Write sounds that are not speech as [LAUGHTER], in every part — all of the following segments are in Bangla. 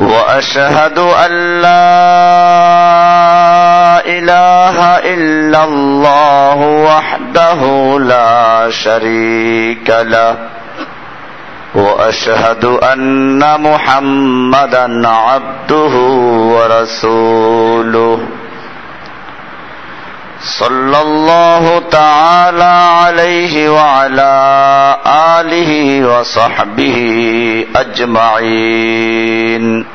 وأشهد أن لا إله إلا الله وحده لا شريك له. وأشهد أن محمدا عبده ورسوله. صلى الله تعالى عليه وعلى آله وصحبه أجمعين.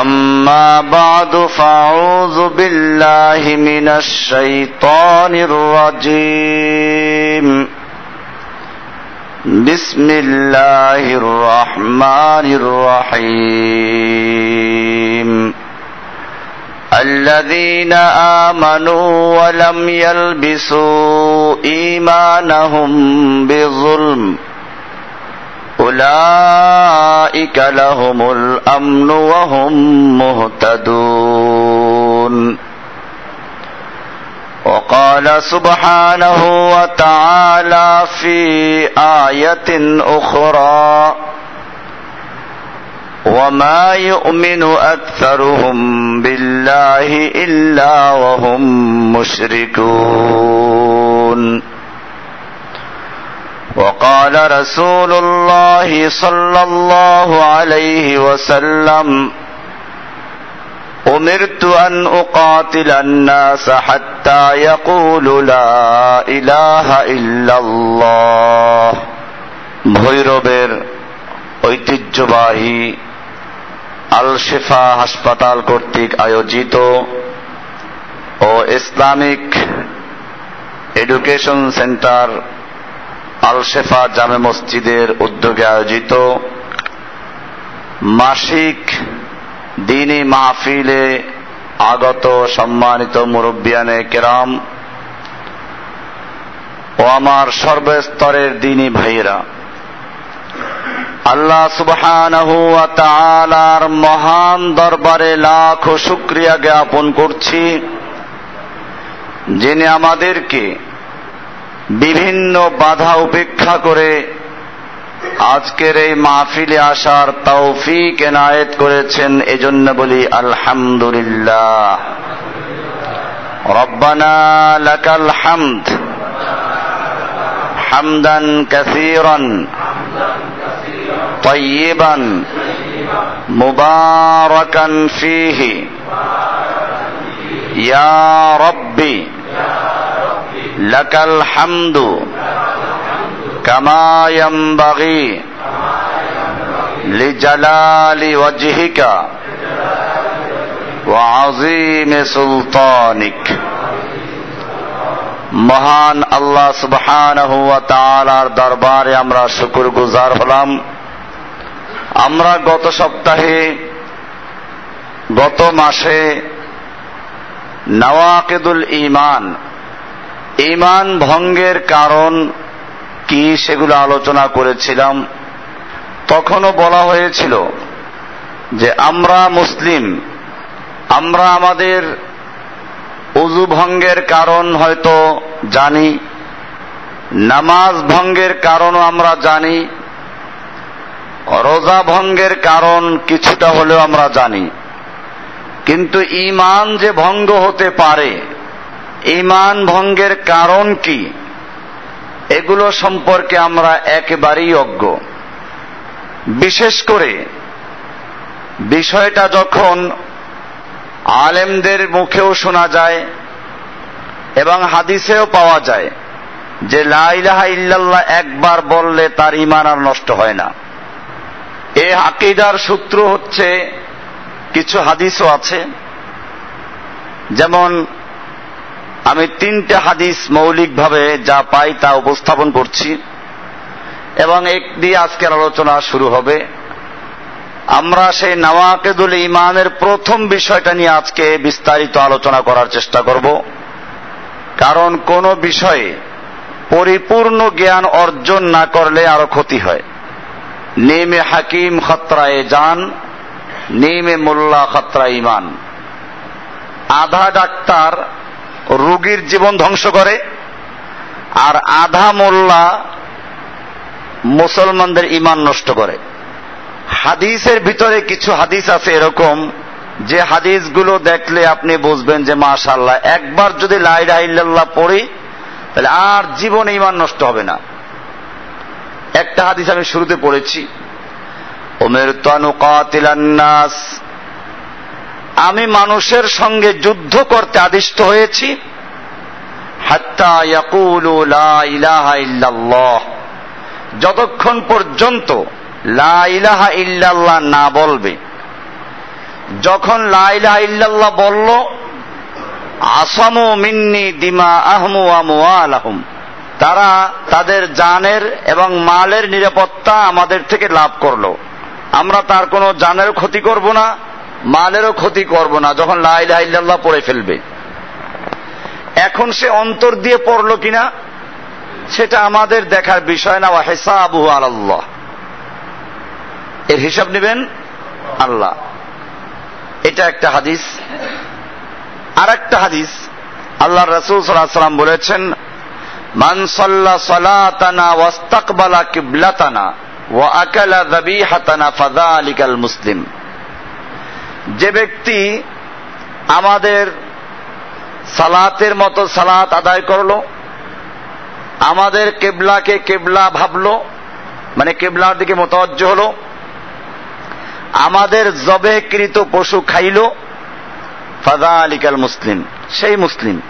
أما بعد فأعوذ بالله من الشيطان الرجيم. بسم الله الرحمن الرحيم. الذين آمنوا ولم يلبسوا إيمانهم بظلم أولئك لهم الأمن وهم مهتدون. وقال سبحانه وتعالى في آية أخرى وما يؤمن اكثرهم بالله الا وهم مشركون وقال رسول الله صلى الله عليه وسلم امرت ان اقاتل الناس حتى يقولوا لا اله الا الله ভৈরবের ঐতিহ্যবাহী আল শেফা হাসপাতাল কর্তৃক আয়োজিত ও Islamic education center Al Shefa জামে মসজিদের উদ্যোগে আয়োজিত মাসিক দিনী মাহফিলে আগত সম্মানিত মুরব্বিয়ানে কেরাম ও আমার সর্বস্তরের দিনী ভাইয়েরা আল্লাহ তাআলার মহান দরবারে লাখ শুকরিয়া জ্ঞাপন করছি, যিনি আমাদেরকে বিভিন্ন বাধা উপেক্ষা করে আজকের এই মাহফিলে আসার তৌফিক এনায়েত করেছেন, এজন্য বলি আলহামদুলিল্লাহ। রব্বানা লাকাল হামদ হামদান কাসীরান طيبا مباركا فيه يا ربي لك الحمد كما ينبغي لجلال وجهك وعظيم سلطانك মহান আল্লাহ সুবহানাহু ওয়া তাআলার দরবারে আমরা শুকর গুজার হলাম আমরা গত সপ্তাহে, গত মাসে নওয়াকেদুল ইমান ইমান ভঙ্গের কারণ কি সেগুলো আলোচনা করেছিলাম। তখনও বলা হয়েছিল যে আমরা মুসলিম, আমরা আমাদের উজু ভঙ্গের কারণ হয়তো জানি, নামাজ ভঙ্গের কারণও আমরা জানি রোজা ভঙ্গের কারণ কিছুটা হলেও আমরা জানি। কিন্তু ইমান যে ভঙ্গ হতে পারে ইমান ভঙ্গের কারণ কি? এগুলো সম্পর্কে আমরা একেবারেই অজ্ঞ। বিশেষ করে বিষয়টা যখন আলেমদের মুখেও শোনা যায় এবং হাদিসেও পাওয়া যায় যে লাইলাহা ইল্লাল্লাহ একবার বললে তার ইমান আর নষ্ট হয় না। এ আকিদার সূত্র হচ্ছে কিছু হাদিসও আছে। যেমন, আমি তিনটে হাদিস মৌলিকভাবে যা পাই তা উপস্থাপন করছি, এবং এক দিয়ে আজকের আলোচনা শুরু হবে। আমরা সেই নওয়াকেদুল ইমানের প্রথম বিষয়টা নিয়ে আজকে বিস্তারিত আলোচনা করার চেষ্টা করব। কারণ কোন বিষয়ে পরিপূর্ণ জ্ঞান অর্জন না করলে আরও ক্ষতি হয়। নেমে হাকিম খতরায় যান, নেমে মোল্লা খতরা ইমান। আধা ডাক্তার রুগীর জীবন ধ্বংস করে, আর আধা মোল্লা মুসলমানদের ইমান নষ্ট করে। হাদিসের ভিতরে কিছু হাদিস আছে এরকম, যে হাদিসগুলো দেখলে আপনি বুঝবেন যে মাশাল্লাহ একবার যদি লাইলা ইল্লাল্লাহ পড়ি, তাহলে আর জীবনে ইমান নষ্ট হবে না। একটা হাদিস আমি শুরুতে পড়েছি। ওমের নাস। আমি মানুষের সঙ্গে যুদ্ধ করতে আদিষ্ট হয়েছি। যতক্ষণ পর্যন্ত লা ইলাহা ইল্লাল্লাহ না বলবে, যখন লা ইলাহা ইল্লাল্লাহ বলল, আসামু মিন্নি দিমা আহমু আমওয়ালাহুম তারা তাদের জানের এবং মালের নিরাপত্তা আমাদের থেকে লাভ করল। আমরা তার কোনো জানের ক্ষতি করব না, মালেরও ক্ষতি করব না, যখন লা ইলাহা ইল্লাল্লাহ পড়ে ফেলবে। এখন সে অন্তর দিয়ে পড়ল কিনা, সেটা আমাদের দেখার বিষয় না। হেসাবু আল্লাহ এর হিসাব নেবেন আল্লাহ। এটা একটা হাদিস। আর একটা হাদিস। আল্লাহ রসুল সাল্লাম বলেছেন মান সাল্লা সালাতানা ওয়াস্তাকবালা কিবলাতানা ওয়া আকালা যাবিহাতানা ফাযালিকাল মুসলিম। যে ব্যক্তি আমাদের সালাতের মতো সালাত আদায় করল, আমাদের কেবলাকে কেবলা ভাবলো মানে কেবলার দিকে মোতাবজ্জ হলো, আমাদের জবেকৃত পশু খাইল ফাদা আলিকাল মুসলিম, সেই মুসলিম।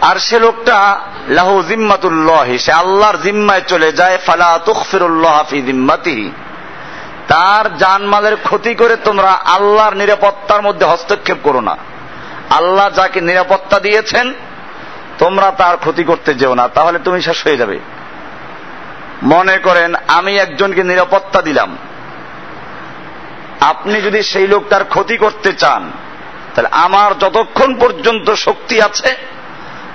আর সে লোকটা লাহু জিম্মাতুল্লাহ, সে আল্লাহর জিম্মায় চলে যায়, ফালা তুখফিরুল্লাহ ফি জিম্মাতিহি। তার জানমালের ক্ষতি করে তোমরা আল্লাহর নিরাপত্তার মধ্যে হস্তক্ষেপ করো না। আল্লাহ যাকে নিরাপত্তা দিয়েছেন, তোমরা তার ক্ষতি করতে যেও না, তাহলে তুমি শেষ হয়ে যাবে। মনে করেন, আমি একজনকে নিরাপত্তা দিলাম। আপনি যদি সেই লোকটার ক্ষতি করতে চান, তাহলে আমার যতক্ষণ পর্যন্ত শক্তি আছে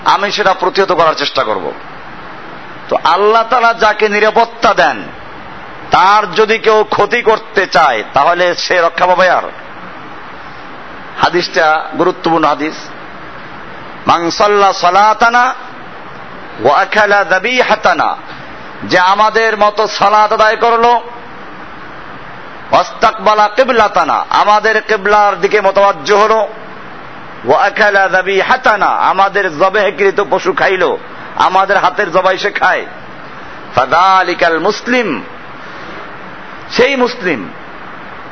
আমি সেটা প্রতিহত করার চেষ্টা করব। তো আল্লাহ তালা যাকে নিরাপত্তা দেন, তার যদি কেউ ক্ষতি করতে চায়, তাহলে সে রক্ষা পাবে আর। হাদিসটা গুরুত্বপূর্ণ হাদিস। মাংসল্লা সলাতানা ও আখালা দাবি হাতানা যে আমাদের মতো সালাত আদায় করল অস্তাকবালা কেবলাতানা, আমাদের কেবলার দিকে মতবাজ্য হলো। ও আখালা দাবি হাতানা আমাদের জবেহকৃত পশু খাইলো, আমাদের হাতের জবাই সে খায়। মুসলিম, সেই মুসলিম,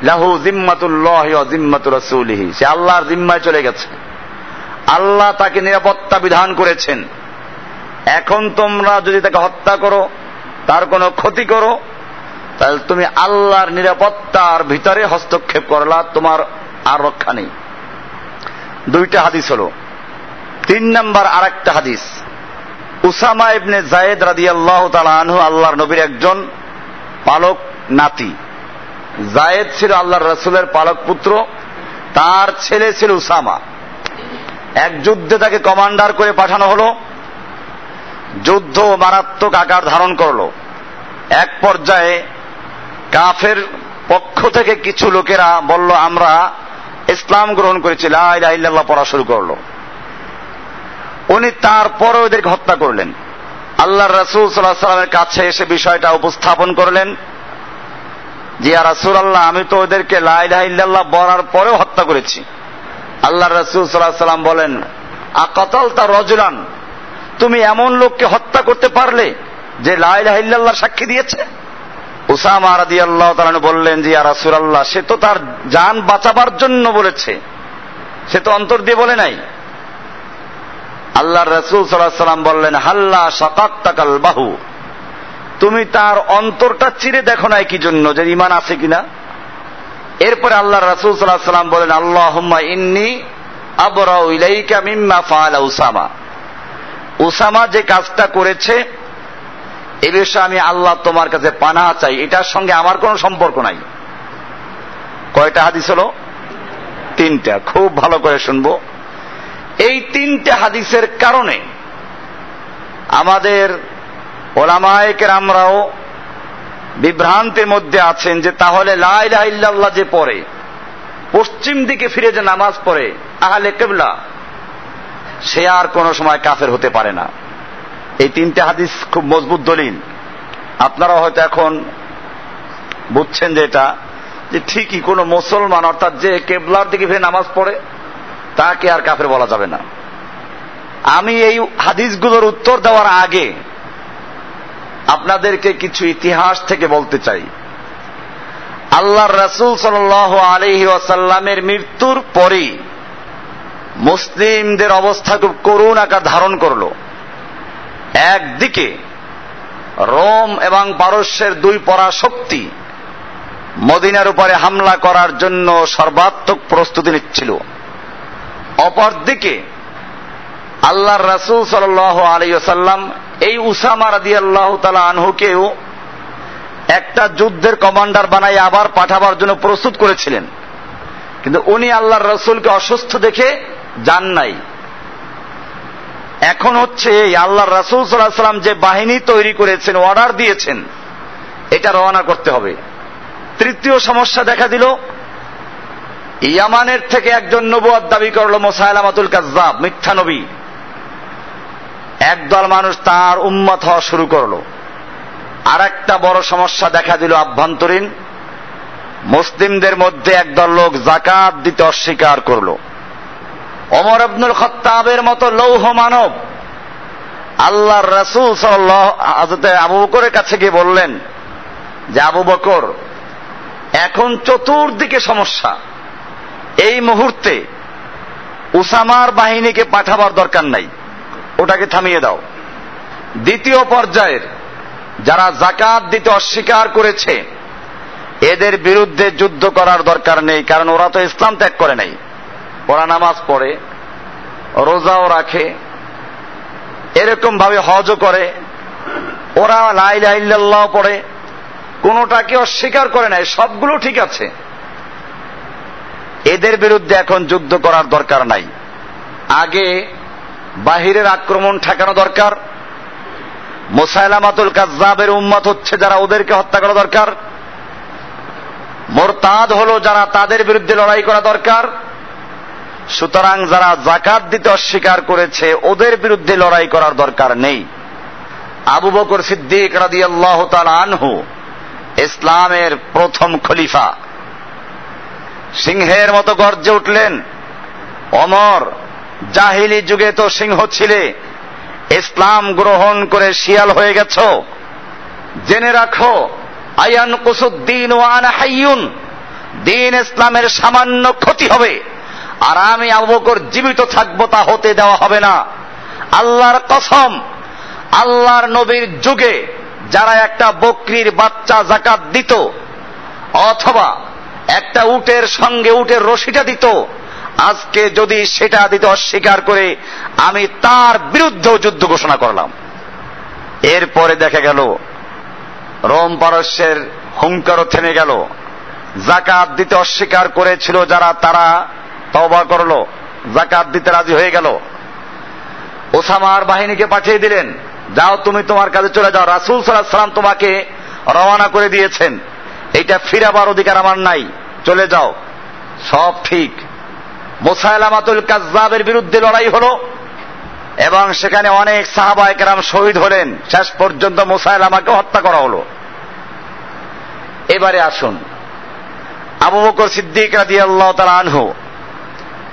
লাহু জিম্মাতুল্লাহ জিম্মাতু রাসূলিহি, সে আল্লাহর জিম্মায় চলে গেছে। আল্লাহ তাকে নিরাপত্তা বিধান করেছেন। এখন তোমরা যদি তাকে হত্যা করো, তার কোনো ক্ষতি করো, তাহলে তুমি আল্লাহর নিরাপত্তার ভিতরে হস্তক্ষেপ করলা, তোমার আর রক্ষা নেই। দুইটা হাদিস হলো। তিন নাম্বার আর একটা হাদিস। উসামা ইবনে জায়েদ রাদি আল্লাহ আনহু আল্লাহর নবীর একজন পালক নাতি। জায়েদ ছিল আল্লাহর রসুলের পালক পুত্র, তার ছেলে ছিল উসামা। এক যুদ্ধে তাকে কমান্ডার করে পাঠানো হলো। যুদ্ধ মারাত্মক আকার ধারণ করল। এক পর্যায়ে কাফের পক্ষ থেকে কিছু লোকেরা বলল, আমরা ইসলাম গ্রহণ করেছি লাইল্লাহ পড়া শুরু করল। উনি তারপরে ওদেরকে হত্যা করলেন। আল্লাহ রসুল সাল্লাহ সাল্লামের কাছে এসে বিষয়টা উপস্থাপন করলেন যে রাসুল আল্লাহ আমি তো ওদেরকে লাইল্লাহ বলার পরেও হত্যা করেছি। আল্লাহ রসুল সাল্লাহ সাল্লাম বলেন আকাতাল তার রজলান, তুমি এমন লোককে হত্যা করতে পারলে যে লাইল্লাহ সাক্ষী দিয়েছে? উসামা রাদি আল্লাহ বললেন যে রাসুল আল্লাহ সে তো তার যান বাঁচাবার জন্য বলেছে। সে তো অন্তর দিয়ে বলে নাই। আল্লাহ রসুল সাল্লাম বললেন, হাল্লা সকাত্তাকাল বাহু। তুমি তার অন্তরটা চিরে দেখো নাই কি জন্য, যে ইমান আছে কিনা? এরপরে আল্লাহ রাসুল সাল্লাহ সাল্লাম বলেন আল্লাহ ইন্নি আবরাউ ইলাইকা মিম্মা উসামা। উসামা যে কাজটা করেছে এ বিষয়ে আমি আল্লাহ তোমার কাছে পানা চাই। এটার সঙ্গে আমার কোনো সম্পর্ক নাই। কয়টা হাদিস হলো? তিনটা। খুব ভালো করে শুনব। এই তিনটে হাদিসের কারণে আমাদের ওলামায়কের আমরাও বিভ্রান্তের মধ্যে আছেন যে তাহলে লাইল্লাহ যে পড়ে, পশ্চিম দিকে ফিরে যে নামাজ পড়ে, আহলে কেবলা, সে আর কোনো সময় কাফের হতে পারে না। এই তিনটে হাদিস খুব মজবুত দলিল। আপনারা হয়তো এখন বুঝছেন যে এটা, যে ঠিকই কোন মুসলমান, অর্থাৎ যে কেবলার দিকে ফিরে নামাজ পড়ে, তাকে আর কাফের বলা যাবে না। আমি এই হাদিসগুলোর উত্তর দেওয়ার আগে আপনাদেরকে কিছু ইতিহাস থেকে বলতে চাই। আল্লাহ রসুল সাল আলহি আসাল্লামের মৃত্যুর পরেই মুসলিমদের অবস্থা খুব করুণ আকার ধারণ করল। একদিকে রোম এবং পারস্যের দুই পরাশক্তি মদিনার উপরে হামলা করার জন্য সর্বাত্মক প্রস্তুতি নিচ্ছিল। অপরদিকে আল্লাহর রাসুল সাল আলাইসাল্লাম এই উসামা রাদি আল্লাহ তালা আনহুকেও একটা যুদ্ধের কমান্ডার বানাই আবার পাঠাবার জন্য প্রস্তুত করেছিলেন। কিন্তু উনি আল্লাহর রসুলকে অসুস্থ দেখে যান নাই। এখন হচ্ছে আল্লাহ রাসুল সাল্লাহ সাল্লাম যে বাহিনী তৈরি করেছেন অর্ডার দিয়েছেন, এটা রওনা করতে হবে। তৃতীয় সমস্যা দেখা দিল, ইয়ামানের থেকে একজন নবুয়াদ দাবি করল মোসাইলামাতুল কাজাব মিথ্যা নবী। একদল মানুষ তার উম্মত হওয়া শুরু করল। আর একটা বড় সমস্যা দেখা দিল আভ্যন্তরীণ। মুসলিমদের মধ্যে একদল লোক জাকাত দিতে অস্বীকার করল। অমর আব্দুল খত্তাবের মতো লৌহ মানব। আল্লাহর রসুল সাল্লাহ আবু বকরের কাছে গিয়ে বললেন যে, আবু বকর, এখন চতুর্দিকে সমস্যা। এই মুহূর্তে উসামার বাহিনীকে পাঠাবার দরকার নাই। ওটাকে থামিয়ে দাও। দ্বিতীয় পর্যায়ের যারা জাকাত দিতে অস্বীকার করেছে, এদের বিরুদ্ধে যুদ্ধ করার দরকার নেই, কারণ ওরা তো ইসলাম ত্যাগ করে নাই। ওরা নামাজ পড়ে, রোজাও রাখে এরকম ভাবে হজও করে। ওরা লাইল্লাহ পড়ে, কোনোটাকে অস্বীকার করে নাই, সবগুলো ঠিক আছে। এদের বিরুদ্ধে এখন যুদ্ধ করার দরকার নাই। আগে বাহিরের আক্রমণ ঠেকানো দরকার, মোসাইলামাতুল কাজাবের উম্মত হচ্ছে যারা ওদেরকে হত্যা করা দরকার, মোরতাদ হলো যারা তাদের বিরুদ্ধে লড়াই করা দরকার। সুতরাং যারা জাকাত দিতে অস্বীকার করেছে, ওদের বিরুদ্ধে লড়াই করার দরকার নেই। আবু বকর সিদ্দিক রাদি আল্লাহ আনহু ইসলামের প্রথম খলিফা। সিংহের মতো গর্জে উঠলেন, অমর, জাহিলি যুগে তো সিংহ ছিলে, ইসলাম গ্রহণ করে শিয়াল হয়ে গেছ। জেনে রাখো, আয়ান কুসুদ্দিন ওয়ান হাইয়ুন, দিন ইসলামের সামান্য ক্ষতি হবে। আর আমি আবকর জীবিত থাকব তা হতে দেওয়া হবে না। আল্লাহর কসম, আল্লাহর নবীর যুগে যারা একটা বকরির বাচ্চা জাকাত দিত, অথবা একটা উটের সঙ্গে উটের রশিটা দিত, আজকে যদি সেটা দিতে অস্বীকার করে আমি তার বিরুদ্ধেও যুদ্ধ ঘোষণা করলাম। এরপরে দেখা গেল, রোম পারস্যের হুঙ্কারও থেমে গেল। জাকাত দিতে অস্বীকার করেছিল যারা, তারা তবা করল জাকাত দিতে রাজি হয়ে গেল। ওসামার বাহিনীকে পাঠিয়ে দিলেন, যাও তুমি তোমার কাজে চলে যাও, রাসুল সাল্লাহ সাল্লাম তোমাকে রওনা করে দিয়েছেন। এটা ফিরাবার অধিকার আমার নাই, চলে যাও। সব ঠিক। মোসাইলামাতুল কাজাবের বিরুদ্ধে লড়াই হলো, এবং সেখানে অনেক সাহাবা একরাম শহীদ হলেন। শেষ পর্যন্ত মোসাইলামাকে হত্যা করা হলো। এবারে আসুন। আবু বকর সিদ্দিক রাজি আল্লাহ তালা আনহু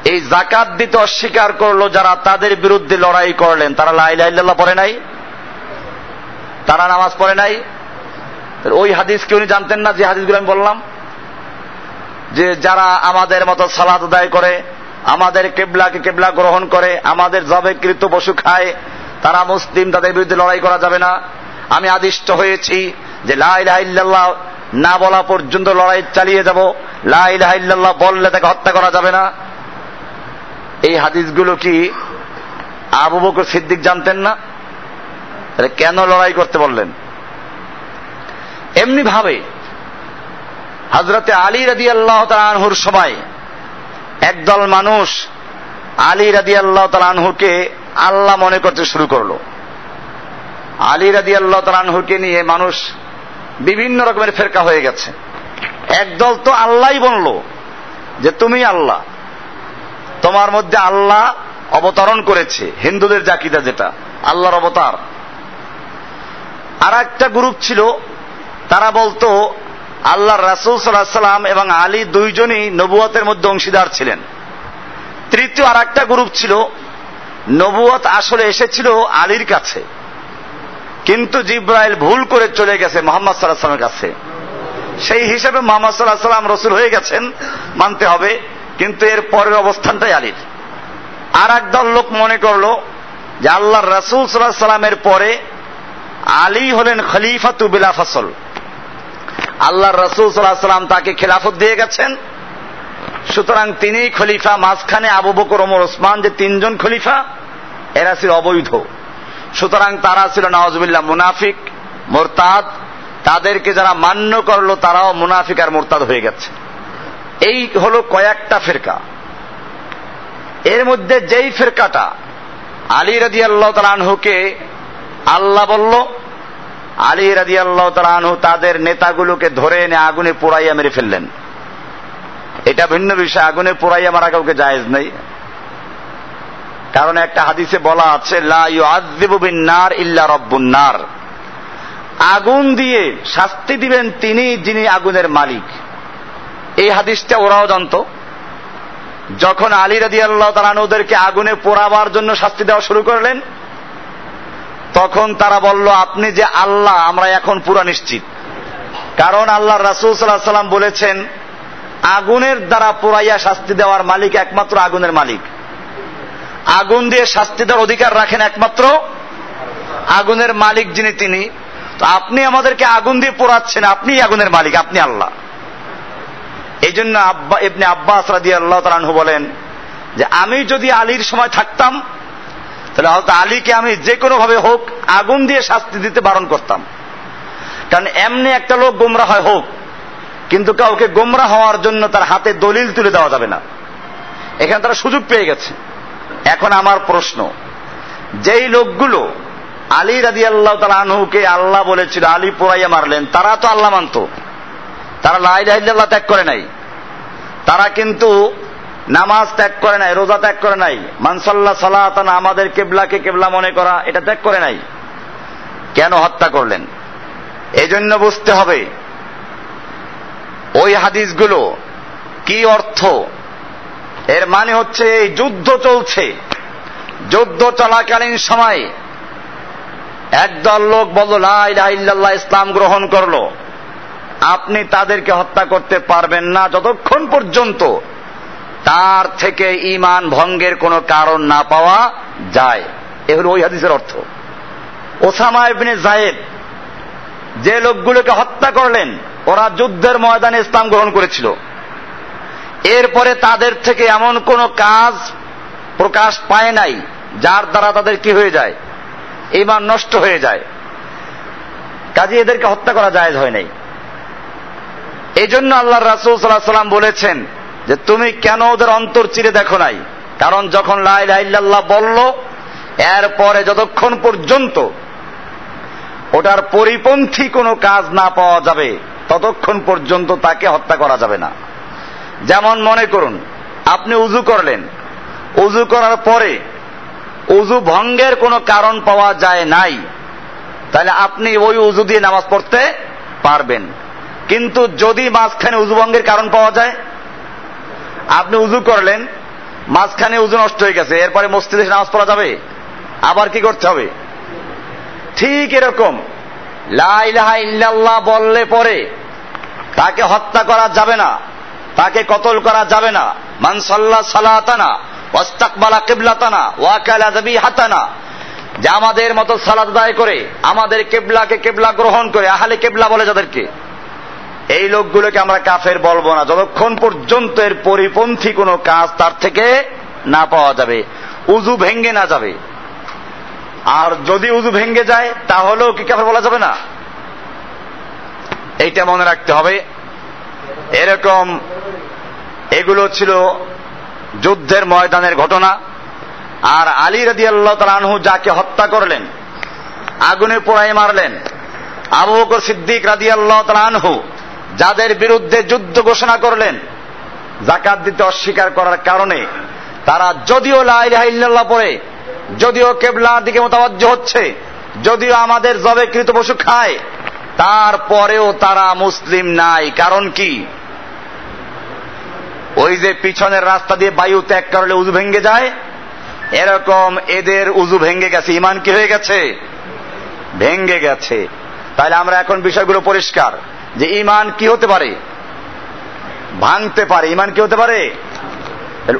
এই জাকাত দিতে অস্বীকার করল যারা তাদের বিরুদ্ধে লড়াই করলেন। তারা লাইল্লাহ পড়ে নাই? তারা নামাজ পড়ে নাই? ওই হাদিস কি উনি জানতেন না, যে হাদিসগুলো আমি বললাম? যে যারা আমাদের মতো সালাদ আদায় করে, আমাদের কেবলাকে কেবলা গ্রহণ করে, আমাদের জবেকৃত পশু খায়, তারা মুসলিম, তাদের বিরুদ্ধে লড়াই করা যাবে না। আমি আদিষ্ট হয়েছি যে লাইল্লাহ না বলা পর্যন্ত লড়াই চালিয়ে যাব। লাইল্লাহ বললে তাকে হত্যা করা যাবে না। এই হাদিসগুলো কি আবু বকর সিদ্দিক জানতেন না? কেন লড়াই করতে বললেন? এমনি ভাবে হজরতে আলী রাদি আল্লাহ আনহুর সময় একদল মানুষ আলী রাদি আল্লাহ আনহুকে আল্লাহ মনে করতে শুরু করল। আলী রাদি আল্লাহ আনহুকে নিয়ে মানুষ বিভিন্ন রকমের ফেরকা হয়ে গেছে। একদল তো আল্লাহ বলল যে তুমি আল্লাহ। তোমার মধ্যে আল্লাহ অবতরণ করেছে, হিন্দুদের জাকিদা যেটা, আল্লাহর অবতার। আর একটা গ্রুপ ছিল, তারা বলতো আল্লাহ রাসুল সাল্লাহ সাল্লাম এবং আলী দুইজনই নবুয়তের মধ্যে অংশীদার ছিলেন। তৃতীয় আর একটা গ্রুপ ছিল, নবুয়ত আসলে এসেছিল আলীর কাছে। কিন্তু জিব্রাইল ভুল করে চলে গেছে মোহাম্মদ সাল্লাহ সাল্লামের কাছে। সেই হিসেবে মোহাম্মদ সাল্লাহ সাল্লাম রসুল হয়ে গেছেন, মানতে হবে। কিন্তু এর পরের অবস্থানটাই আলীর। আর একদল লোক মনে করল যে আল্লাহ রাসুল সাল্লাহ সাল্লামের পরে আলী হলেন খলিফা তুবিলা ফসল। আল্লাহ রসুল সাল্লাহ সাল্লাম তাকে খেলাফত দিয়ে গেছেন। সুতরাং তিনি খলিফা, মাঝখানে আবু বকর, ওমর, ওসমান যে তিনজন খলিফা, এরা ছিল অবৈধ। সুতরাং তারা ছিল নওয়াজবিল্লাহ মুনাফিক, মোরতাদ। তাদেরকে যারা মান্য করল, তারাও মুনাফিক আর মোরতাদ হয়ে গেছে। এই হল কয়েকটা ফেরকা। এর মধ্যে যেই ফেরকাটা আলী রাজি আল্লাহ তালানহুকে আল্লাহ বলল, আলী রাজি আল্লাহ তালানহু তাদের নেতাগুলোকে ধরে এনে আগুনে পোড়াইয়া মেরে ফেললেন। এটা ভিন্ন বিষয়, আগুনে পোড়াইয়া মারা কাউকে জায়েজ নেই। কারণ একটা হাদিসে বলা আছে নার ইল্লা রব্বুন্নার আগুন দিয়ে শাস্তি দিবেন তিনি যিনি আগুনের মালিক। এই হাদিসটা ওরাও জানত। যখন আলী রাদি আল্লাহ তালানুদেরকে আগুনে পোড়াবার জন্য শাস্তি দেওয়া শুরু করলেন, তখন তারা বলল, আপনি যে আল্লাহ, আমরা এখন পুরা নিশ্চিত। কারণ আল্লাহ রাসুল সাল্লাহ সাল্লাম বলেছেন, আগুনের দ্বারা পোড়াইয়া শাস্তি দেওয়ার মালিক একমাত্র আগুনের মালিক। আগুন দিয়ে শাস্তি দেওয়ার অধিকার রাখেন একমাত্র আগুনের মালিক যিনি তিনি। তো আপনি আমাদেরকে আগুন দিয়ে পোড়াচ্ছেন আপনি আগুনের মালিক, আপনি আল্লাহ। এই জন্য আব্বা এমনি আব্বাস রাদি আল্লাহ তালানহু বলেন যে আমি যদি আলীর সময় থাকতাম, তাহলে হয়তো আলীকে আমি যে কোনো ভাবে হোক আগুন দিয়ে শাস্তি দিতে বারণ করতাম। কারণ এমনি একটা লোক গোমরা হয় হোক, কিন্তু কাউকে গোমরা হওয়ার জন্য তার হাতে দলিল তুলে দেওয়া যাবে না। এখানে তারা সুযোগ পেয়ে গেছে। এখন আমার প্রশ্ন, যেই লোকগুলো আলী রাজি আল্লাহ তালাহুকে আল্লাহ বলেছিল, আলী পোড়াইয়া মারলেন, তারা তো আল্লাহ মানত। তারা লাইল্লাহ ত্যাগ করে নাই। তারা কিন্তু নামাজ ত্যাগ করে নাই, রোজা ত্যাগ করে নাই। মানসাল্লাহ সালাতানা, আমাদের কেবলাকে কেবলা মনে করা, এটা ত্যাগ করে নাই। কেন হত্যা করলেন? এই জন্য বুঝতে হবে, ওই হাদিসগুলো কি অর্থ? এর মানে হচ্ছে এই যুদ্ধ চলছে। যুদ্ধ চলাকালীন সময় একদল লোক বলল লাইল্লাহ ইসলাম গ্রহণ করল। আপনি তাদেরকে হত্যা করতে পারবেন না যতক্ষণ পর্যন্ত তার থেকে ইমান ভঙ্গের কোনো কারণ না পাওয়া যায়। এ হল ওই হাদিসের অর্থ। ওসামা ইবনে জায়েদ যে লোকগুলোকে হত্যা করলেন, ওরা যুদ্ধের ময়দানে ইসলাম গ্রহণ করেছিল। এরপরে তাদের থেকে এমন কোন কাজ প্রকাশ পায় নাই, যার দ্বারা তাদের কি হয়ে যায়? ইমান নষ্ট হয়ে যায়। কাজে এদেরকে হত্যা করা যায় হয় নাই। এই জন্য আল্লাহ রাসুল সাল্লাহ সাল্লাম বলেছেন যে তুমি কেন ওদের অন্তর চিরে দেখো নাই? কারণ যখন লাইল্লাহ বলল, এরপরে যতক্ষণ পর্যন্ত ওটার পরিপন্থী কোনো কাজ না পাওয়া যাবে, ততক্ষণ পর্যন্ত তাকে হত্যা করা যাবে না। যেমন মনে করুন, আপনি উজু করলেন। উজু করার পরে উজু ভঙ্গের কোনো কারণ পাওয়া যায় নাই। তাহলে আপনি ওই উজু দিয়ে নামাজ পড়তে পারবেন। কিন্তু যদি মাঝখানে উজু ভঙ্গের কারণ পাওয়া যায়, আপনি উজু করলেন, মাঝখানে উজু নষ্ট হয়ে গেছে, এরপরে মসজিদে নামাজ পড়া যাবে? আবার কি করতে হবে? ঠিক এরকম। ইল্লাল্লাহ বললে পরে তাকে হত্যা করা যাবে না, তাকে কতল করা যাবে না। মানসাল্লাহ সালাতানা, ওয়াস্তাকবালা কিবলাতানা, ওয়াকালা দাবি হাতানা যে আমাদের মতো সালাদ আদায় করে, আমাদের কেবলাকে কেবলা গ্রহণ করে, আহালে কেবলা বলে যাদেরকে। এই লোকগুলোকে আমরা কাফের বলব না। যতক্ষণ পর্যন্ত এর পরিপন্থী কোনো কাজ তার থেকে না পাওয়া যাবে, উজু ভেঙ্গে না যাবে। আর যদি উজু ভেঙ্গে যায়, তাহলেও কি কাফের বলা যাবে না? এইটা মনে রাখতে হবে। এরকম এগুলো ছিল যুদ্ধের ময়দানের ঘটনা। আর আলী রাদি আল্লাহ তালানহু যাকে হত্যা করলেন, আগুনে পোড়াই মারলেন, আবু বকর সিদ্দিক রাদি আল্লাহ তালানহু যাদের বিরুদ্ধে যুদ্ধ ঘোষণা করলেন জাকাত দিতে অস্বীকার করার কারণে, তারা যদিও লাইল্লাহ পরে যদিও কেবলার দিকে মোতাবজ্জ হচ্ছে, যদিও আমাদের জবে কৃত পশু খায়, তারপরেও তারা মুসলিম নাই। কারণ কি? ওই যে পিছনের রাস্তা দিয়ে বায়ু ত্যাগ করলে উজু ভেঙ্গে যায়, এরকম এদের উজু ভেঙ্গে গেছে। ইমান কি হয়ে গেছে? ভেঙ্গে গেছে। তাহলে আমরা এখন বিষয়গুলো পরিষ্কার। যে ইমান কি হতে পারে? ভাঙতে পারে। ইমান কি হতে পারে?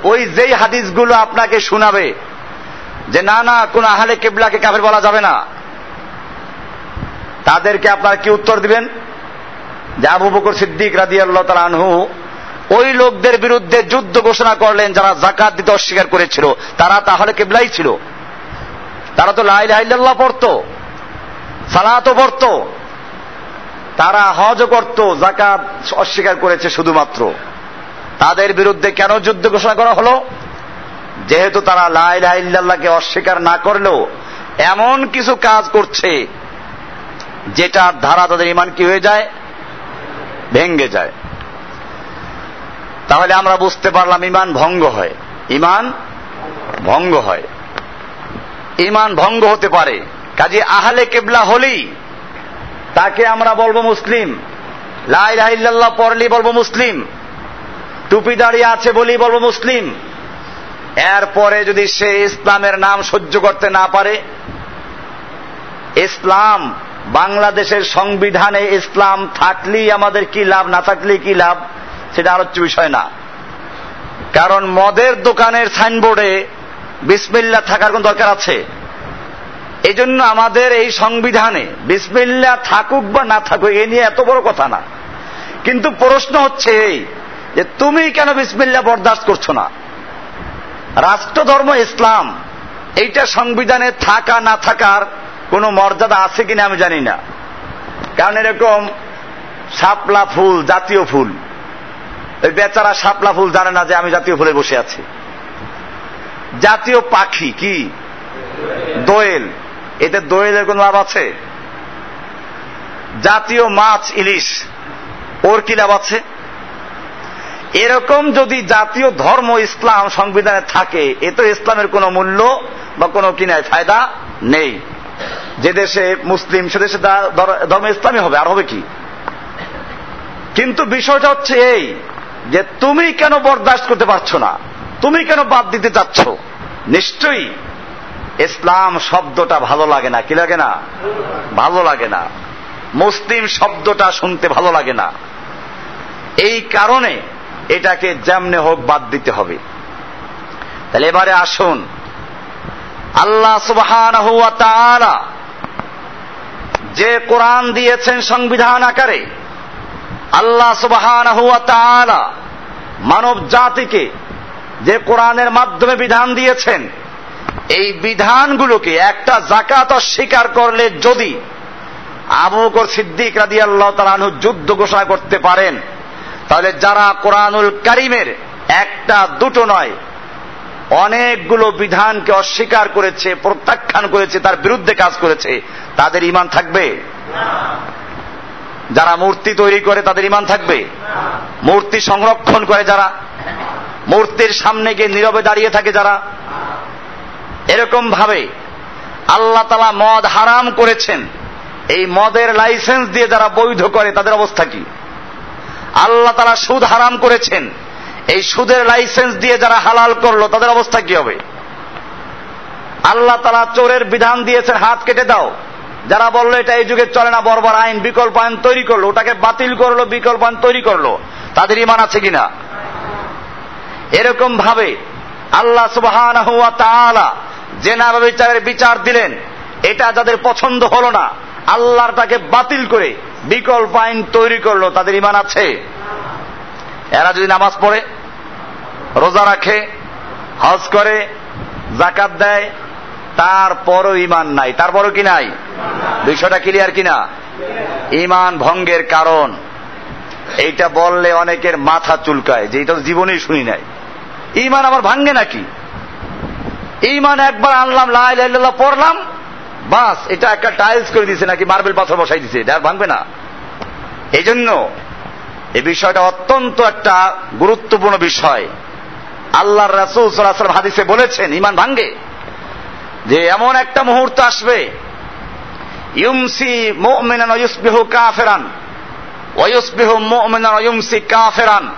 ওই যেই হাদিসগুলো আপনাকে শোনাবে, যে না না, কোন আহলে কেবলাকে কাফের বলা যাবে না। তাদেরকে আপনারা কি উত্তর দিবেন? যে আবু বকর সিদ্দিক রাদি আল্লাহ আনহু, ওই লোকদের বিরুদ্ধে যুদ্ধ ঘোষণা করলেন, যারা জাকাত দিতে অস্বীকার করেছিল। তারা তাহলে কেবলাই ছিল। তারা তো লাইল্লাহ পড়তো, সালাতও পড়তো। তারা হজ করত জাকাত অস্বীকার করেছে শুধুমাত্র। তাদের বিরুদ্ধে কেন যুদ্ধ ঘোষণা করা হলো? যেহেতু তারা লাইল্লাহকে অস্বীকার না করলেও এমন কিছু কাজ করছে, যেটার ধারা তাদের ইমান কি হয়ে যায়? ভেঙ্গে যায়। তাহলে আমরা বুঝতে পারলাম ইমান ভঙ্গ হয়। ইমান ভঙ্গ হয়। ইমান ভঙ্গ হতে পারে। কাজে আহলে কেবলা হলেই তাকে আমরা বলব মুসলিম। লাই রাহিল্লাহ পড়লি বলব মুসলিম। টুপি দাঁড়িয়ে আছে বলি বলব মুসলিম। এরপরে যদি সে ইসলামের নাম সহ্য করতে না পারে, ইসলাম, বাংলাদেশের সংবিধানে ইসলাম থাকলেই আমাদের কি লাভ, না থাকলেই কি লাভ, সেটা আলোচ্য বিষয় না। কারণ মদের দোকানের সাইনবোর্ডে বিসমিল্লা থাকার কোন দরকার আছে? এই জন্য আমাদের এই সংবিধানে বিসমিল্লা থাকুক বা না থাকুক, এ নিয়ে এত বড় কথা না। কিন্তু প্রশ্ন হচ্ছে এই, যে তুমি কেন বিসমিল্লা বরদাস্ত করছ না? রাষ্ট্রধর্ম, ইসলাম, এইটা সংবিধানে থাকা, না থাকার কোনো মর্যাদা আছে কিনা আমি জানি না। কারণ এরকম শাপলা ফুল, জাতীয় ফুল, ওই বেচারা শাপলা ফুল জানে না যে আমি জাতীয় ফুলে বসে আছি। জাতীয় পাখি কি? দোয়েল। এতে দোয়েলের কোন লাভ আছে? জাতীয় মাছ, ইলিশ, ওর কি লাভ আছে? এরকম যদি জাতীয় ধর্ম, ইসলাম সংবিধানে থাকে, এ তো ইসলামের কোনো মূল্য বা কোনো কিনায় ফায়দা নেই। যে দেশে মুসলিম, সে দেশে ধর্ম ইসলামী হবে, আর হবে কি? কিন্তু বিষয়টা হচ্ছে এই, যে তুমি কেন বরদাস্ত করতে পারছ না? তুমি কেন বাদ দিতে চাচ্ছ? নিশ্চয়ই ইসলাম শব্দটা ভালো লাগে না। কি লাগে না? ভালো লাগে না। মুসলিম শব্দটা শুনতে ভালো লাগে না। এই কারণে এটাকে যেমনে হোক বাদ দিতে হবে। তাহলে এবারে আসুন। আল্লাহ সুবহান যে কোরআন দিয়েছেন সংবিধান আকারে, আল্লাহ সুবহান মানব জাতিকে যে কোরআনের মাধ্যমে বিধান দিয়েছেন এই বিধানগুলোকে একটা জাকাত অস্বীকার করলে যদি আবু বকর সিদ্দিক রাদি আল্লাহ তালানহু যুদ্ধ ঘোষণা করতে পারেন, তাহলে যারা কোরআনুল কারিমের একটা, দুটো নয়, অনেকগুলো বিধানকে অস্বীকার করেছে, প্রত্যাখ্যান করেছে, তার বিরুদ্ধে কাজ করেছে, তাদের ইমান থাকবে? যারা মূর্তি তৈরি করে তাদের ইমান থাকবে? মূর্তি সংরক্ষণ করে যারা? মূর্তির সামনে গিয়ে নীরবে দাঁড়িয়ে থাকে যারা? এরকম ভাবে আল্লাহ তালা মদ হারাম করেছেন। এই মদের লাইসেন্স দিয়ে যারা বৈধ করে, তাদের অবস্থা কি? আল্লাহ তালা সুদ হারাম করেছেন। এই সুদের লাইসেন্স দিয়ে যারা হালাল করল, তাদের অবস্থা কি হবে? আল্লাহ তালা চোরের বিধান দিয়েছেন, হাত কেটে দাও। যারা বলল এটা এই যুগে চলে না, বরবার আইন, বিকল্প আইন তৈরি করল, ওটাকে বাতিল করল, বিকল্প আইন তৈরি করল, তাদের ইমান আছে কিনা? এরকম ভাবে আল্লাহ সুবহান জেনা বিচারের বিচার দিলেন, এটা যাদের পছন্দ হলো না, আল্লাহর তাকে বাতিল করে বিকল্প আইন তৈরি করল, তাদের ইমান আছে। এরা যদি নামাজ পড়ে, রোজা রাখে, হজ করে জাকাত দেয়, তারপরও ইমান নাই। তারপরও কি নাই? বিষয়টা ক্লিয়ার কিনা? ইমান ভঙ্গের কারণ। এইটা বললে অনেকের মাথা চুলকায় যে এটা জীবনেই শুনি নাই। ইমান আমার ভাঙ্গে নাকি? ইমান একবার আনলাম লাই লাইল্লাহ পড়লাম, বাস, এটা একটা টাইলস করে দিছে নাকি মার্বেল পাথর বসাই দিছে এটা ভাঙবে না। এই জন্য এই বিষয়টা অত্যন্ত একটা গুরুত্বপূর্ণ বিষয়। আল্লাহর রাসুল সাল্লাহ হাদিসে বলেছেন ইমান ভাঙ্গে যে এমন একটা মুহূর্ত আসবে, ইউমসি মুমিনান ইউসবিহু কাফেরান ওয়ুসবিহু মুমিনান ইউমসি কাফেরান।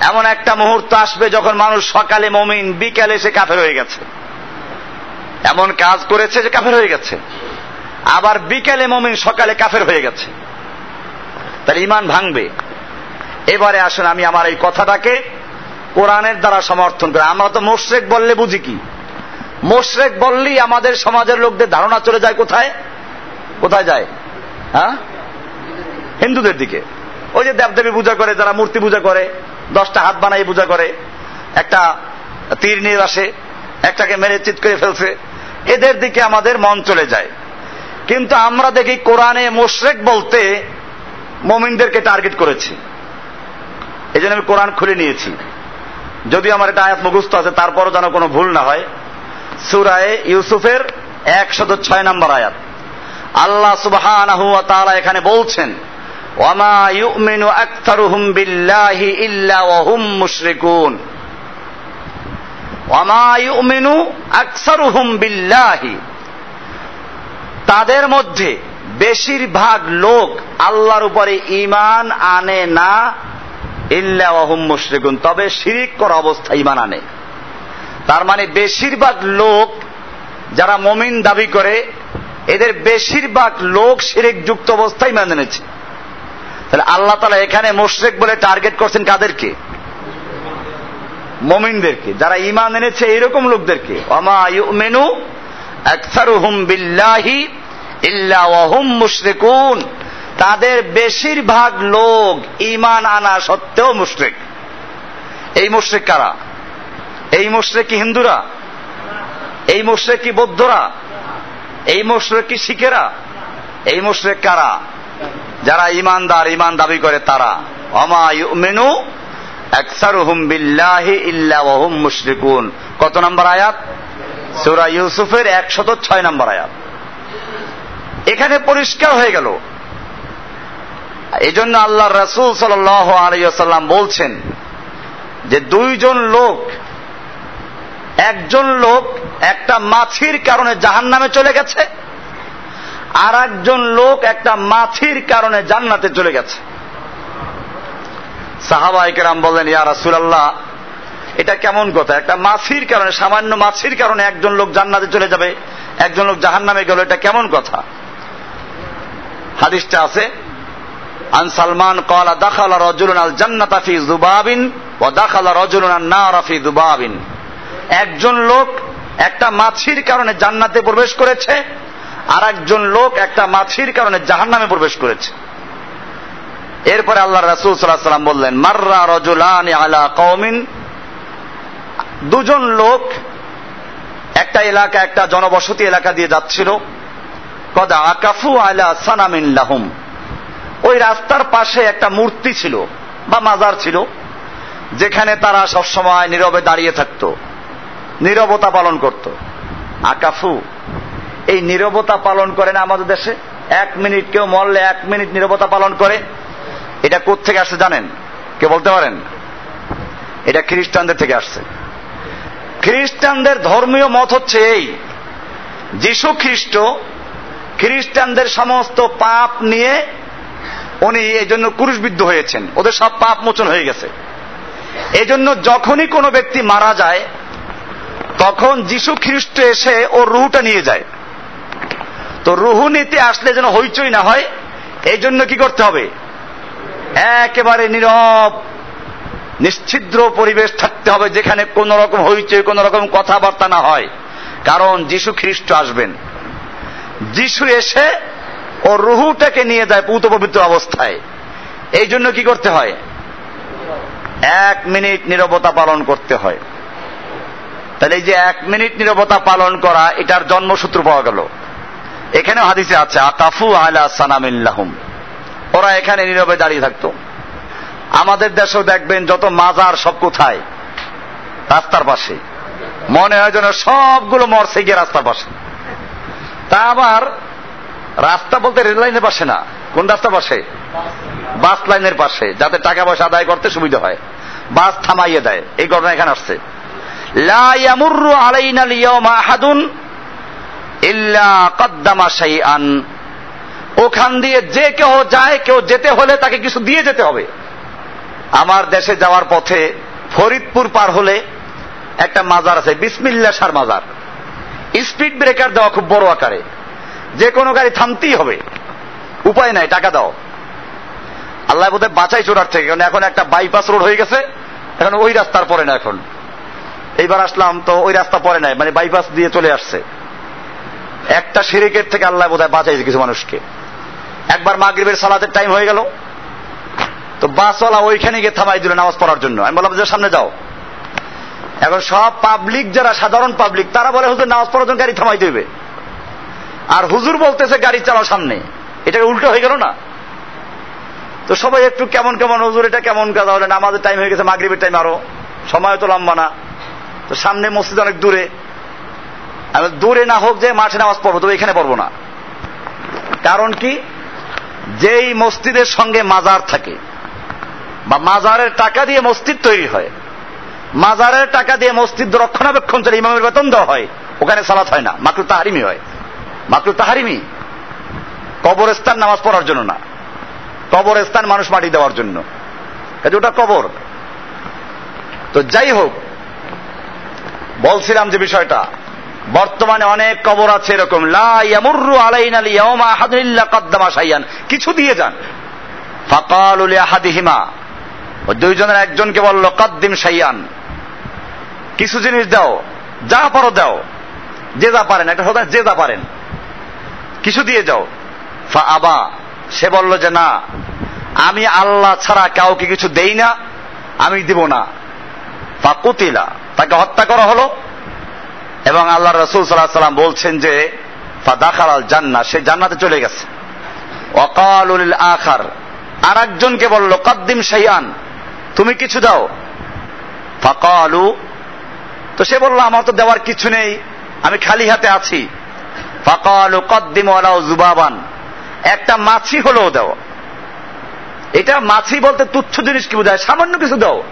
এমন একটা মুহূর্ত আসবে যখন মানুষ সকালে মমিন, বিকালে সে কাফের হয়ে গেছে। এমন কাজ করেছে যে কাফের হয়ে গেছে। আবার বিকেলে মমিন সকালে কাফের হয়ে গেছে। তার ইমান ভাঙবে। এবারে আসুন আমি আমার এই কথাটাকে কোরআনের দ্বারা সমর্থন করি। আমরা তো মোশরেক বললে বুঝি কি? মোশরেক বললেই আমাদের সমাজের লোকদের ধারণা চলে যায় কোথায়? কোথায় যায়? হ্যাঁ? হিন্দুদের দিকে। ওই যে দেবদেবী পূজা করে, যারা মূর্তি পূজা করে, দশটা হাত বানাই পূজা করে, একটা তীর নিয়ে আসে, একটাকে মেরে চিৎ করে ফেলছে। এদের দিকে আমাদের মন চলে যায়। কিন্তু আমরা দেখি কোরআনে মোশরেক বলতে মমিনদেরকে টার্গেট করেছি। এই জন্য আমি কোরআন খুলে নিয়েছি। যদি আমার এটা আয়াত মুখস্থ আছে, তারপরও যেন কোনো ভুল না হয়। সুরায় ইউসুফের একশত ছয় নম্বর আয়াত। আল্লাহ সুবাহ এখানে বলছেন ওয়ামা ইউমিনু আকতারুহুম বিল্লাহি ইল্লা ওয়াহুম মুশরিকুন। তাদের মধ্যে বেশিরভাগ লোক আল্লাহর উপরে ইমান আনে না, ইল্লা ওয়াহুম মুশরিকুন, তবে শিরিক করা অবস্থা ইমান আনে। তার মানে বেশিরভাগ লোক যারা মমিন দাবি করে, এদের বেশিরভাগ লোক শিরিক যুক্ত অবস্থায় মেনে নিচ্ছে তাহলে আল্লাহ তালা এখানে মোশরেক বলে টার্গেট করছেন কাদেরকে? মমিনদেরকে, যারা ইমান এনেছে এরকম লোকদেরকে। অমা আকসারুহুম বিল্লাহি ইল্লা ওয়াহুম তাদের বেশিরভাগ লোক ইমান আনা সত্ত্বেও মুশরিক। এই মুশরিক কারা? এই মুশরিক কি হিন্দুরা? এই মুশরিক কি বৌদ্ধরা? এই মুশরিক কি শিখেরা? এই মুশরিক কারা? যারা ইমানদার ইমান দাবি করে তারা। অমা ইউমেনু কত নম্বর আয়াত? সূরা ইউসুফের 106 নম্বর আয়াত। এখানে পরিষ্কার হয়ে গেল। এই জন্য আল্লাহ রাসূল ওয়াসাল্লাম বলছেন যে দুইজন লোক, একজন লোক একটা মাছির কারণে জাহান্নামে চলে গেছে আর একজন লোক একটা মাছির কারণে জান্নাতে চলে গেছে। সাহাবাইকেরাম বললেন, ইয়া রাসুলাল্লাহ, এটা কেমন কথা? একটা মাছির কারণে, সামান্য মাছির কারণে একজন লোক জান্নাতে চলে যাবে, একজন লোক জাহান নামে গেল, এটা কেমন কথা? হাদিসটা আছে, আন সালমান কলা দাখালা রজুলুন আল জান্নাতা জুবাবিন ও দাখালা রজুলুন আন নারা ফি দুবাবিন একজন লোক একটা মাছির কারণে জান্নাতে প্রবেশ করেছে আর একজন লোক একটা মাছির কারণে জাহান নামে প্রবেশ করেছে। এরপরে আল্লাহ রাসুল সাল্লাম বললেন, মার্রা রজুলান আলা কৌমিন দুজন লোক একটা এলাকা, একটা জনবসতি এলাকা দিয়ে যাচ্ছিল। কদা আকাফু আলা সানামিন লাহুম। ওই রাস্তার পাশে একটা মূর্তি ছিল বা মাজার ছিল, যেখানে তারা সবসময় নীরবে দাঁড়িয়ে থাকত, নীরবতা পালন করত। আকাফু, এই নীরবতা পালন করে না আমাদের দেশে? এক মিনিট কেউ মরলে এক মিনিট নীরবতা পালন করে। এটা থেকে আসছে জানেন? কে বলতে পারেন? এটা খ্রিস্টানদের থেকে আসছে। খ্রিস্টানদের ধর্মীয় মত হচ্ছে এই। যিশু খ্রিস্ট খ্রিস্টানদের সমস্ত পাপ নিয়ে উনি এই জন্য কুরুষবিদ্ধ হয়েছেন। ওদের সব পাপ মোচন হয়ে গেছে। এই জন্য যখনই কোনো ব্যক্তি মারা যায়, তখন যিশু খ্রিস্ট এসে ওর রুহুটা নিয়ে যায়। তো রুহু নিতে আসলে যেন হইচই না হয় এই জন্য কি করতে হবে? একেবারে নীরব, নিশ্ছিদ্র পরিবেশ থাকতে হবে যেখানে কোন রকম হইচই, কোন রকম কথাবার্তা না হয়। কারণ যিশু খ্রিস্ট আসবেন। যিশু এসে ও রুহুটাকে নিয়ে যায় পুত পবিত্র অবস্থায়। এই জন্য কি করতে হয়? এক মিনিট নিরবতা পালন করতে হয়। তাহলে এই যে এক মিনিট নিরবতা পালন করা, এটার জন্মসূত্র পাওয়া গেল। এখানেও হাদিসে আছে, আতাফু আলা সানামিল্লাহুম। ওরা এখানে নীরবে দাঁড়িয়ে থাকতো। আমাদের দেশেও দেখবেন যত মাজার সব কোথায়? রাস্তার পাশে। মনে হয় যেন সবগুলো মরছে গিয়ে রাস্তার পাশে। তা আবার রাস্তা বলতে রেল লাইনের পাশে না। কোন রাস্তার পাশে? বাস লাইনের পাশে, যাতে টাকা পয়সা আদায় করতে সুবিধা হয়। বাস থামাইয়ে দেয়। এই ঘটনা এখানে আসছে। লা ইয়ামুরু আলাইনা লিয়াউমা আহাদুন ইল্লা কদ্দামা শাইআন। ওখান দিয়ে যে কেউ যায়, কেউ যেতে হলে তাকে কিছু দিয়ে যেতে হবে। আমার দেশে যাওয়ার পথে ফরিদপুর পার হলে একটা মাজার আছে, বিসমিল্লা সার মাজার। স্পিড ব্রেকার দেওয়া খুব বড় আকারে। যে কোনো গাড়ি থামতেই হবে। উপায় নাই, টাকা দাও। আল্লাহ বোধহয় বাঁচাই চোরার থেকে, কারণ এখন একটা বাইপাস রোড হয়ে গেছে, এখন ওই রাস্তার পরে না এখন। এইবার আসলাম তো ওই রাস্তা পরে নাই মানে বাইপাস দিয়ে চলে আসছে। একটা সিরিকের থেকে আল্লাহ বোধহয় বাঁচাইছে কিছু মানুষকে। একবার মাগরিবের সালাতের টাইম হয়ে গেল। তো বাসওয়ালা ওইখানে গিয়ে থামাই দিল নামাজ পড়ার জন্য। আমি বললাম যে সামনে যাও। এখন সব পাবলিক যারা, সাধারণ পাবলিক তারা বলে, হুজুর, নামাজ পড়ার জন্য গাড়ি থামাই দেবে। আর হুজুর বলতেছে, গাড়ি চালাও সামনে। এটা উল্টো হয়ে গেল না। তো সবাই একটু কেমন কেমন, হুজুর, এটা কেমন কাজ হলে নামাজের টাইম হয়ে গেছে, মাগরিবের টাইম আরও। সময় তো লম্বা না। তো সামনে মসজিদ অনেক দূরে। আমি দূরে না হোক যে মাঠে নামাজ পড়ব, তবে এখানে পড়ব না। কারণ কি? যেই মসজিদের সঙ্গে মাজার থাকে, বা মাজারের টাকা দিয়ে মসজিদ তৈরি হয়, মাজারের টাকা দিয়ে মসজিদ রক্ষণাবেক্ষণ চলে, ইমামের বেতন দেওয়া হয়, ওখানে সালাত হয় না মাত্র তাহারিমি হয়। মাত্র তাহারিমি, কবরস্থান নামাজ পড়ার জন্য না, কবরস্থান মানুষ মাটি দেওয়ার জন্য। ওটা কবর। তো যাই হোক, বলছিলাম যে বিষয়টা বর্তমানে অনেক কবর আছে এরকম। লাইয়ামুরু আলাইন আলী ইয়াউমা আহাদুল্লাহ কদ্দামা সাইয়ান কিছু দিয়ে যান। ফাকালুল আহাদিহিমা ওই দুইজনের একজনকে বলল, কদ্দিম সাইয়ান কিছু জিনিস দাও, যা পারো দাও। যে যা পারেন, একটা হতো যে যা পারেন। কিছু দিয়ে যাও। ফা আবা, সে বলল যে, না, আমি আল্লাহ ছাড়া কাউকে কিছু দেই না, আমি দিব না। ফা কুতিলা, তাকে হত্যা করা হলো। এবং আল্লাহ রসুল সাল্লাহ সাল্লাম বলছেন যে দাখাল জান্না সে জান্নাতে চলে গেছে। অকালুল আখার আর একজনকে বলল, কদ্দিম শাইয়ান তুমি কিছু দাও। ফাকালু তো সে বলল, আমার তো দেওয়ার কিছু নেই, আমি খালি হাতে আছি। ফাকালু কদ্দিম ওয়ালাও জুবাবান একটা মাছি হলেও দাও। এটা মাছি বলতে তুচ্ছ জিনিস কি বোঝায়? সামান্য কিছু দাও।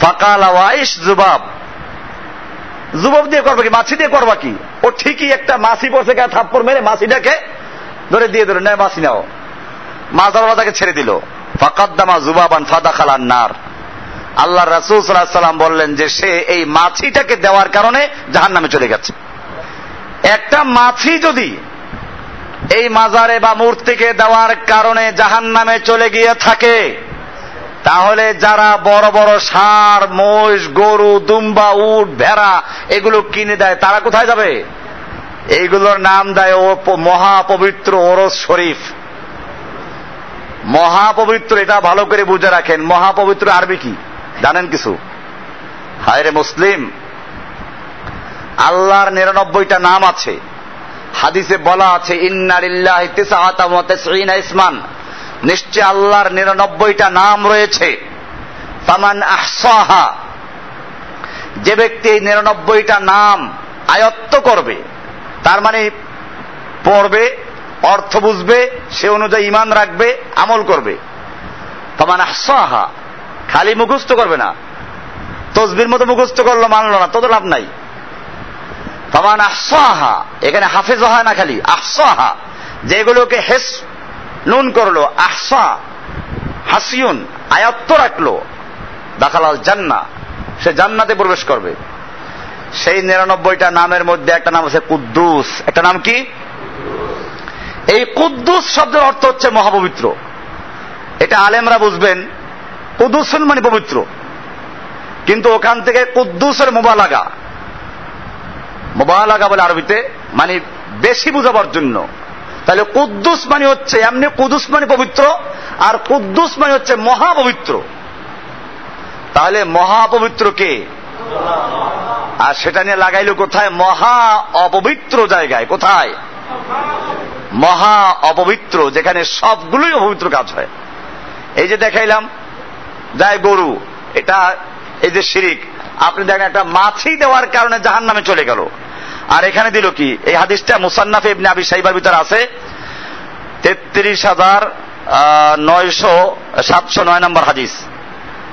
ফাকাল ওয়াইশ জুবাব জুবাব দিয়ে করবা কি, মাছি দিয়ে করবা কি? ও ঠিকই একটা মাছি পড়ছে গা থাপ্পর মেরে মাছিটাকে ধরে দিয়ে দিল নেয় মাছি নাও। মাজারওয়ালা তাকে ছেড়ে দিল। ফাকাদ্দামা জুবাবান ফাদা খালান নার। আল্লাহ রাসুল সাল্লাম বললেন যে সে এই মাছিটাকে দেওয়ার কারণে জাহান নামে চলে গেছে। একটা মাছি যদি এই মাজারে বা মূর্তিকে দেওয়ার কারণে জাহান নামে চলে গিয়ে থাকে তাহলে যারা বড় বড় ষাঁড়, মহিষ, গরু, দুম্বা, উট, ভেড়া, এগুলো কিনে দেয়, তারা কোথায় যাবে? এইগুলোর নাম দেয় ও মহাপবিত্র ওরস শরীফ। মহাপবিত্র, এটা ভালো করে বুঝে রাখেন। মহাপবিত্র আরবি কি? জানেন কিছু? হায় রে মুসলিম, আল্লাহর নিরানব্বইটা নাম আছে। হাদিসে বলা আছে ইন্নারিল্লাহ ইসমান। নিশ্চয় আল্লাহর নিরানব্বইটা নাম রয়েছে। তামান আহসাহা। যে ব্যক্তি এই নিরানব্বইটা নাম আয়ত্ত করবে, তার মানে পড়বে, অর্থ বুঝবে, সে অনুযায়ী ইমান রাখবে, আমল করবে। তমান আহসাহা, খালি মুখস্থ করবে না। তসবির মতো মুখস্থ করল, মানলো না, তত লাভ নাই। তমান আহসাহা, এখানে হাফেজ হয় না খালি, আহসাহা, যেগুলোকে হেস নুন করল, আহসা হাসিউন আয়ত্ত রাখল দাখালাল জান্না, সে জান্নাতে প্রবেশ করবে। সেই নিরানব্বইটা নামের মধ্যে একটা নাম আছে কুদ্দুস। একটা নাম কি? এই কুদ্দুস শব্দের অর্থ হচ্ছে মহাপবিত্র। এটা আলেমরা বুঝবেন, কুদ্দুসুন মানে পবিত্র। কিন্তু ওখান থেকে কুদ্দুসের মোবালাগা। মোবালাগা বলে আরবিতে মানে বেশি বুঝাবার জন্য। তাহলে কুদ্দুস মানে হচ্ছে এমনি কুদুস মানে পবিত্র, আর কুদ্দুস মানে হচ্ছে মহাপবিত্র। তাহলে মহাপবিত্র কে? আর সেটা নিয়ে লাগাইল কোথায়? মহা অপবিত্র জায়গায়। কোথায়? মহা অপবিত্র, যেখানে সবগুলোই অপবিত্র কাজ হয়। এই যে দেখাইলাম, যায় গরু, এটা এই যে শিরিক, আপনি দেখেন একটা মাছি দেওয়ার কারণে জাহান নামে চলে গেল। আর এখানে দিল কি? এই হাদিসটা মুসান্নাফে ইবনে আবি সাইবার ভিতরে আছে। তেত্রিশ হাজার নয়শো, সাতশো নয় নম্বর হাদিস।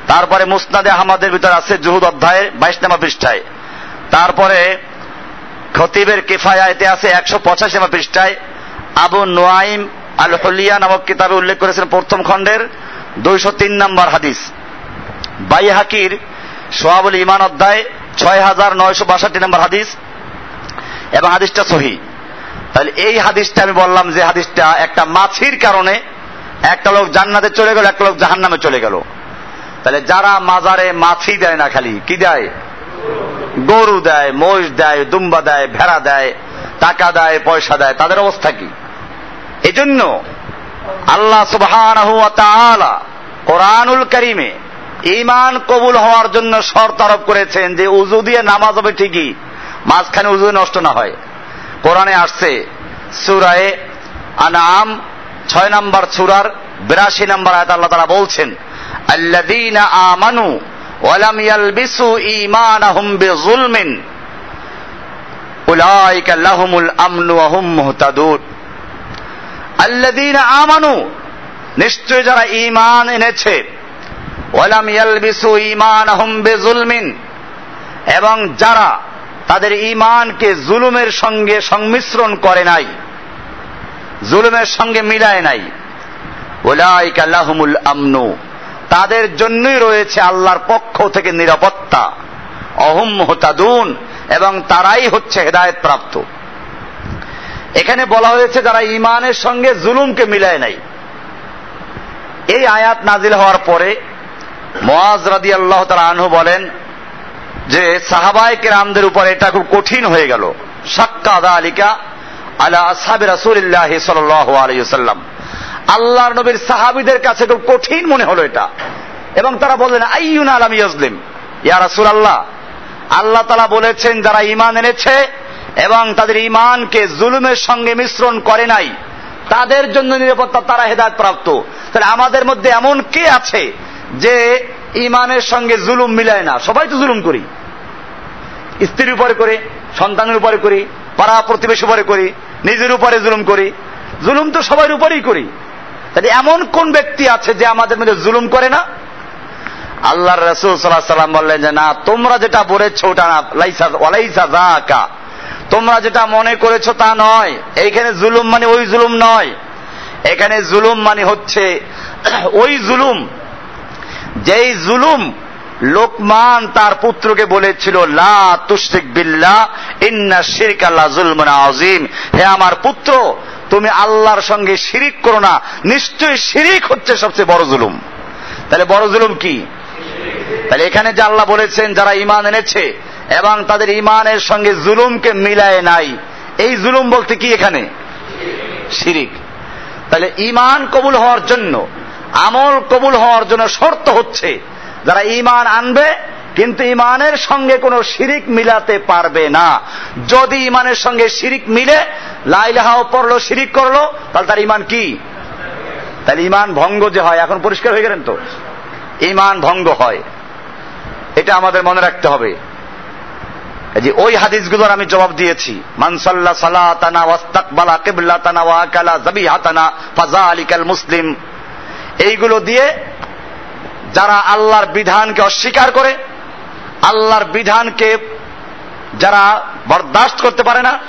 তারপরে মুসনাদে আহমদের ভিতরে আছে জুহুদ অধ্যায়ে বাইশ নম্বর পৃষ্ঠায়। তারপরে খতিবের কেফায়াতে আছে একশো পঁচাশি নম্বর পৃষ্ঠায়। আবু নোয়াইম আল হলিয়া নামক কিতাবে উল্লেখ করেছেন প্রথম খণ্ডের দুইশো তিন নম্বর হাদিস। বাই হাকির সোহাবুল ইমান অধ্যায় ছয় হাজার নয়শো বাষট্টি নম্বর হাদিস। এবং হাদিসটা সহি। তাহলে এই হাদিসটা আমি বললাম যে হাদিসটা একটা মাছির কারণে একটা লোক জান্নাতে চলে গেল, একটা লোক জাহান নামে চলে গেল। তাহলে যারা মাজারে মাছি দেয় না খালি, কি দেয়? গরু দেয় মোষ দেয়, দুম্বা দেয়, ভেড়া দেয়, টাকা দেয়, পয়সা দেয়, তাদের অবস্থা কি? এজন্য আল্লাহ তাআলা কোরআনুল কারিমে ইমান কবুল হওয়ার জন্য শর্ত আরোপ করেছেন যে উজু দিয়ে নামাজ হবে ঠিকই মাঝখানে উজু নষ্ট না হয়। কোরআনে আসছে সুরায়ে আনাম ছয় নম্বর সুরার বিরাশি নম্বর আয়াত আল্লাহ তারা বলছেন, আল্লাযীনা আমানু ওয়ালাম ইয়ালবিসু ঈমানাহুম বিযুলমিন, উলাইকা লাহুমুল আমনু ওয়া হুম মুহতাদুন। আল্লাযীনা আমানু নিশ্চয় যারা ঈমান এনেছে ওয়ালাম ইয়ালবিসু ঈমানাহুম বিযুলমিন, এবং যারা তাদের ঈমানকে জুলুমের সঙ্গে সংমিশ্রণ করে নাই। জুলুমের সঙ্গে মিলায় নাই। ওলাইকা লাহুমুল আমনু। তাদের জন্যই রয়েছে আল্লাহর পক্ষ থেকে নিরাপত্তা। অহম হতাদুন এবং তারাই হচ্ছে হেদায়ত প্রাপ্ত এখানে বলা হয়েছে যারা ইমানের সঙ্গে জুলুমকে মিলায় নাই। এই আয়াত নাজিল হওয়ার পরে মোয়াজ রাদি আল্লাহ তারা আনহু বলেন যে সাহাবাই কেরামদের উপর এটা খুব কঠিন হয়ে গেল। সাক্কা আদা আলিকা আলা আসহাবি রাসুলিল্লাহ সাল্লাম আল্লাহর নবীর সাহাবিদের কাছে খুব কঠিন মনে হলো এটা। এবং তারা বললেন, আইয়ুন আলাম ইয়াজলিম? ইয়া রাসুল আল্লাহ আল্লাহ তালা বলেছেন, যারা ইমান এনেছে এবং তাদের ইমানকে জুলুমের সঙ্গে মিশ্রণ করে নাই, তাদের জন্য নিরাপত্তা তারা হেদায়ত প্রাপ্ত। তাহলে আমাদের মধ্যে এমন কে আছে যে ইমানের সঙ্গে জুলুম মিলায় না? সবাই তো জুলুম করি। স্ত্রীর উপরে করি, সন্তানের উপরে করি, পাড়া প্রতিবেশী উপরে করি, নিজের উপরে জুলুম করি। জুলুম তো সবার উপরেই করি। তাহলে এমন কোন ব্যক্তি আছে যে আমাদের মধ্যে জুলুম করে না? আল্লাহ রসুল সাল্লাহ সাল্লাম বললেন যে, না, তোমরা যেটা বলেছ ওটা না ওয়ালাইসা জাকা তোমরা যেটা মনে করেছ তা নয়। এইখানে জুলুম মানে ওই জুলুম নয়। এখানে জুলুম মানে হচ্ছে, [CLEARS THROAT] ওই জুলুম, যেই জুলুম লোকমান তার পুত্রকে বলেছিল, লা তুশরিক বিল্লাহ, ইন্না শিরক আল্লাহ জুলমুন আজিম হে আমার পুত্র, তুমি আল্লাহর সঙ্গে শিরিক করো না, নিশ্চয়ই শিরিক হচ্ছে সবচেয়ে বড় জুলুম। তাহলে বড় জুলুম কি? তাহলে এখানে যে আল্লাহ বলেছেন, যারা ইমান এনেছে এবং তাদের ইমানের সঙ্গে জুলুমকে মিলায় নাই, এই জুলুম বলতে কি এখানে? শিরিক। তাহলে ইমান কবুল হওয়ার জন্য, আমল কবুল হওয়ার জন্য শর্ত হচ্ছে যারা ইমান আনবে, কিন্তু ইমানের সঙ্গে কোনো শিরিক মিলাতে পারবে না। যদি ইমানের সঙ্গে শিরিক মিলে লাইলাহাও পড়ল, শিরিক করল, তাহলে তার ইমান কি? তাহলে ইমান ভঙ্গ যে হয়, এখন পরিষ্কার হয়ে গেলেন তো? ইমান ভঙ্গ হয়। এটা আমাদের মনে রাখতে হবে। যে ওই হাদিসগুলোর আমি জবাব দিয়েছি। মানসাল্লা সালাতানা ওয়াস্তাকবালা কিবলাতানা ওয়া আকালা যাবিহাতানা ফাজা আলিকাল মুসলিম। এইগুলো দিয়ে যারা আল্লাহর বিধানকে অস্বীকার করে, আল্লাহর বিধানকে যারা বরদাস্ত করতে পারে না,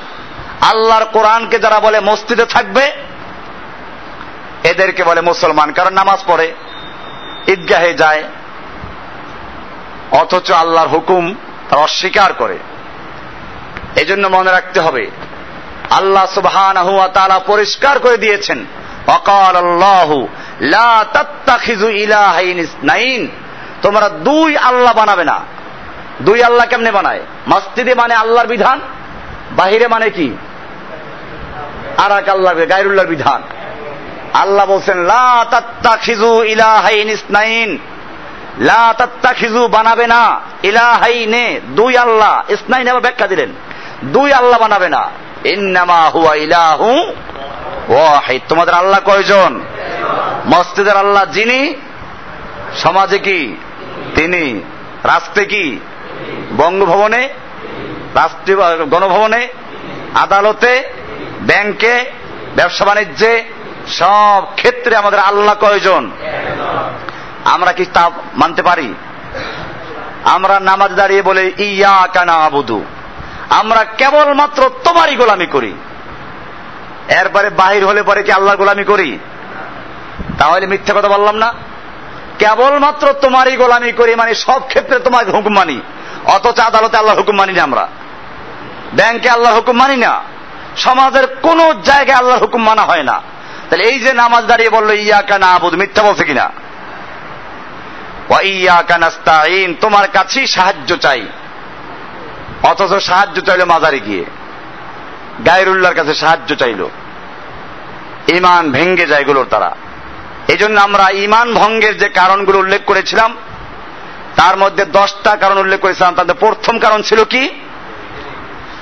আল্লাহর কোরআনকে যারা বলে মসজিদে থাকবে, এদেরকে বলে মুসলমান। কারণ নামাজ পড়ে, ঈদগাহে যায়, অথচ আল্লাহর হুকুম তারা অস্বীকার করে। এই জন্য মনে রাখতে হবে, আল্লাহ সুবহান পরিষ্কার করে দিয়েছেন অকাল আল্লাহু তোমরা দুই আল্লাহ বানাবে না। দুই আল্লাহ কেমনে বানায়? মসজিদে মানে আল্লাহর বিধান, বাহিরে মানে কি? আর এক আল্লাহ গাইরুল্লাহর বিধান। আল্লাহ বলছেন, লা তাত্তাখিজু ইলাহাইন ইসনাইন। লা তাত্তাখিজু বানাবে না। ইলাহাইনে, দুই আল্লাহ, ইসনাইন আবার ব্যাখ্যা দিলেন। দুই আল্লাহ বানাবে না। ইন্নামা হুয়া ইলাহু ওয়াহিদ। তোমাদের আল্লাহ কয়জন? মসজিদের আল্লাহ যিনি, সমাজে কি? তিনি। রাস্তে কি? বঙ্গভবনে, রাষ্ট্রীয় গণভবনে, আদালতে, ব্যাংকে, ব্যবসা বাণিজ্যে, সব ক্ষেত্রে আমাদের আল্লাহ কয়জন? আমরা কি তা মানতে পারি? আমরা নামাজ দাঁড়িয়ে বলে ইয়া কানা আবুদু আমরা কেবলমাত্র তোমারই গোলামি করি। এরপরে বাহির হলে পরে কি আল্লাহর গোলামি করি? তাহলে মিথ্যা কথা বললাম না। কেবলমাত্র তোমারই গোলামি করি মানে সব ক্ষেত্রে তোমার হুকুম মানি। অথচ আদালতে আল্লাহ হুকুম মানি না আমরা। ব্যাংকে আল্লাহ হুকুম মানি না। সমাজের কোন জায়গায় আল্লাহর হুকুম মানা হয় না। তাহলে এই যে নামাজ দাঁড়িয়ে বলল ইয়া কানা আবুদ মিথ্যা বলছে কিনা? ইয়া তোমার কাছেই সাহায্য চাই। অথচ সাহায্য চাইলো মাজারে গিয়ে। গায়রুল্লাহর কাছে সাহায্য চাইল। ইমান ভেঙ্গে যায় এগুলোর তারা এই জন্য আমরা ইমান ভঙ্গের যে কারণগুলো উল্লেখ করেছিলাম, তার মধ্যে দশটা কারণ উল্লেখ করেছিলাম। তাদের প্রথম কারণ ছিল কি?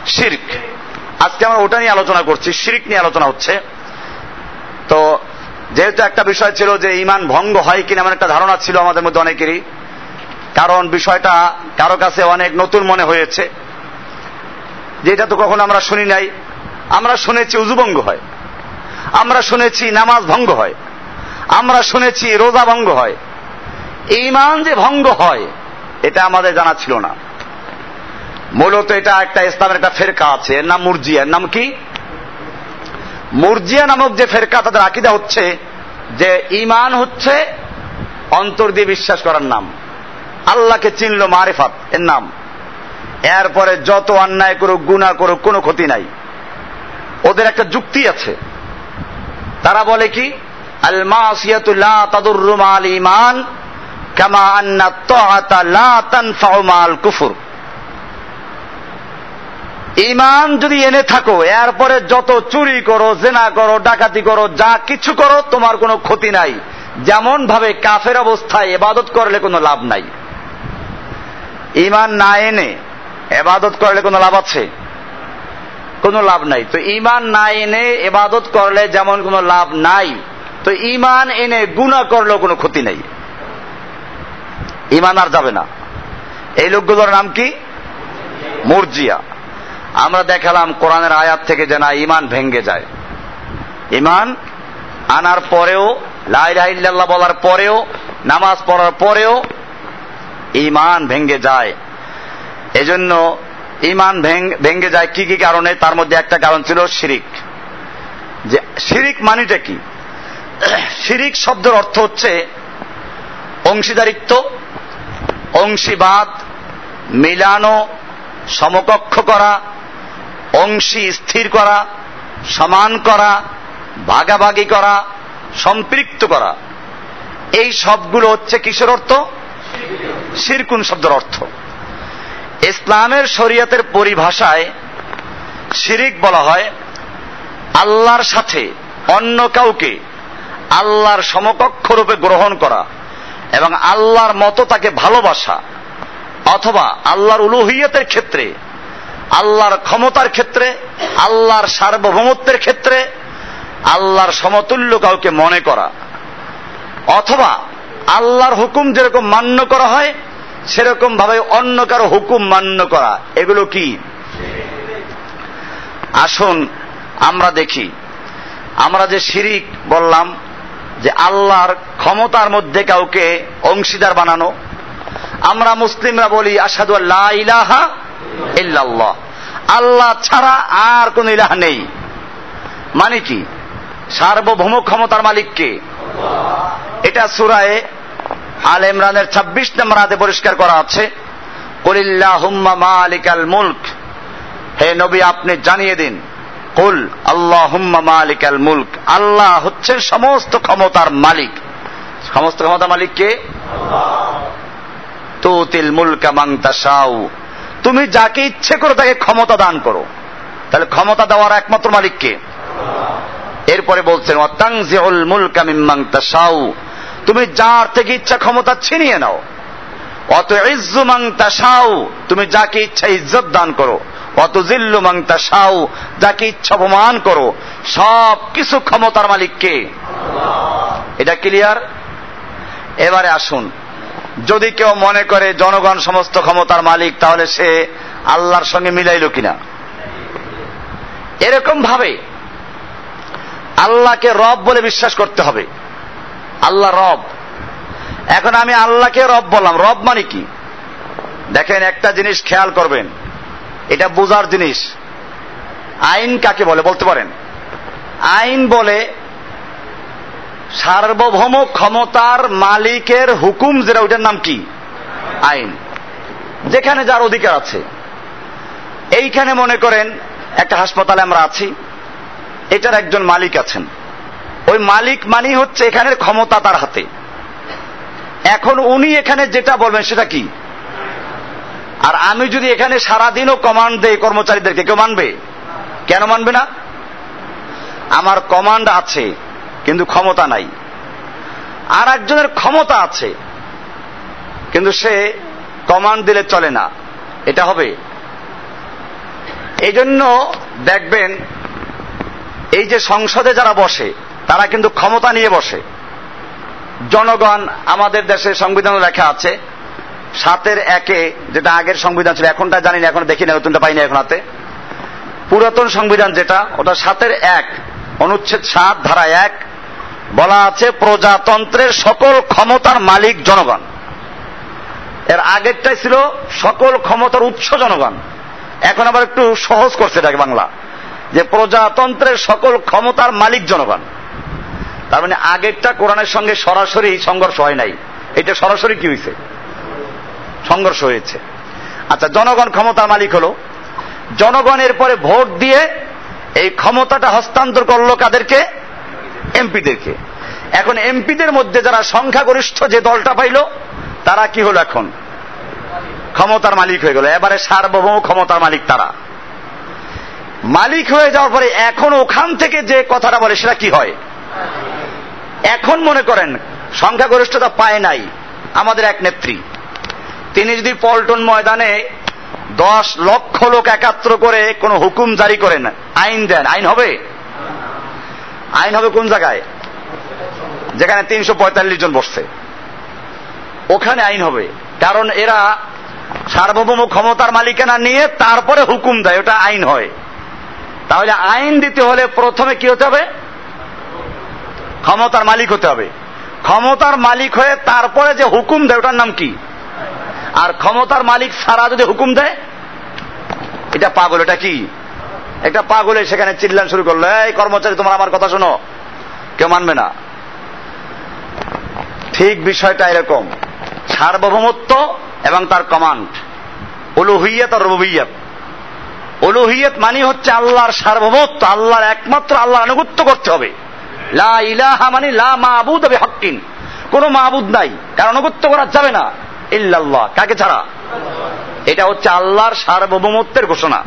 শির্ক। আজকে আমরা ওটা নিয়ে আলোচনা করছি, শিরিক নিয়ে আলোচনা হচ্ছে। তো যেহেতু একটা বিষয় ছিল যে ইমান ভঙ্গ হয় কিনা, এমন একটা ধারণা ছিল আমাদের মধ্যে অনেকেরই। কারণ বিষয়টা কারও কাছে অনেক নতুন মনে হয়েছে। যেটা তো কখনো আমরা শুনি নাই। আমরা শুনেছি উজুভঙ্গ হয়। আমরা শুনেছি নামাজ ভঙ্গ হয়। আমরা শুনেছি রোজা ভঙ্গ হয়। ইমান যে ভঙ্গ হয়, এটা আমাদের জানা ছিল না। মূলত এটা একটা ইসলামের একটা ফেরকা আছে, এর নাম মুরজিয়া। নাম কি? মুরজিয়া নামক যে ফেরকা, তাদের আকিদা হচ্ছে যে ইমান হচ্ছে অন্তর দিয়ে বিশ্বাস করার নাম। আল্লাহকে চিনল মারেফাত, এর নাম। এরপরে যত অন্যায় করুক, গুণা করুক, কোনো ক্ষতি নাই। ওদের একটা যুক্তি আছে। তারা বলে কি? ইমান যদি এনে থাকো, এরপরে যত চুরি করো, জেনা করো, ডাকাতি করো, যা কিছু করো, তোমার কোনো ক্ষতি নাই। যেমন ভাবে কাফের অবস্থায় এবাদত করলে কোনো লাভ নাই। ইমান না এনে এবাদত করলে কোনো লাভ আছে? কোনো লাভ নাই। তো ইমান না এনে এবাদত করলে যেমন কোনো লাভ নাই তো ইমান এনে গুণা করলেও কোনো ক্ষতি নেই। ইমান আর যাবে না। এই লোকগুলোর নাম কি? মুরজিয়া। আমরা দেখালাম কোরআনের আয়াত থেকে যে না, ইমান ভেঙ্গে যায়। ইমান আনার পরেও লাই লাইল্লাহ বলার পরেও, নামাজ পড়ার পরেও ইমান ভেঙ্গে যায়। এজন্য ইমান ভেঙ্গে যায় কি কি কারণে? তার মধ্যে একটা কারণ ছিল শিরিক। যে শিরিক মানিটা কি? শিরিক শব্দের অর্থ হচ্ছে অংশীদারিত্ব, অংশীবাদ, মিলানো, সমকক্ষ করা, অংশী স্থির করা, সমান করা, ভাগাভাগি করা, সম্পৃক্ত করা। এই সবগুলো হচ্ছে কিসের অর্থ? শিরকুন শব্দের অর্থ। ইসলামের শরীয়তের পরিভাষায় শিরিক বলা হয় আল্লাহর সাথে অন্য কাউকে আল্লাহর সমকক্ষ রূপে গ্রহণ করা এবং আল্লাহর মতো তাকে ভালোবাসা অথবা আল্লাহর উলুহিয়তের ক্ষেত্রে, আল্লাহর ক্ষমতার ক্ষেত্রে, আল্লাহর সার্বভৌমত্বের ক্ষেত্রে, আল্লাহর সমতুল্য কাউকে মনে করা। অথবা আল্লাহর হুকুম যেরকম মান্য করা হয় সেরকম ভাবে অন্য কারও হুকুম মান্য করা। এগুলো কি? আসুন আমরা দেখি। আমরা যে শিরিক বললাম যে আল্লাহর ক্ষমতার মধ্যে কাউকে অংশীদার বানানো। আমরা মুসলিমরা বলি আসাদু আল্লাহ ইলাহা ইল্লাল্লাহ। আল্লাহ ছাড়া আর কোন ইলাহ নেই। মানে কি? সার্বভৌম ক্ষমতার মালিককে। এটা সুরায় আল ইমরানের ছাব্বিশ নম্বর হাতে পরিষ্কার করা আছে। কলিল্লাহুম্মা মালিকাল মুলক। হে নবী, আপনি জানিয়ে দিন কুল আল্লাহুম্মা মালিকাল মুলক। আল্লাহ হচ্ছেন সমস্ত ক্ষমতার মালিক। সমস্ত ক্ষমতার মালিক কে? তুতিল মুলকা মাংতাসাউ তুমি যাকে ইচ্ছে করো তাকে ক্ষমতা দান করো। তাহলে ক্ষমতা দেওয়ার একমাত্র মালিককে এরপরে বলছেন ওয়াতাংজিউল মুলকা মিম্মাং তাশাউ। তুমি যার থেকে ইচ্ছা ক্ষমতা ছিনিয়ে নাও। অত ইজ্জু মাং তাশাউ। তুমি যাকে ইচ্ছা ইজ্জত দান করো। অত জিল্লু মাং তাশাউ, যাকে ইচ্ছা অপমান করো, সব কিছু ক্ষমতার মালিককে এটা ক্লিয়ার এবারে আসুন। যদি কেউ মনে করে জনগণ সমস্ত ক্ষমতার মালিক, তাহলে সে আল্লাহর সঙ্গে মিলাইল কিনা? এরকম ভাবে আল্লাহকে রব বলে বিশ্বাস করতে হবে। আল্লাহ রব। এখন আমি আল্লাহকে রব বললাম। রব মানে কি? দেখেন একটা জিনিস খেয়াল করবেন। এটা বোঝার জিনিস। আইন কাকে বলে বলতে পারেন? আইন বলে সার্বভৌম ক্ষমতার মালিকের হুকুম যেটা, ওইটার নাম কি? আইন। যেখানে যার অধিকার আছে। এইখানে মনে করেন একটা হাসপাতালে আমরা আছি, এটার একজন মালিক আছেন। ওই মালিক মানি হচ্ছে এখানের ক্ষমতা তার হাতে। এখন উনি এখানে যেটা বলবেন সেটা কি? আর আমি যদি এখানে সারাদিনও কমান্ড দেই কর্মচারীদেরকে, কেউ মানবে? কেন মানবে না? আমার কমান্ড আছে, কিন্তু ক্ষমতা নাই। আর একজনের ক্ষমতা আছে, কিন্তু সে কমান্ড দিলে চলে না। এটা হবে। এই জন্য দেখবেন, এই যে সংসদে যারা বসে, তারা কিন্তু ক্ষমতা নিয়ে বসে। জনগণ আমাদের দেশে সংবিধান লেখা আছে সাতের একে যেটা আগের সংবিধান ছিল, এখনটা জানি এখন দেখি না নতুনটা পাইনি এখন হাতে। পুরাতন সংবিধান যেটা, ওটা সাতের এক, অনুচ্ছেদ সাত, ধারা এক, বলা আছে প্রজাতন্ত্রের সকল ক্ষমতার মালিক জনগণ। এর আগেরটাই ছিল সকল ক্ষমতার উৎস জনগণ। এখন আবার একটু সহজ করছে এটাকে বাংলা, যে প্রজাতন্ত্রের সকল ক্ষমতার মালিক জনগণ। তার মানে আগেরটা কোরআনের সঙ্গে সরাসরি সংঘর্ষ হয় নাই। এটা সরাসরি কি হয়েছে সংঘর্ষ হয়েছে। আচ্ছা জনগণ ক্ষমতার মালিক হলো। জনগণের পরে ভোট দিয়ে এই ক্ষমতাটা হস্তান্তর করল কাদেরকে? এমপিদেরকে। এখন এমপিদের মধ্যে যারা সংখ্যাগরিষ্ঠ যে দলটা পাইল, তারা কি হলো এখন? ক্ষমতার মালিক হয়ে গেল। এবারে সার্বভৌম ক্ষমতার মালিক তারা। মালিক হয়ে যাওয়ার পরে এখন ওখান থেকে যে কথাটা বলে, সেটা কি হয়? এখন মনে করেন, সংখ্যাগরিষ্ঠতা পায় নাই আমাদের এক নেত্রী। তিনি যদি পল্টন ময়দানে দশ লক্ষ লোক একাত্র করে কোন হুকুম জারি করেন, আইন দেন, আইন হবে? আইন হবে কোন জায়গায়? যেখানে তিনশো পঁয়তাল্লিশ জন বসছে। ওখানে আইন হবে। কারণ এরা সার্বভৌম ক্ষমতার মালিকানা নিয়ে তারপরে হুকুম দেয়, ওটা আইন হয়। তাহলে আইন দিতে হলে প্রথমে কি হতে হবে? ক্ষমতার মালিক হতে হবে। ক্ষমতার মালিক হয়ে তারপরে যে হুকুম দেয়, ওটার নাম কি? আর ক্ষমতার মালিক সারা যদি হুকুম দেয়, এটা পাগল, এটা কি? একটা পাগলে সেখানে চিল্লান শুরু করল, এই কর্মচারী, তোমার আমার কথা শোনো। কেউ মানবে না। ঠিক বিষয়টা এরকম। সার্বভৌমত্ব এবং তার কমান্ড উলুহিয়াত আর রবুইয়াত উলুহিয়াত মানে হচ্ছে আল্লাহর সার্বভৌমত্ব, আল্লাহর একমাত্র আল্লাহর আনুগত্য করতে হবে। লা ইলাহা মানে লা মাহবুদ হবে হকিন কোন মাহবুদ নাই, কারণ আনুগত্য করা যাবে না। ইল্লাল্লাহ। কাকে ছাড়া? এটা হচ্ছে আল্লাহর সার্বভৌমত্বের ঘোষণা।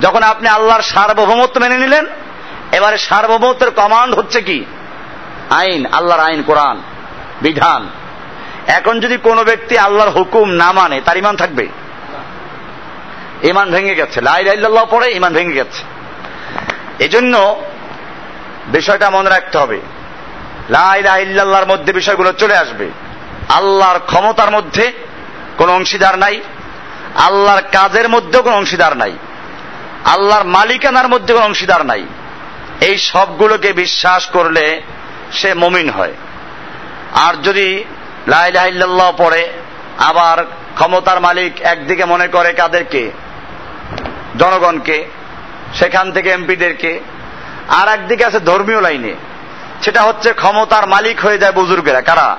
যখন আপনি আল্লাহর সার্বভৌমত্ব মেনে নিলেন, এবারে সার্বভৌমত্বের কমান্ড হচ্ছে কি? আইন, আল্লাহর আইন, কোরআন, বিধান। এখন যদি কোনো ব্যক্তি আল্লাহর হুকুম না মানে তার ইমান থাকবে? ইমান ভেঙে গেছে। লাইল্লাহ পরে ইমান ভেঙে গেছে। এজন্য বিষয়টা মনে রাখতে হবে। লাইল্লাহর মধ্যে বিষয়গুলো চলে আসবে। আল্লাহর ক্ষমতার মধ্যে কোনো অংশীদার নাই, আল্লাহর কাজের মধ্যেও কোনো অংশীদার নাই, আল্লাহর মালিকানার মধ্যে কোনো অংশীদার নাই। এই সবগুলোকে বিশ্বাস করলে সে মমিন হয়। আর যদি লাইলাহ পড়ে, আবার ক্ষমতার মালিক একদিকে মনে করে কাদেরকে? জনগণকে, সেখান থেকে এমপিদেরকে। আর একদিকে আছে ধর্মীয় লাইনে। সেটা হচ্ছে ক্ষমতার মালিক হয়ে যায় বুজুর্গেরা। কারা?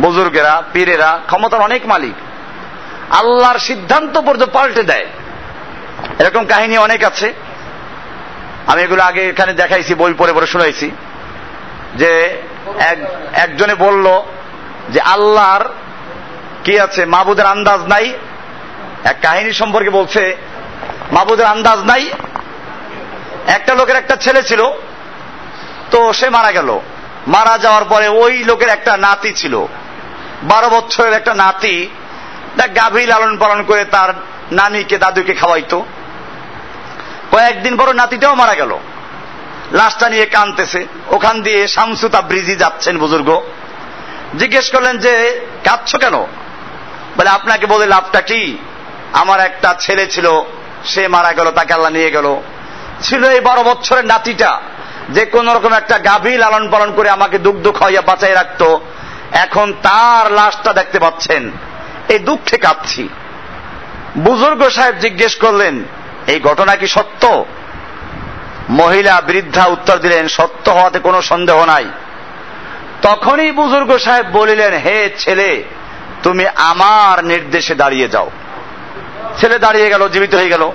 বুজুর্গেরা, পীরেরা, ক্ষমতার অনেক মালিক। আল্লাহর সিদ্ধান্ত পর্যন্ত পাল্টে দেয়। এরকম কাহিনী অনেক আছে। আমি এগুলো আগে এখানে দেখাইছি, বই পড়ে পড়ে শুনাইছি। যে একজনে বলল যে আল্লাহর কি আছে? মাহবুদের আন্দাজ নাই। এক কাহিনী সম্পর্কে বলছে, মাবুদের আন্দাজ নাই। একটা লোকের একটা ছেলে ছিল, তো সে মারা গেল। মারা যাওয়ার পরে ওই লোকের একটা নাতি ছিল। বারো বছরের একটা নাতি গাভী লালন পালন করে তার নানিকে, দাদুকে খাওয়াইতো। কয়েকদিন পর নাতিটাও মারা গেল। লাশটা নিয়ে কানতেছে ওখান দিয়ে শামসুতা ব্রিজি যাচ্ছেন বুজুর্গ। জিজ্ঞেস করলেন যে, কাঁদছ কেন? বলে, আপনাকে বলে লাভটা কি? আমার একটা ছেলে ছিল, সে মারা গেল, তাকে আল্লাহ নিয়ে গেল। ছিল এই বারো বছরের নাতিটা। যে কোন রকম একটা গাভী লালন পালন করে আমাকে দুগ্ধ খাওয়াইয়া বাঁচাই রাখতো। এখন তার লাশটা দেখতে পাচ্ছেন। এই দুঃখে কাঁদছি। বুজুর্গ সাহেব জিজ্ঞেস করলেন, এই ঘটনা কি সত্য? মহিলা বৃদ্ধা উত্তর দিলেন, সত্য হওয়াতে কোনো সন্দেহ নাই। তখনই বুজুর্গ সাহেব বলিলেন, হে ছেলে, তুমি আমার নির্দেশে দাঁড়িয়ে যাও। ছেলে দাঁড়িয়ে গেল, জীবিত হয়ে গেল।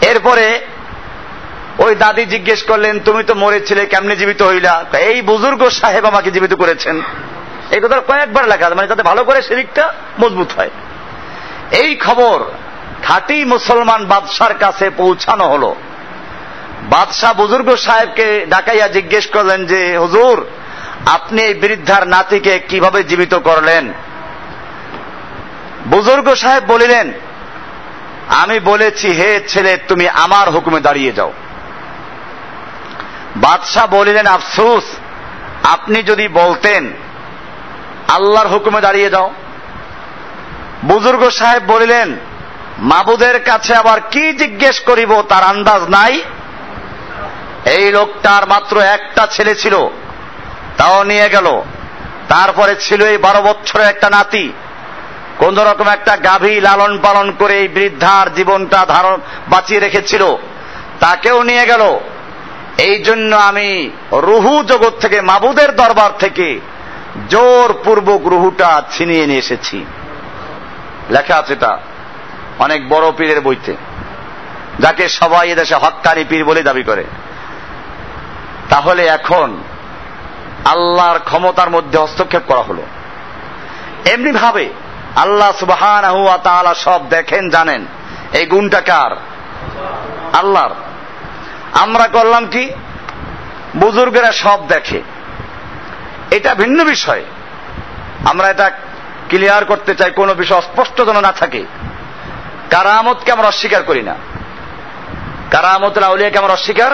এরপরে ওই দাদি জিজ্ঞেস করলেন, তুমি তো মরেছিলে, কেমনে জীবিত হইলা? এই বুজুর্গ সাহেব আমাকে জীবিত করেছেন। এই কথা কয়েকবার লেখা মানে যাতে ভালো করে শরীরটা মজবুত হয়। এই খবর খাঁটি মুসলমান বাদশার কাছে পৌঁছানো হলো। বাদশাহ বুজুর্গ সাহেবকে ডাকাইয়া জিজ্ঞেস করলেন যে, হুজুর, আপনি এই বৃদ্ধার নাতিকে কীভাবে জীবিত করলেন? বুজুর্গ সাহেব বলিলেন, আমি বলেছি, হে ছেলে, তুমি আমার হুকুমে দাঁড়িয়ে যাও। বাদশাহ বলিলেন, আফসুস, আপনি যদি বলতেন আল্লাহর হুকুমে দাঁড়িয়ে যাও বুজুর্গ সাহেব বলিলেন, মাবুদের কাছে আবার কি জিজ্ঞেস করিব তার আন্দাজ নাই? এই লোকটার মাত্র একটা ছেলে ছিল, তাও নিয়ে গেল। তারপরে ছিল এই বারো বছরের একটা নাতি। কোন রকম একটা গাভী লালন পালন করে এই বৃদ্ধার জীবনটা ধারণ বাঁচিয়ে রেখেছিল। তাকেও নিয়ে গেল। এই জন্য আমি রুহু জগৎ থেকে মাবুদের দরবার থেকে জোর পূর্বক রুহুটা ছিনিয়ে নিয়ে এসেছি। লেখা আছে তা অনেক বড় পীরের বইতে। যাকে সবাই এদেশে হক্কানি পীর বলে দাবি করে। তাহলে এখন আল্লাহর ক্ষমতার মধ্যে হস্তক্ষেপ করা হলো। এমনি ভাবে আল্লাহ সুবাহান সব দেখেন, জানেন, এই গুণটা কার? আল্লাহর। আমরা করলাম কি? বুজুর্গেরা সব দেখে। এটা ভিন্ন বিষয়। আমরা এটা ক্লিয়ার করতে চাই, কোনো বিষয় অস্পষ্ট যেন না থাকে। কারামতকে আমরা অস্বীকার করি না। কারামতের আউলিয়াকে আমরা অস্বীকার।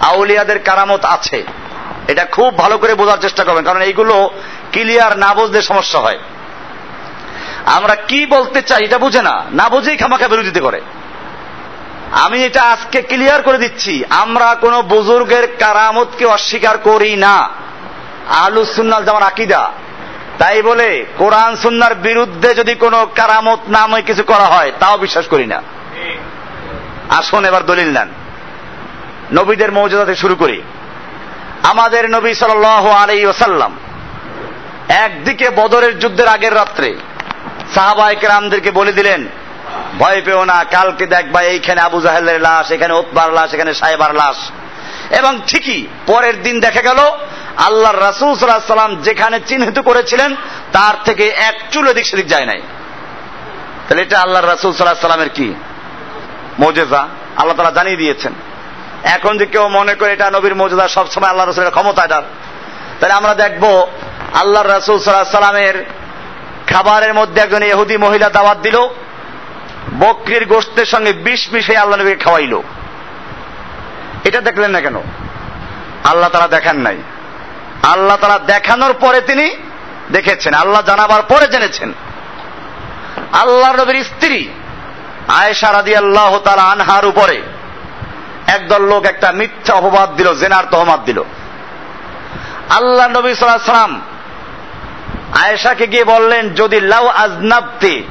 আউলিয়াদের কারামত আছে। এটা খুব ভালো করে বোঝার চেষ্টা করবেন, কারণ এইগুলো ক্লিয়ার না বুঝলে সমস্যা হয়। আমরা কি বলতে চাই এটা বুঝে না না বুঝেই খামাখা বিরোধিতা করে। আমি এটা আজকে ক্লিয়ার করে দিচ্ছি, আমরা কোন বুজুর্গের কারামতকে অস্বীকার করি না। আলু সুন্নাল যেমন আকিদা। তাই বলে, কোরআন সুন্নার বিরুদ্ধে যদি কোনো কারামত নামে কিছু করা হয়, তাও বিশ্বাস করি না। আসুন, এবার দলিল নেন। নবীদের মৌজাদাতে শুরু করি। আমাদের নবী সাল আলাই ওসাল্লাম একদিকে বদরের যুদ্ধের আগের রাত্রে সাহাবাহিক রামদেরকে বলে দিলেন, ভয় পেও না, কালকে দেখবা এইখানে আবু জাহেলের লাশ, এখানে ওতবার লাশ, এখানে সাহেবার লাশ। এবং ঠিকই পরের দিন দেখা গেল আল্লাহ রাসুল সাল্লাহ সাল্লাম যেখানে চিহ্নিত করেছিলেন, তার থেকে এক চুল এদিক সেদিক যায় নাই। তাহলে এটা আল্লাহ রাসুল সাল্লাহ সাল্লামের কি? মৌজেজা। আল্লাহ তালা জানিয়ে দিয়েছেন। এখন যে কেউ মনে করে এটা নবীর মৌজেদা সবসময় আল্লাহ রসুলের ক্ষমতা এটার তাহলে আমরা দেখব আল্লাহ রাসুল সাল্লাহ সাল্লামের খাবারের মধ্যে একজন এহুদি মহিলা দাওয়াত দিল, বকরির গোষ্ঠের সঙ্গে বিষ মিশে আল্লাহ নবীকে খাওয়াইল। এটা দেখলেন না কেন? আল্লাহ তারা দেখান নাই। আল্লাহ তারা দেখানোর পরে তিনি দেখেছেন, আল্লাহ জানাবার পরে জেনেছেন। আল্লাহ নবীর স্ত্রী আয়েশা রাদি আল্লাহ তালা আনহার উপরে একদল লোক একটা মিথ্যা অপবাদ দিল, জেনার তহমাদ দিল। আল্লাহ নবী সাল্লাম আয়েশাকে গিয়ে বললেন, যদি লাউ আজনাবতে,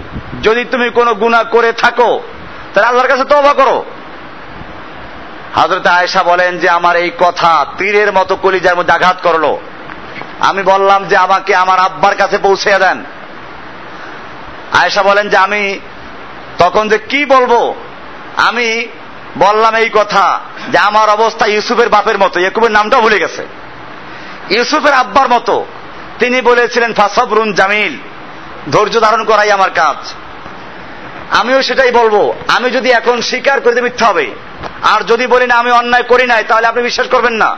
যদি তুমি কোনো গুণা করে থাকো, তাহলে আল্লাহর কাছে তবা করো। হাজরত আয়েশা বলেন যে, আমার এই কথা তীরের মতো কলিজার মধ্যে আঘাত করল। আমি বললাম যে, আমাকে আমার আব্বার কাছে পৌঁছে দেন। আয়েশা বলেন যে, আমি তখন যে কি বলব? আমি বললাম এই কথা যে, আমার অবস্থা ইউসুফের বাপের মতো, ইয়কুবের নামটা ভুলে গেছে। ইউসুফের আব্বার মতো। তিনি বলেছিলেন, ফাসবরুন জামিল, ধৈর্য ধারণ করাই আমার কাজ। আমিও সেটাই বলব। আমি যদি এখন স্বীকার করে মিথ্যা হবে আর যদি বলি না, আমি অন্যায় করি নাই, তাহলে আপনি বিশ্বাস করবেন না।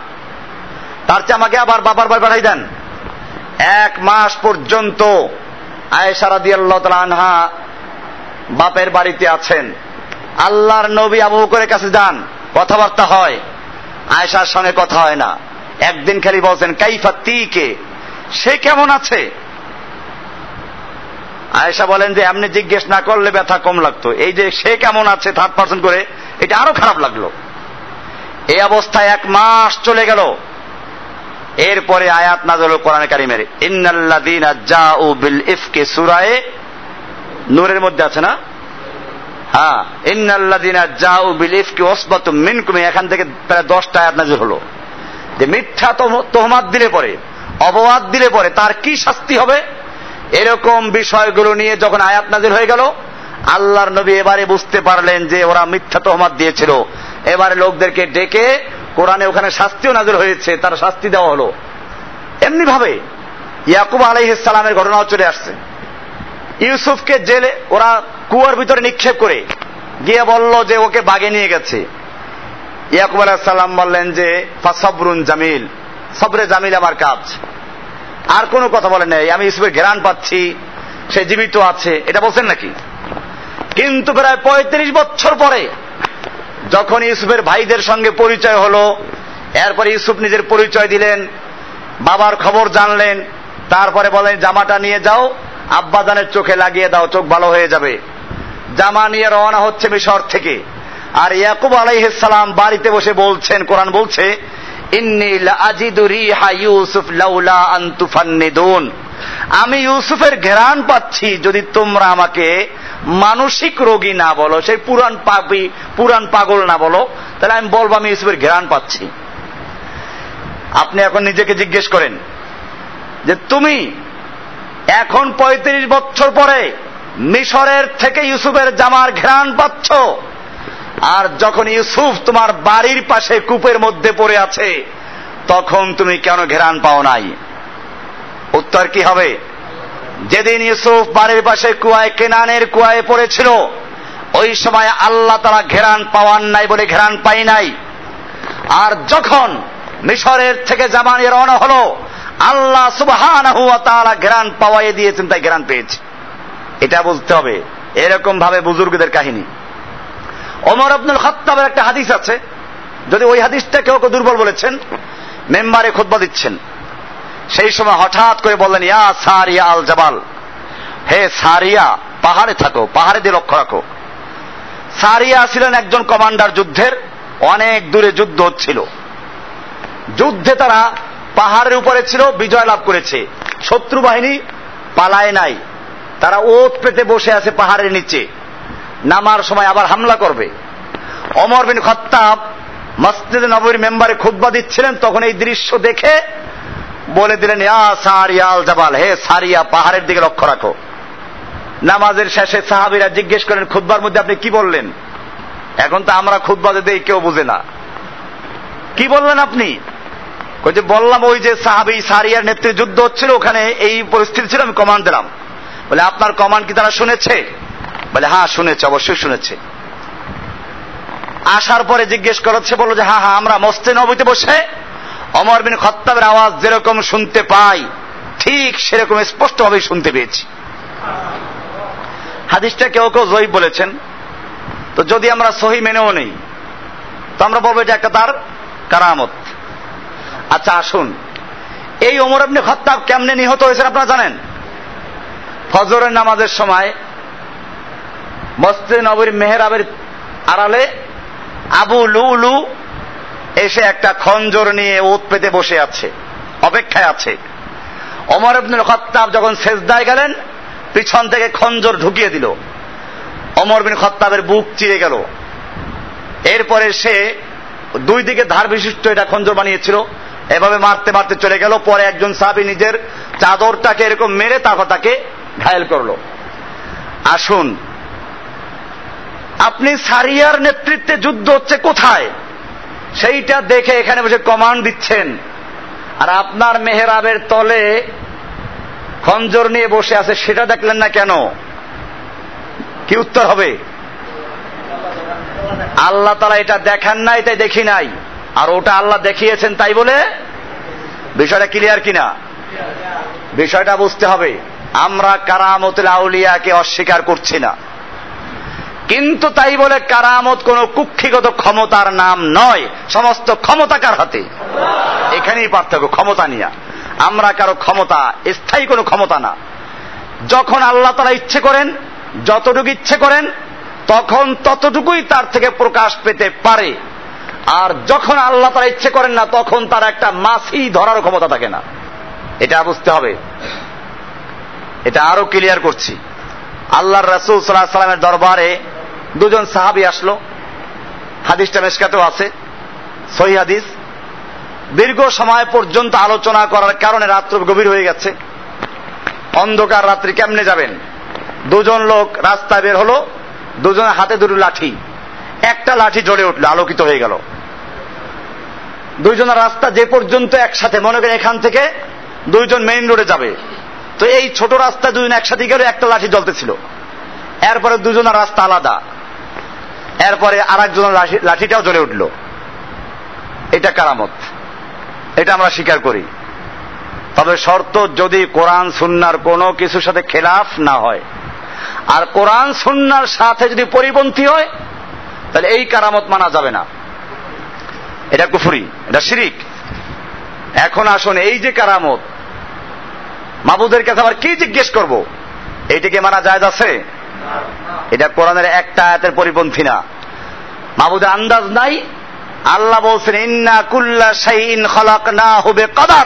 তার চেয়ে আমাকে আবার বাবার বাড়ি পাঠাই দেন। এক মাস পর্যন্ত আয়েশারা দিয়াল্লাহ আনহা বাপের বাড়িতে আছেন। আল্লাহর নবী আবু করে কাছে যান, কথাবার্তা হয়। আয়েশার সঙ্গে কথা হয় না। একদিন খালি বলছেন, কাইফা তিকে? সে কেমন আছে? আয়েশা বলেন যে, এমনি জিজ্ঞেস না করলে ব্যথা কম লাগতো। এই যে, সে কেমন আছে? থার্ড পার্সন করে এটা আরও খারাপ লাগল। এই অবস্থায় এক মাস চলে গেল। এরপরে আয়াত নাজল কোরআন কারিমের, ইন্নাল্লাযীনা জাউ বিল ইফকে সূরায়ে, নূরের মধ্যে আছে না? হ্যাঁ ইন্নাল্লাযীনা জাউ বিল ইফকে ওসবাতুম মিনকুম এখান থেকে প্রায় 10টা আয়াত নাজল হলো। যে মিথ্যা তোহমাত দিলে পরে, অপবাদ দিলে পরে তার কি শাস্তি হবে? এরকম বিষয়গুলো নিয়ে যখন আয়াত নাজির হয়ে গেল আল্লাহর নবী এবারে বুঝতে পারলেন যে ওরা মিথ্যা তোহমাত দিয়েছিল। এবারে লোকদেরকে ডেকে কোরআনে ওখানে শাস্তিও নাজির হয়েছে, তার শাস্তি দেওয়া হলো। এমনি ভাবে ইয়াকুব আলাইহিসালামের ঘটনাও চলে আসছে। ইউসুফকে জেলে ওরা কুয়ার ভিতরে নিক্ষেপ করে গিয়ে বলল যে ওকে বাগে নিয়ে গেছে। ইয়াকুব আলাইসাল্লাম বললেন যে, ফাসবরুন জামিল, সবরে জামিল আমার কাজ। আর কোনো কথা বলেন নাই, আমি ইউসুফের ঘেরান পাচ্ছি, সে জীবিত আছে। এটা বলছেন নাকি? কিন্তু প্রায় পঁয়ত্রিশ বছর পরে, যখন ইউসুফের ভাইদের সঙ্গে পরিচয় হলো, এরপরে ইউসুফ নিজের পরিচয় দিলেন, বাবার খবর জানলেন, তারপরে বলেন, জামাটা নিয়ে যাও, আব্বাদানের চোখে লাগিয়ে দাও, চোখ ভালো হয়ে যাবে। জামা নিয়ে রওনা হচ্ছে মিশর থেকে। আর ইয়াকুব আলাইহিসালাম বাড়িতে বসে বলছেন, কোরআন বলছে আমি ইউসুফের ঘেরান পাচ্ছি যদি তোমরা আমাকে মানসিক রোগী না বলো, সেই পুরান পাপি পুরান পাগল না বলো, তাহলে আমি বলব আমি ইউসুফের ঘেরান পাচ্ছি। আপনি এখন নিজেকে জিজ্ঞেস করেন যে তুমি এখন পঁয়ত্রিশ বছর পরে মিশরের থেকে ইউসুফের জামার ঘেরান পাচ্ছ? আর যখন ইউসুফ তোমার বাড়ির পাশে কূপের মধ্যে পড়ে আছে, তখন তুমি কেন ঘেরান পাও নাই? উত্তর কি হবে? যেদিন ইউসুফ বাড়ির পাশে কুয়ায় কেনানের কুয়ায় পড়েছিল, ওই সময় আল্লাহ তারা ঘেরান পাওয়ান নাই বলে ঘেরান পাই নাই। আর যখন মিশরের থেকে জামানি রওনা হলো, আল্লাহ সুবহান ঘেরান পাওয়াই দিয়েছেন, তাই ঘেরান পেয়েছে। এটা বুঝতে হবে। এরকম ভাবে বুজুর্গদের কাহিনী। ওমর আব্দুল খত্তাবের একটা হাদিস আছে। যদি ওই হাদিসটা কেউ কেউ দুর্বল বলেছেন, মেম্বারে খোদবা দিচ্ছেন। সেই সময় হঠাৎ করে বললেন, ইয়া সারিয়া আল জাবাল। হে সারিয়া, পাহাড়ে থাকো, পাহাড়ে দিয়ে লক্ষ্য রাখো। সারিয়া ছিলেন একজন কমান্ডার যুদ্ধের, অনেক দূরে যুদ্ধ হচ্ছিল। যুদ্ধে তারা পাহাড়ের উপরে ছিল, বিজয় লাভ করেছে। শত্রু বাহিনী পালায় নাই। তারা ওত পেতে বসে আছে পাহাড়ের নিচে। নামার সময় আবার হামলা করবে। অমর বিন খত্তাব মসজিদ নবীর মেম্বারে খুদ্া দিচ্ছিলেন, তখন এই দৃশ্য দেখে বলে দিলেন সারিয়াল জাবাল, হে সারিয়া, পাহাড়ের দিকে লক্ষ্য রাখো। নামাজের শেষে সাহাবিরা জিজ্ঞেস করেন খুদ্বার মধ্যে আপনি কি বললেন? এখন তো আমরা খুদ্া দিতে কেউ বুঝে না। কি বললেন আপনি? যে বললাম, ওই যে সাহাবি সারিয়ার নেতৃত্বে যুদ্ধ হচ্ছিল, ওখানে এই পরিস্থিতি ছিল, আমি কমান্ড দিলাম। বলে, আপনার কমান্ড কি তারা শুনেছে? বলে হ্যাঁ শুনেছে, অবশ্যই শুনেছে। আসার পরে জিজ্ঞেস করাচ্ছে বলল যে হ্যাঁ হ্যাঁ আমরা মস্তে নবীতে বসে অমর বিন খত্তাবের আওয়াজ যেরকম শুনতে পাই, ঠিক সেরকম স্পষ্টভাবে শুনতে পেয়েছি। হাদিসটা কেউ কেউ জয়ী বলেছেন, তো যদি আমরা সহি মেনেও নেই, তো আমরা বলব এটা একটা তার কারামত। আচ্ছা আসুন। এই ওমর আপনি খত্তাব কেমনে নিহত হয়েছেন আপনারা জানেন? ফজরের নামাজের সময় মসজিদ নবীর মেহরাবের আড়ালে আবু লুলু এসে একটা খঞ্জর নিয়ে ওত পেতে বসে আছে, অপেক্ষায় আছে। অমর আব্দুল খত্তাব যখন শেষদায় গেলেন, পিছন থেকে খঞ্জর ঢুকিয়ে দিল। অমর বিন খত্তাবের বুক চিরে গেল। এরপরে সে দুই দিকে ধার বিশিষ্ট এটা খঞ্জর বানিয়েছিল, এভাবে মারতে মারতে চলে গেল, পরে একজন সাহাবি নিজের চাদরটাকে এরকম মেরে তারপর তাকে ঘায়েল করল। আসুন, আপনি সারিয়ার নেতৃত্বে যুদ্ধ হচ্ছে কোথায়? সেইটা দেখে এখানে বসে কমান্ড দিচ্ছেন। আর আপনার মেহরাবের তলে খঞ্জর নিয়ে বসে আছে, সেটা দেখলেন না কেন? কি উত্তর হবে? আল্লাহ তারা এটা দেখান নাই, তাই দেখি নাই। আর ওটা আল্লাহ দেখিয়েছেন তাই বলে? বিষয়টা ক্লিয়ার কিনা? বিষয়টা বুঝতে হবে। আমরা কারামতুল আউলিয়াকে অস্বীকার করছি না। কিন্তু তাই বলে কারামত কোন কুক্ষিগত ক্ষমতার নাম নয়। সমস্ত ক্ষমতাকার হাতে? এখানেই পার্থক্য, ক্ষমতা নিয়ে। আমরা কারও ক্ষমতা, স্থায়ী কোনো ক্ষমতা না। যখন আল্লাহ তারা ইচ্ছে করেন, যতটুকু ইচ্ছে করেন, তখন ততটুকুই তার থেকে প্রকাশ পেতে পারে। আর যখন আল্লাহ তারা ইচ্ছে করেন না, তখন তার একটা মাসি ধরার ক্ষমতা থাকে না। এটা বুঝতে হবে। এটা আরও ক্লিয়ার করছি। আল্লাহর রাসুল সাল্লাহ সাল্লামের দরবারে দুজন সাহাবি আসলো। হাদিসটা মেসকাতেও আছে, সহি হাদিস। দীর্ঘ সময় পর্যন্ত আলোচনা করার কারণে রাত্র গভীর হয়ে গেছে। অন্ধকার রাত্রি কেমনে যাবেন? দুজন লোক রাস্তায় বের হলো দুজনের হাতে দুটো লাঠি। একটা লাঠি জ্বলে উঠল, আলোকিত হয়ে গেল। দুইজনের রাস্তা যে পর্যন্ত একসাথে, মনে করেন এখান থেকে দুইজন মেইন রোডে যাবে। তো এই ছোট রাস্তা দুজন একসাথে গেলে একটা লাঠি জ্বলতেছিল। এরপরে দুজনের রাস্তা আলাদা। এরপরে আর একজনের লাঠিটাও জ্বলে উঠল। এটা কারামত। এটা আমরা স্বীকার করি। তবে শর্ত, যদি কোরআন, সুন্নার কোনো কিছুর সাথে খেলাফ না হয়, আর কোরআন, সুন্নার সাথে যদি পরিপন্থী হয়, তাহলে এই কারামত মানা যাবে না। এটা কুফুরি, এটা শিরিক। এখন আসুন, এই যে কারামত, মাবুদের কাছে আবার কি জিজ্ঞেস করব? এইটিকে মানা যায় আছে? এটা কোরআনের একটা আয়াতের পরিপন্থী না। মাবুদের আন্দাজ নাই। আল্লাহ বলছেন, ইন্না কুল্লা শাইইন খলাকনা হবে কদার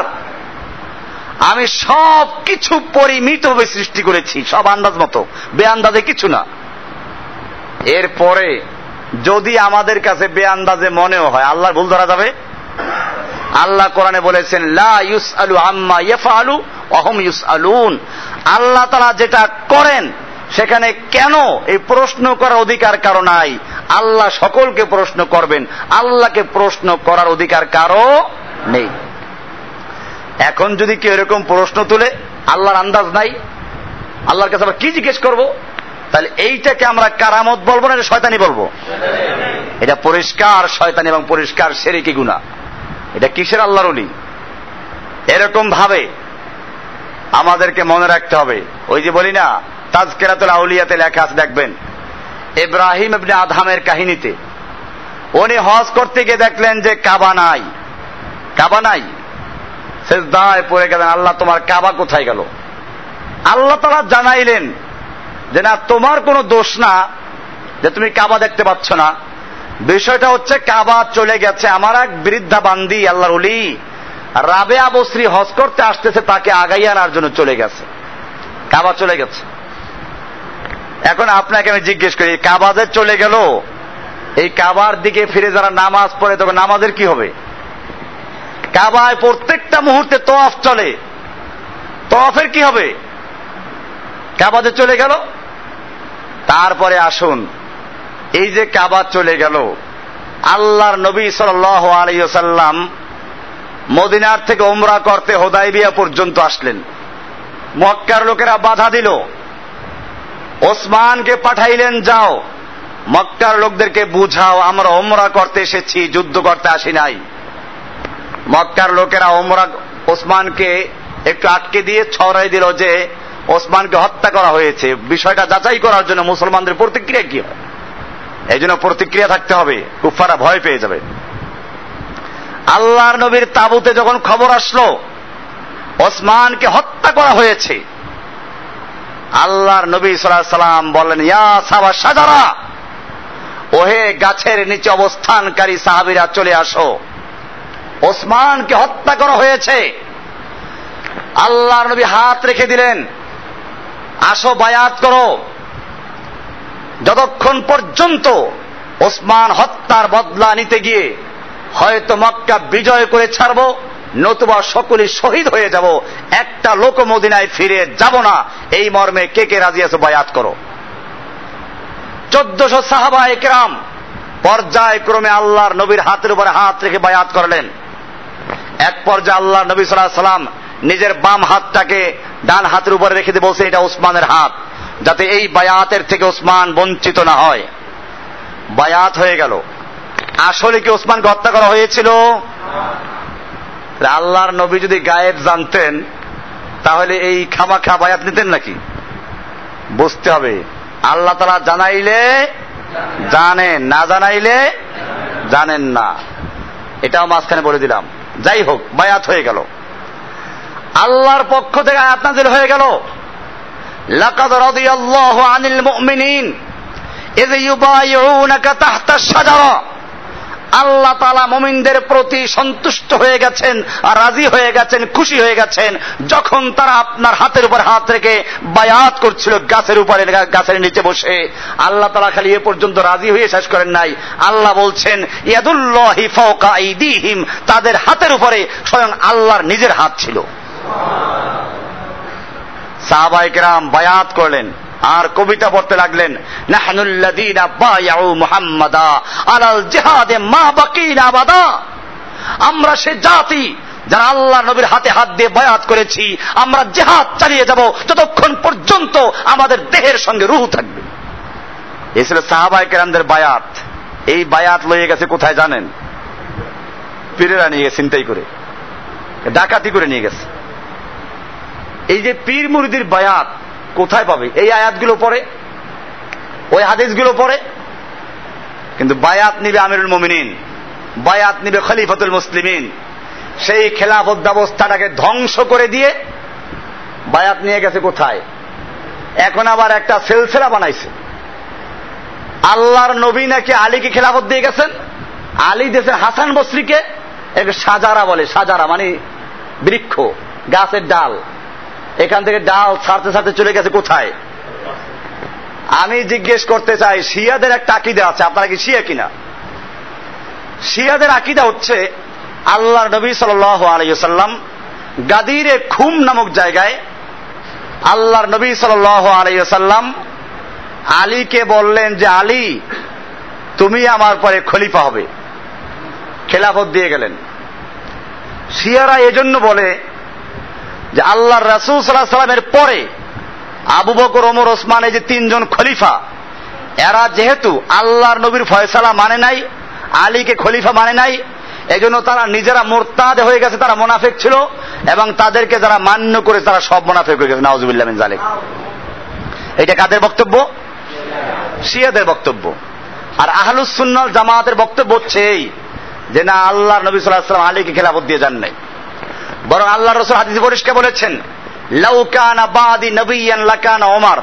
আমি সব কিছু পরিমিতভাবে সৃষ্টি করেছি, সব আন্দাজ মতো। বেআন্দাজে কিছু না। এরপরে যদি আমাদের কাছে বেআন্দাজে মনেও হয় আল্লাহ ভুল ধরা যাবে? আল্লাহ কোরআনে বলেছেন, লা ইউস আলু আম্মা ইয়েফা আলু অহম ইউস আলুন আল্লাহ তারা যেটা করেন সেখানে কেন এই প্রশ্ন করার অধিকার কারও নাই? আল্লাহ সকলকে প্রশ্ন করবেন। আল্লাহকে প্রশ্ন করার অধিকার কারও নেই। এখন যদি কেউ এরকম প্রশ্ন তুলে, আল্লাহর আন্দাজ নাই, আল্লাহর কাছে আবার কি জিজ্ঞেস করব? তাহলে এইটাকে আমরা কারামত বলব না, এটা শয়তানি বলব? এটা পরিষ্কার শয়তানি এবং পরিষ্কার সেরেকি গুণা এটা কিসের আল্লাহর অলি এরকম ভাবে আমাদেরকে মনে রাখতে হবে। ওই যে বলি না তাজকেরাতুল আউলিয়াতে লেখা আছে, দেখবেন। ইব্রাহিম ইবনে আধামের কাহিনীতে। উনি হজ করতে গিয়ে দেখলেন যে কাবা নাই। কাবা নাই। দায় পড়ে গেলেন, আল্লাহ তোমার কাবা কোথায় গেল? আল্লাহ তারা জানাইলেন যে না, তোমার কোনো দোষ না, যে তুমি কাবা দেখতে পাচ্ছ না। বিষয়টা হচ্ছে কাবা চলে গেছে আমার এক বৃদ্ধা বান্দি আল্লাহর উলি রাবে আবশ্রী হজ করতে আসতেছে, তাকে আগাই আনার জন্য চলে গেছে। কাবা চলে গেছে। এখন আপনাকে আমি জিজ্ঞেস করি কাবাজের চলে গেল, এই কাবার দিকে ফিরে যারা নামাজ পড়ে, তখন নামাজের কি হবে? কাবায় প্রত্যেকটা মুহূর্তে তফ চলে। তফের কি হবে? কাবাজে চলে গেল? তারপরে আসুন, এই যে কাবা চলে গেল, আল্লাহর নবী সাল আলাইসাল্লাম মদিনার থেকে ওমরা করতে হোদাইবিয়া পর্যন্ত আসলেন। মক্কার লোকেরা বাধা দিল। ওসমানকে পাঠাইলেন, যাও। মক্কার লোকদেরকে বুঝাও, আমরা ওমরা করতে এসেছি, যুদ্ধ করতে আসি নাই। মক্কার লোকেরা ওমরা ওসমানকে একটু আটকে দিয়ে ছড়াই দিল যে, ওসমানকে হত্যা করা হয়েছে। বিষয়টা যাচাই করার জন্য মুসলমানদের প্রতিক্রিয়া কি হয় এই জন্য প্রতিক্রিয়া থাকতে হবে কুফারা ভয় পেয়ে যাবে। আল্লাহর নবীর তাবুতে যখন খবর আসলো, ওসমানকে হত্যা করা হয়েছে আল্লাহর নবী সাল্লাম বললেন, ইয়া সাবা সাজারা ওহে গাছের নিচে অবস্থানকারী সাহাবিরা, চলে আসো। ওসমানকে হত্যা করা হয়েছে। আল্লাহর নবী হাত রেখে দিলেন, আসো বায়াত করো। যতক্ষণ পর্যন্ত ওসমান হত্যার বদলা নিতে গিয়ে হয়তো মক্কা বিজয় করে ছাড়ব নতুবা সকলে শহীদ হয়ে যাব। একটা লোক মদিনায় ফিরে যাব না। এই মর্মে কে কে রাজি আছে বায়াত করো। চোদ্দশো সাহাবা একরাম পর্যায়ক্রমে আল্লাহর নবীর হাতের উপরে হাত রেখে বায়াত করলেন। এক পর্যায়ে আল্লাহ নবী সাল্লাহ সাল্লাম নিজের বাম হাতটাকে ডান হাতের উপরে রেখে দিয়ে বলছে, এটা ওসমানের হাত, যাতে এই বায়াতের থেকে ওসমান বঞ্চিত না হয়। বায়াত হয়ে গেল। আসলে কি ওসমানকে হত্যা করা হয়েছিল? আল্লাহর নবী যদি গায়েব জানতেন, তাহলে এই খামা খা বায়াত নিতেন নাকি? বুঝতে হবে। আল্লাহ তারা জানাইলে জানেন না জানাইলে জানেন না। এটাও মাঝখানে বলে দিলাম। যাই হোক, বায়াত হয়ে গেল। আল্লাহর পক্ষ থেকে আয়াত নাজিল হয়ে গেল। লাকাদ রাদিয়াল্লাহু আনিল মুমিনিন, ইয ইউবাইউনাকা শাজারা। আল্লাহ তালা মমিনদের প্রতি সন্তুষ্ট হয়ে গেছেন আর রাজি হয়ে গেছেন, খুশি হয়ে গেছেন। যখন তারা আপনার হাতের উপর হাত রেখে বায়াত করছিল, গাছের উপরে গাছের নিচে বসে। আল্লাহ তালা খালি এ পর্যন্ত রাজি হয়ে শেষ করেন নাই। আল্লাহ বলছেন, ইয়াদুল্লাহি ফাওকা আইদিহিম, তাদের হাতের উপরে স্বয়ং আল্লাহর নিজের হাত ছিল। সাহাবাইকেরাম বায়াত করলেন। আর কবিতা পড়তে লাগলেন, নাহনুল্লাযীনা বায়াউ মুহাম্মাদা আলাল জিহাদে মা বাকিনা বাদা আমরা সে জাতি যারা আল্লাহ নবীর হাতে হাত দিয়ে বায়াত করেছি, আমরা জেহাদ চালিয়ে যাব যতক্ষণ পর্যন্ত আমাদের দেহের সঙ্গে রুহ থাকবে। এ সাহাবাই কেরামদের বায়াত। এই বায়াত লইয়ে গেছে কোথায় জানেন? পীরেরা নিয়ে গেছে চিন্তাই করে। ডাকাতি করে নিয়ে গেছে। এই যে পীর মুরিদির বায়াত কোথায় পাবে? এই আয়াতগুলো পড়ে, ওই হাদিসগুলো পড়ে, কিন্তু বায়াত নিবে আমিরুল মমিনিন, বায়াত নিবে খলিফাতুল মুসলিমিন। সেই খেলাফত ব্যবস্থাটাকে ধ্বংস করে দিয়ে বায়াত নিয়ে গেছে কোথায়? এখন আবার একটা সেলসেলা বানাইছে। আল্লাহর নবী নাকি আলীকে খেলাফত দিয়ে গেছেন? আলী দেশে হাসান বসরিকে সাজারা বলে, সাজারা মানে বৃক্ষ, গাছের ডাল। এখান থেকে ডাল ছাড়তে ছাড়তে চলে গেছে কোথায়? আমি জিজ্ঞেস করতে চাই, শিয়াদের একটা আকিদা আছে, আপনারা কি শিয়া কিনা? শিয়াদের আকিদা হচ্ছে আল্লাহ নবী সাল্লাম গাদিরে খুম নামক জায়গায় আল্লাহর নবী সাল্লাম আলীকে বললেন যে, আলী, তুমি আমার পরে খলিফা হবে। খেলাফত দিয়ে গেলেন। শিয়ারা এজন্য বলে যে আল্লাহ রাসুল সাল্লাহ সাল্লামের পরে আবু বকর, ওমর, ওসমান এই যে তিনজন খলিফা, এরা যেহেতু আল্লাহর নবীর ফয়সালা মানে নাই, আলীকে খলিফা মানে নাই, এজন্য তারা নিজেরা মোরতাদ হয়ে গেছে, তারা মোনাফেক ছিল এবং তাদেরকে যারা মান্য করে তারা সব মোনাফেক হয়ে গেছে। নাওজুবিল্লাহ মিন জালেক এটা কাদের বক্তব্য? শিয়াদের বক্তব্য। আর আহলুসুন্নাল জামাতের বক্তব্য হচ্ছে এই যে না আল্লাহ নবী সাল্লাহ সাল্লাম আলীকে খেলাফত দিয়ে যান নাই। বরং আল্লাহ রসুল হাদিস পরিষ্কার বলেছেন লাউকানা বাদি নবিয়ান লাকানা ওমর।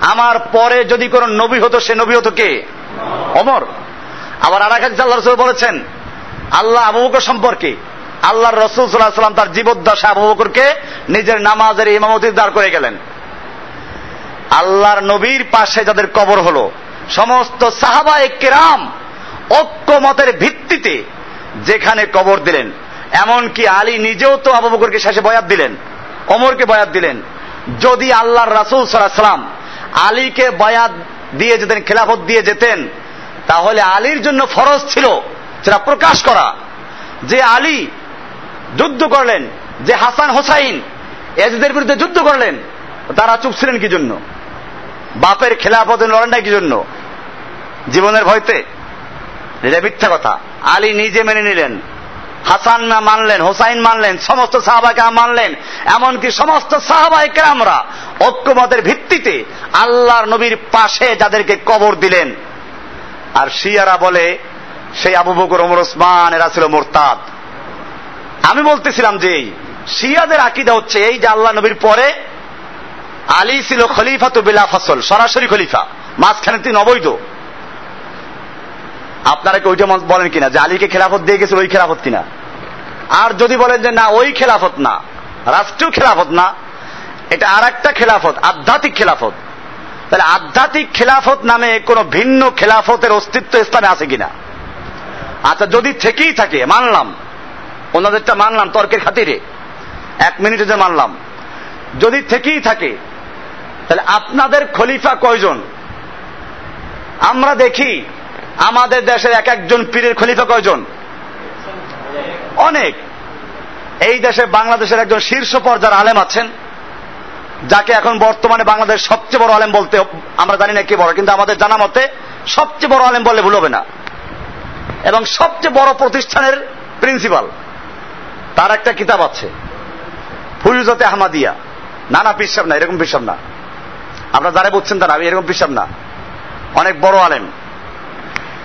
আমার পরে যদি কোন নবী হতো, সে নবী হতো কে? অমর আবার আর এক আল্লাহ রসুল বলেছেন, আল্লাহ আবু সম্পর্কে। আল্লাহর রসুল সাল্লাহ সাল্লাম তার জীবদ্দশা আবু বকরকে নিজের নামাজের ইমামতি দাঁড় করে গেলেন। আল্লাহর নবীর পাশে যাদের কবর হলো, সমস্ত সাহাবা কেরাম ঐক্যমতের ভিত্তিতে যেখানে কবর দিলেন। এমনকি আলী নিজেও তো আবু বকরকে শেষে বয়াত দিলেন অমরকে বয়াত দিলেন। যদি আল্লাহর রাসুল সাল্লাম আলীকে বয়াত দিয়ে যেতেন, খেলাফত দিয়ে যেতেন, তাহলে আলীর জন্য ফরজ ছিল সেটা প্রকাশ করা। যে আলী যুদ্ধ করলেন, যে হাসান হোসাইন, এজদের বিরুদ্ধে যুদ্ধ করলেন, তারা চুপ ছিলেন কি জন্য? বাপের খেলাফত লড়েন কি জন্য? জীবনের ভয়তে? এটা মিথ্যা কথা। আলী নিজে মেনে নিলেন। হাসান না মানলেন, হোসাইন মানলেন, সমস্ত সাহাবাকে মানলেন, এমনকি সমস্ত সাহাবাহিকে আমরা ঐক্যমতের ভিত্তিতে আল্লাহর নবীর পাশে যাদেরকে কবর দিলেন। আর শিয়ারা বলে, সেই আবু বকর, ওমর ওসমান, এরা ছিল মোরতাদ। আমি বলতেছিলাম যে শিয়াদের আকিদা হচ্ছে এই যে আল্লাহ নবীর পরে আলী ছিল খলিফা তো বিলা ফসল, সরাসরি খলিফা, মাঝখানে তিনি অবৈধ। আপনারা কি ওইটা বলেন কিনা? যে আলীকে খেলাফত দিয়ে গেছিল, ওই খেলাফত কিনা? আর যদি বলেন যে না, ওই খেলাফত না রাষ্ট্রীয় খেলাফত না, এটা আর একটা খেলাফত, আধ্যাত্মিক খেলাফত। তাহলে আধ্যাত্মিক খেলাফত নামে কোন ভিন্ন খেলাফতের অস্তিত্ব ইসলামে আছে কিনা? আচ্ছা যদি থেকেই থাকে, মানলাম। ওনাদেরটা মানলাম, তর্কের খাতিরে। এক মিনিটে যে মানলাম। যদি থেকেই থাকে, তাহলে আপনাদের খলিফা কয়জন? আমরা দেখি আমাদের দেশের এক একজন পীরের খলিফা কয়জন? অনেক। এই দেশে বাংলাদেশের একজন শীর্ষ পর্যায়ের আলেম আছেন, যাকে এখন বর্তমানে বাংলাদেশ সবচেয়ে বড় আলেম বলতে আমরা জানি না কি বড়, কিন্তু আমাদের জানা মতে সবচেয়ে বড় আলেম বললে ভুল হবে না। এবং সবচেয়ে বড় প্রতিষ্ঠানের প্রিন্সিপাল, তার একটা কিতাব আছে ফুলজতে আহমাদিয়া। না না পিসাব না, এরকম পিসাব না। আপনারা যারা বুঝছেন তারা আমি এরকম পিসাব না। অনেক বড় আলেম।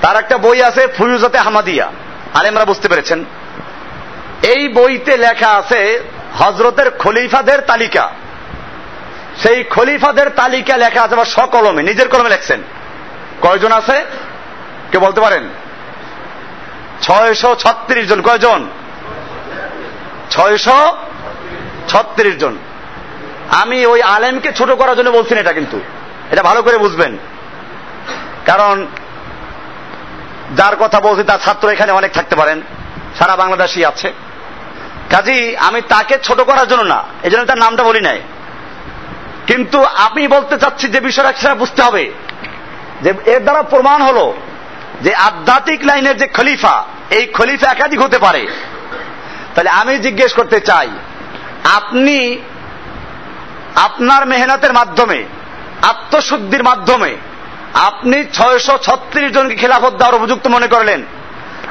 তার একটা বই আছে ফুলজতে আহমাদিয়া। আলেমরা বুঝতে পেরেছেন। এই বইতে লেখা আছে হজরতের খলিফাদের তালিকা। সেই খলিফাদের তালিকা লেখা আছে বা সকলমে নিজের কলমে লেখছেন। কয়জন আছে? কে বলতে পারেন? ছয়শো ছত্রিশ জন। কয়জন? ছয়শো ছত্রিশ জন। আমি ওই আলেমকে ছোট করার জন্য বলছি না এটা কিন্তু। এটা ভালো করে বুঝবেন। কারণ যার কথা বলছি তার ছাত্র এখানে অনেক থাকতে পারেন। সারা বাংলাদেশই আছে। কাজী, আমি তাকে ছোট করার জন্য না এই জন্য তার নামটা বলি নাই। কিন্তু আমি বলতে চাচ্ছি যে বিষয়টা সেটা বুঝতে হবে। যে এর দ্বারা প্রমাণ হলো যে আধ্যাত্মিক লাইনের যে খলিফা, এই খলিফা একাধিক হতে পারে। তাহলে আমি জিজ্ঞেস করতে চাই, আপনি আপনার মেহনতের মাধ্যমে, আত্মশুদ্ধির মাধ্যমে আপনি ছয়শো ছত্রিশ জনকে খেলাফত দেওয়ার উপযুক্ত মনে করলেন।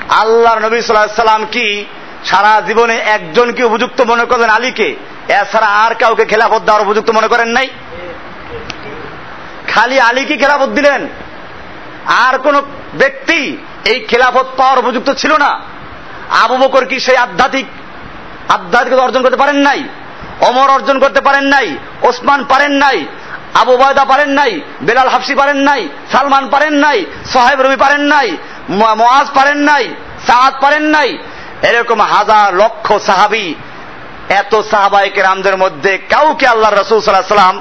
আল্লাহ নবী সাল্লাম কি সারা জীবনে একজনকে উপযুক্ত মনে করলেন আলীকে? এছাড়া আর কাউকে খেলাফত দেওয়ার উপযুক্ত মনে করেন নাই? খালি আলীকে খেলাফত দিলেন। আর কোন ব্যক্তি এই খেলাফত পাওয়ার উপযুক্ত ছিল না। আবু বকর কি সেই আধ্যাত্মিক আধ্যাত্মিক অর্জন করতে পারেন নাই? অমর অর্জন করতে পারেন নাই? ওসমান পারেন নাই? আবু বয়দা পারেন নাই, বেলাল হাফসি পারেন নাই, সালমান পারেন নাই সাহেব রবি পারেন নাই মোয়াজ পারেন নাই সাহাদ পারেন নাই। এরকম হাজার লক্ষ সাহাবি, এত সাহাবাইকে রামদের মধ্যে কাউকে আল্লাহ রসুল সাল্লাহ সাল্লাম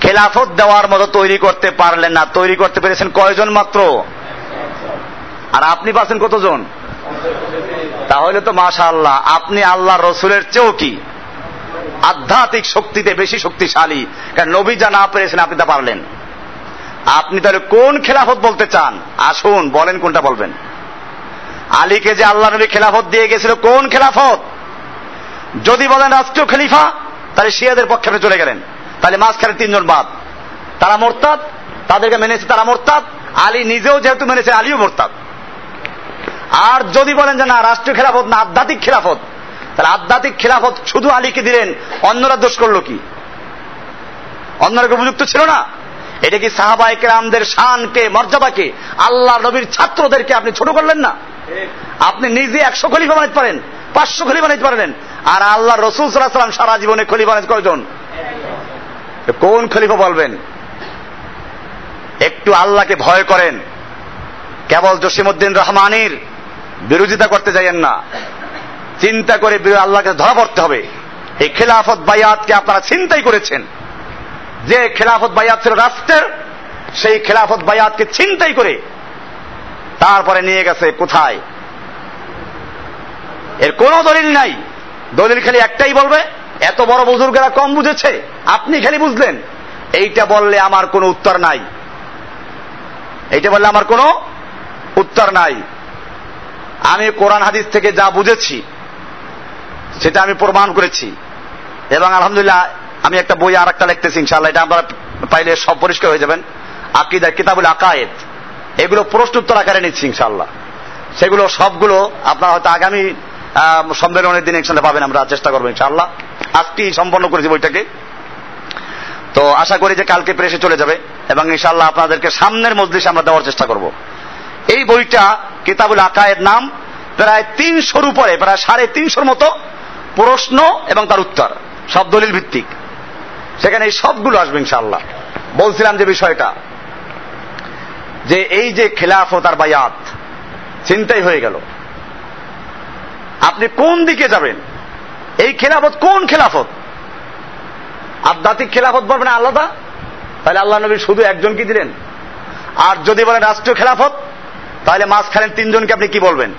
খেলাফত দেওয়ার মতো তৈরি করতে পারলেন না। তৈরি করতে পেরেছেন কয়জন মাত্র? আর আপনি পাচ্ছেন কতজন? তাহলে তো মাশা আল্লাহ আপনি আল্লাহ রসুলের চেয়েও কি? আধ্যাত্মিক শক্তিতে বেশি শক্তিশালী। কারণ নবী যা না পেরেছেন, আপনি তা পারলেন। আপনি তাহলে কোন খেলাফত বলতে চান? আসুন, বলেন কোনটা বলবেন। আলীকে যে আল্লাহ নবী খেলাফত দিয়ে গেছিল, কোন খেলাফত? যদি বলেন রাষ্ট্রীয় খলিফা, তাহলে শিয়াদের পক্ষে চলে গেলেন। তাহলে মাঝখানে তিনজন বাদ। তারা মোরতাদ, তাদেরকে মেনেছে তারা মোরতাদ। আলী নিজেও যেহেতু মেনেছে, আলীও মোরতাদ। আর যদি বলেন যে না, রাষ্ট্রীয় খেলাফত না, আধ্যাত্মিক খেলাফত তাহলে আধ্যাত্মিক খেলাফত শুধু আলীকে দিলেন, অন্যরা দোষ করল কি? অন্যরা উপযুক্ত ছিল না? এটা কি সাহাবা একরামদের শানকে, মর্যাদাকে আল্লাহ নবীর ছাত্রদেরকে আপনি ছোট করলেন না? আপনি নিজে একশো খলিফা বানাইতে পারেন, পাঁচশো খলিফা বানাইতে পারেন আর আল্লাহ রসুল সাল্লাম সারা জীবনে খলিফা বানাইতে কয়জন? কোন খলিফা বলবেন? একটু আল্লাহকে ভয় করেন। কেবল জসিমুদ্দিন রহমানির বিরোধিতা করতে যাইয়েন না। চিন্তা করে আল্লাহকে ধরা পড়তে হবে। এই খেলাফত বায়াতকে আপনারা চিন্তাই করেছেন। যে খেলাফত বায়াত ছিল রাষ্ট্রের, সেই খেলাফত বায়াতকে চিন্তাই করে তারপরে নিয়ে গেছে কোথায়? এর কোন দলিল নাই। দলিল খালি একটাই বলবে, এত বড় বুজুর্গেরা কম বুঝেছে, আপনি খালি বুঝলেন। এইটা বললে আমার কোনো উত্তর নাই। এইটা বললে আমার কোনো উত্তর নাই। আমি কোরআন হাদিস থেকে যা বুঝেছি সেটা আমি প্রমাণ করেছি। এবং আলহামদুলিল্লাহ, আমি একটা বই আর একটা লিখতেছি ইনশাল্লাহ এটা আপনারা পাইলে সব পরিষ্কার হয়ে যাবেন। আকিদা কিতাবুল আকায়েদ। এগুলো প্রশ্ন উত্তর আকারে নিচ্ছি ইনশাল্লাহ সেগুলো সবগুলো আপনারা হয়তো আগামী সম্মেলনের দিনে ইনশাল্লাহ পাবেন, আমরা চেষ্টা করব ইনশাল্লাহ আজকে সম্পন্ন করেছি বইটাকে। তো আশা করি যে কালকে প্রেসে চলে যাবে, এবং ইনশাল্লাহ আপনাদেরকে সামনের মজলিসে আমরা দেওয়ার চেষ্টা করব। এই বইটা কিতাবুল আকায়ের নাম, প্রায় তিনশোর উপরে, প্রায় সাড়ে তিনশোর মতো প্রশ্ন এবং তার উত্তর। সব দলিল ভিত্তিক। সেখানে এই সবগুলো আসবে ইনশাল্লাহ বলছিলাম যে বিষয়টা, যে এই যে খেলাফত আর বায়াত, চিন্তাই হয়ে গেল। আপনি কোন দিকে যাবেন? এই খেলাফত কোন খেলাফত? আধ্যাত্মিক খেলাফত বলবেন আলাদা? তাহলে আল্লাহ নবী শুধু একজনকে দিলেন? আর যদি বলেন রাষ্ট্রীয় খেলাফত, তাহলে মাঝখানে তিনজনকে আপনি কি বলবেন?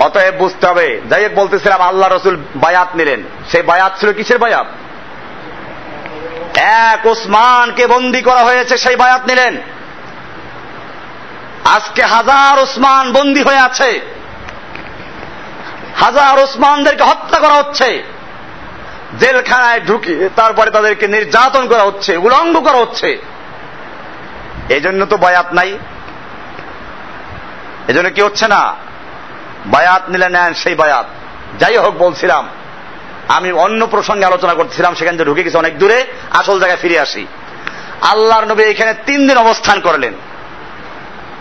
অতএব বুঝতে হবে, যাই হোক বলতেছিলাম, আল্লাহ রসুল বায়াত নিলেন। সেই বায়াত ছিল কিসের বায়াত? এক ওসমানকে বন্দি করা হয়েছে, সেই বায়াত নিলেন। আজকে হাজার ওসমান বন্দী হয়ে আছে। হাজার ওসমানদেরকে হত্যা করা হচ্ছে। জেলখানায় ঢুকে তারপরে তাদেরকে নির্যাতন করা হচ্ছে, উলঙ্গ করা হচ্ছে। এই জন্য তো বায়াত নাই। এজন্য কি হচ্ছে না? বায়াত নিলে নেন সেই বায়াত। যাই হোক বলছিলাম, আমি অন্য প্রসঙ্গে আলোচনা করছিলাম, সেখান থেকে ঢুকে গেছে অনেক দূরে, আসল জায়গায় ফিরে আসি। আল্লাহর নবী এখানে তিন দিন অবস্থান করলেন।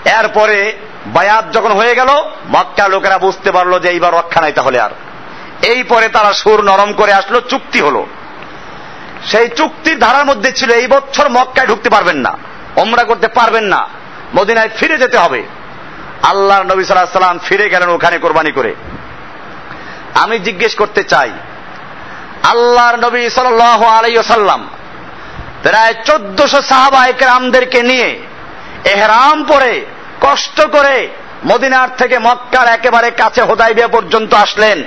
এরপরে বায়াত যখন হয়ে গেল মক্কা লোকেরা বুঝতে পারল যে এইবার রক্ষা নাই তাহলে আর। এই পরে তারা সুর নরম করে আসলো, চুক্তি হলো। সেই চুক্তির ধারার মধ্যে ছিল, এই বছর মক্কায় ঢুকতে পারবেন না, ওমরা করতে পারবেন না, মদিনায় ফিরে যেতে হবে। আল্লাহ নবী সাল্লাহ সাল্লাম ফিরে গেলেন ওখানে কোরবানি করে। আমি জিজ্ঞেস করতে চাই, আল্লাহর নবী সাল আলাইসাল্লাম প্রায় চোদ্দশো সাহাবা একরামদেরকে নিয়ে এহরাম পরে কষ্ট করে মদিনার থেকে মক্কার একেবারে কাছে হোদাইবিয়া পর্যন্ত আসলেন।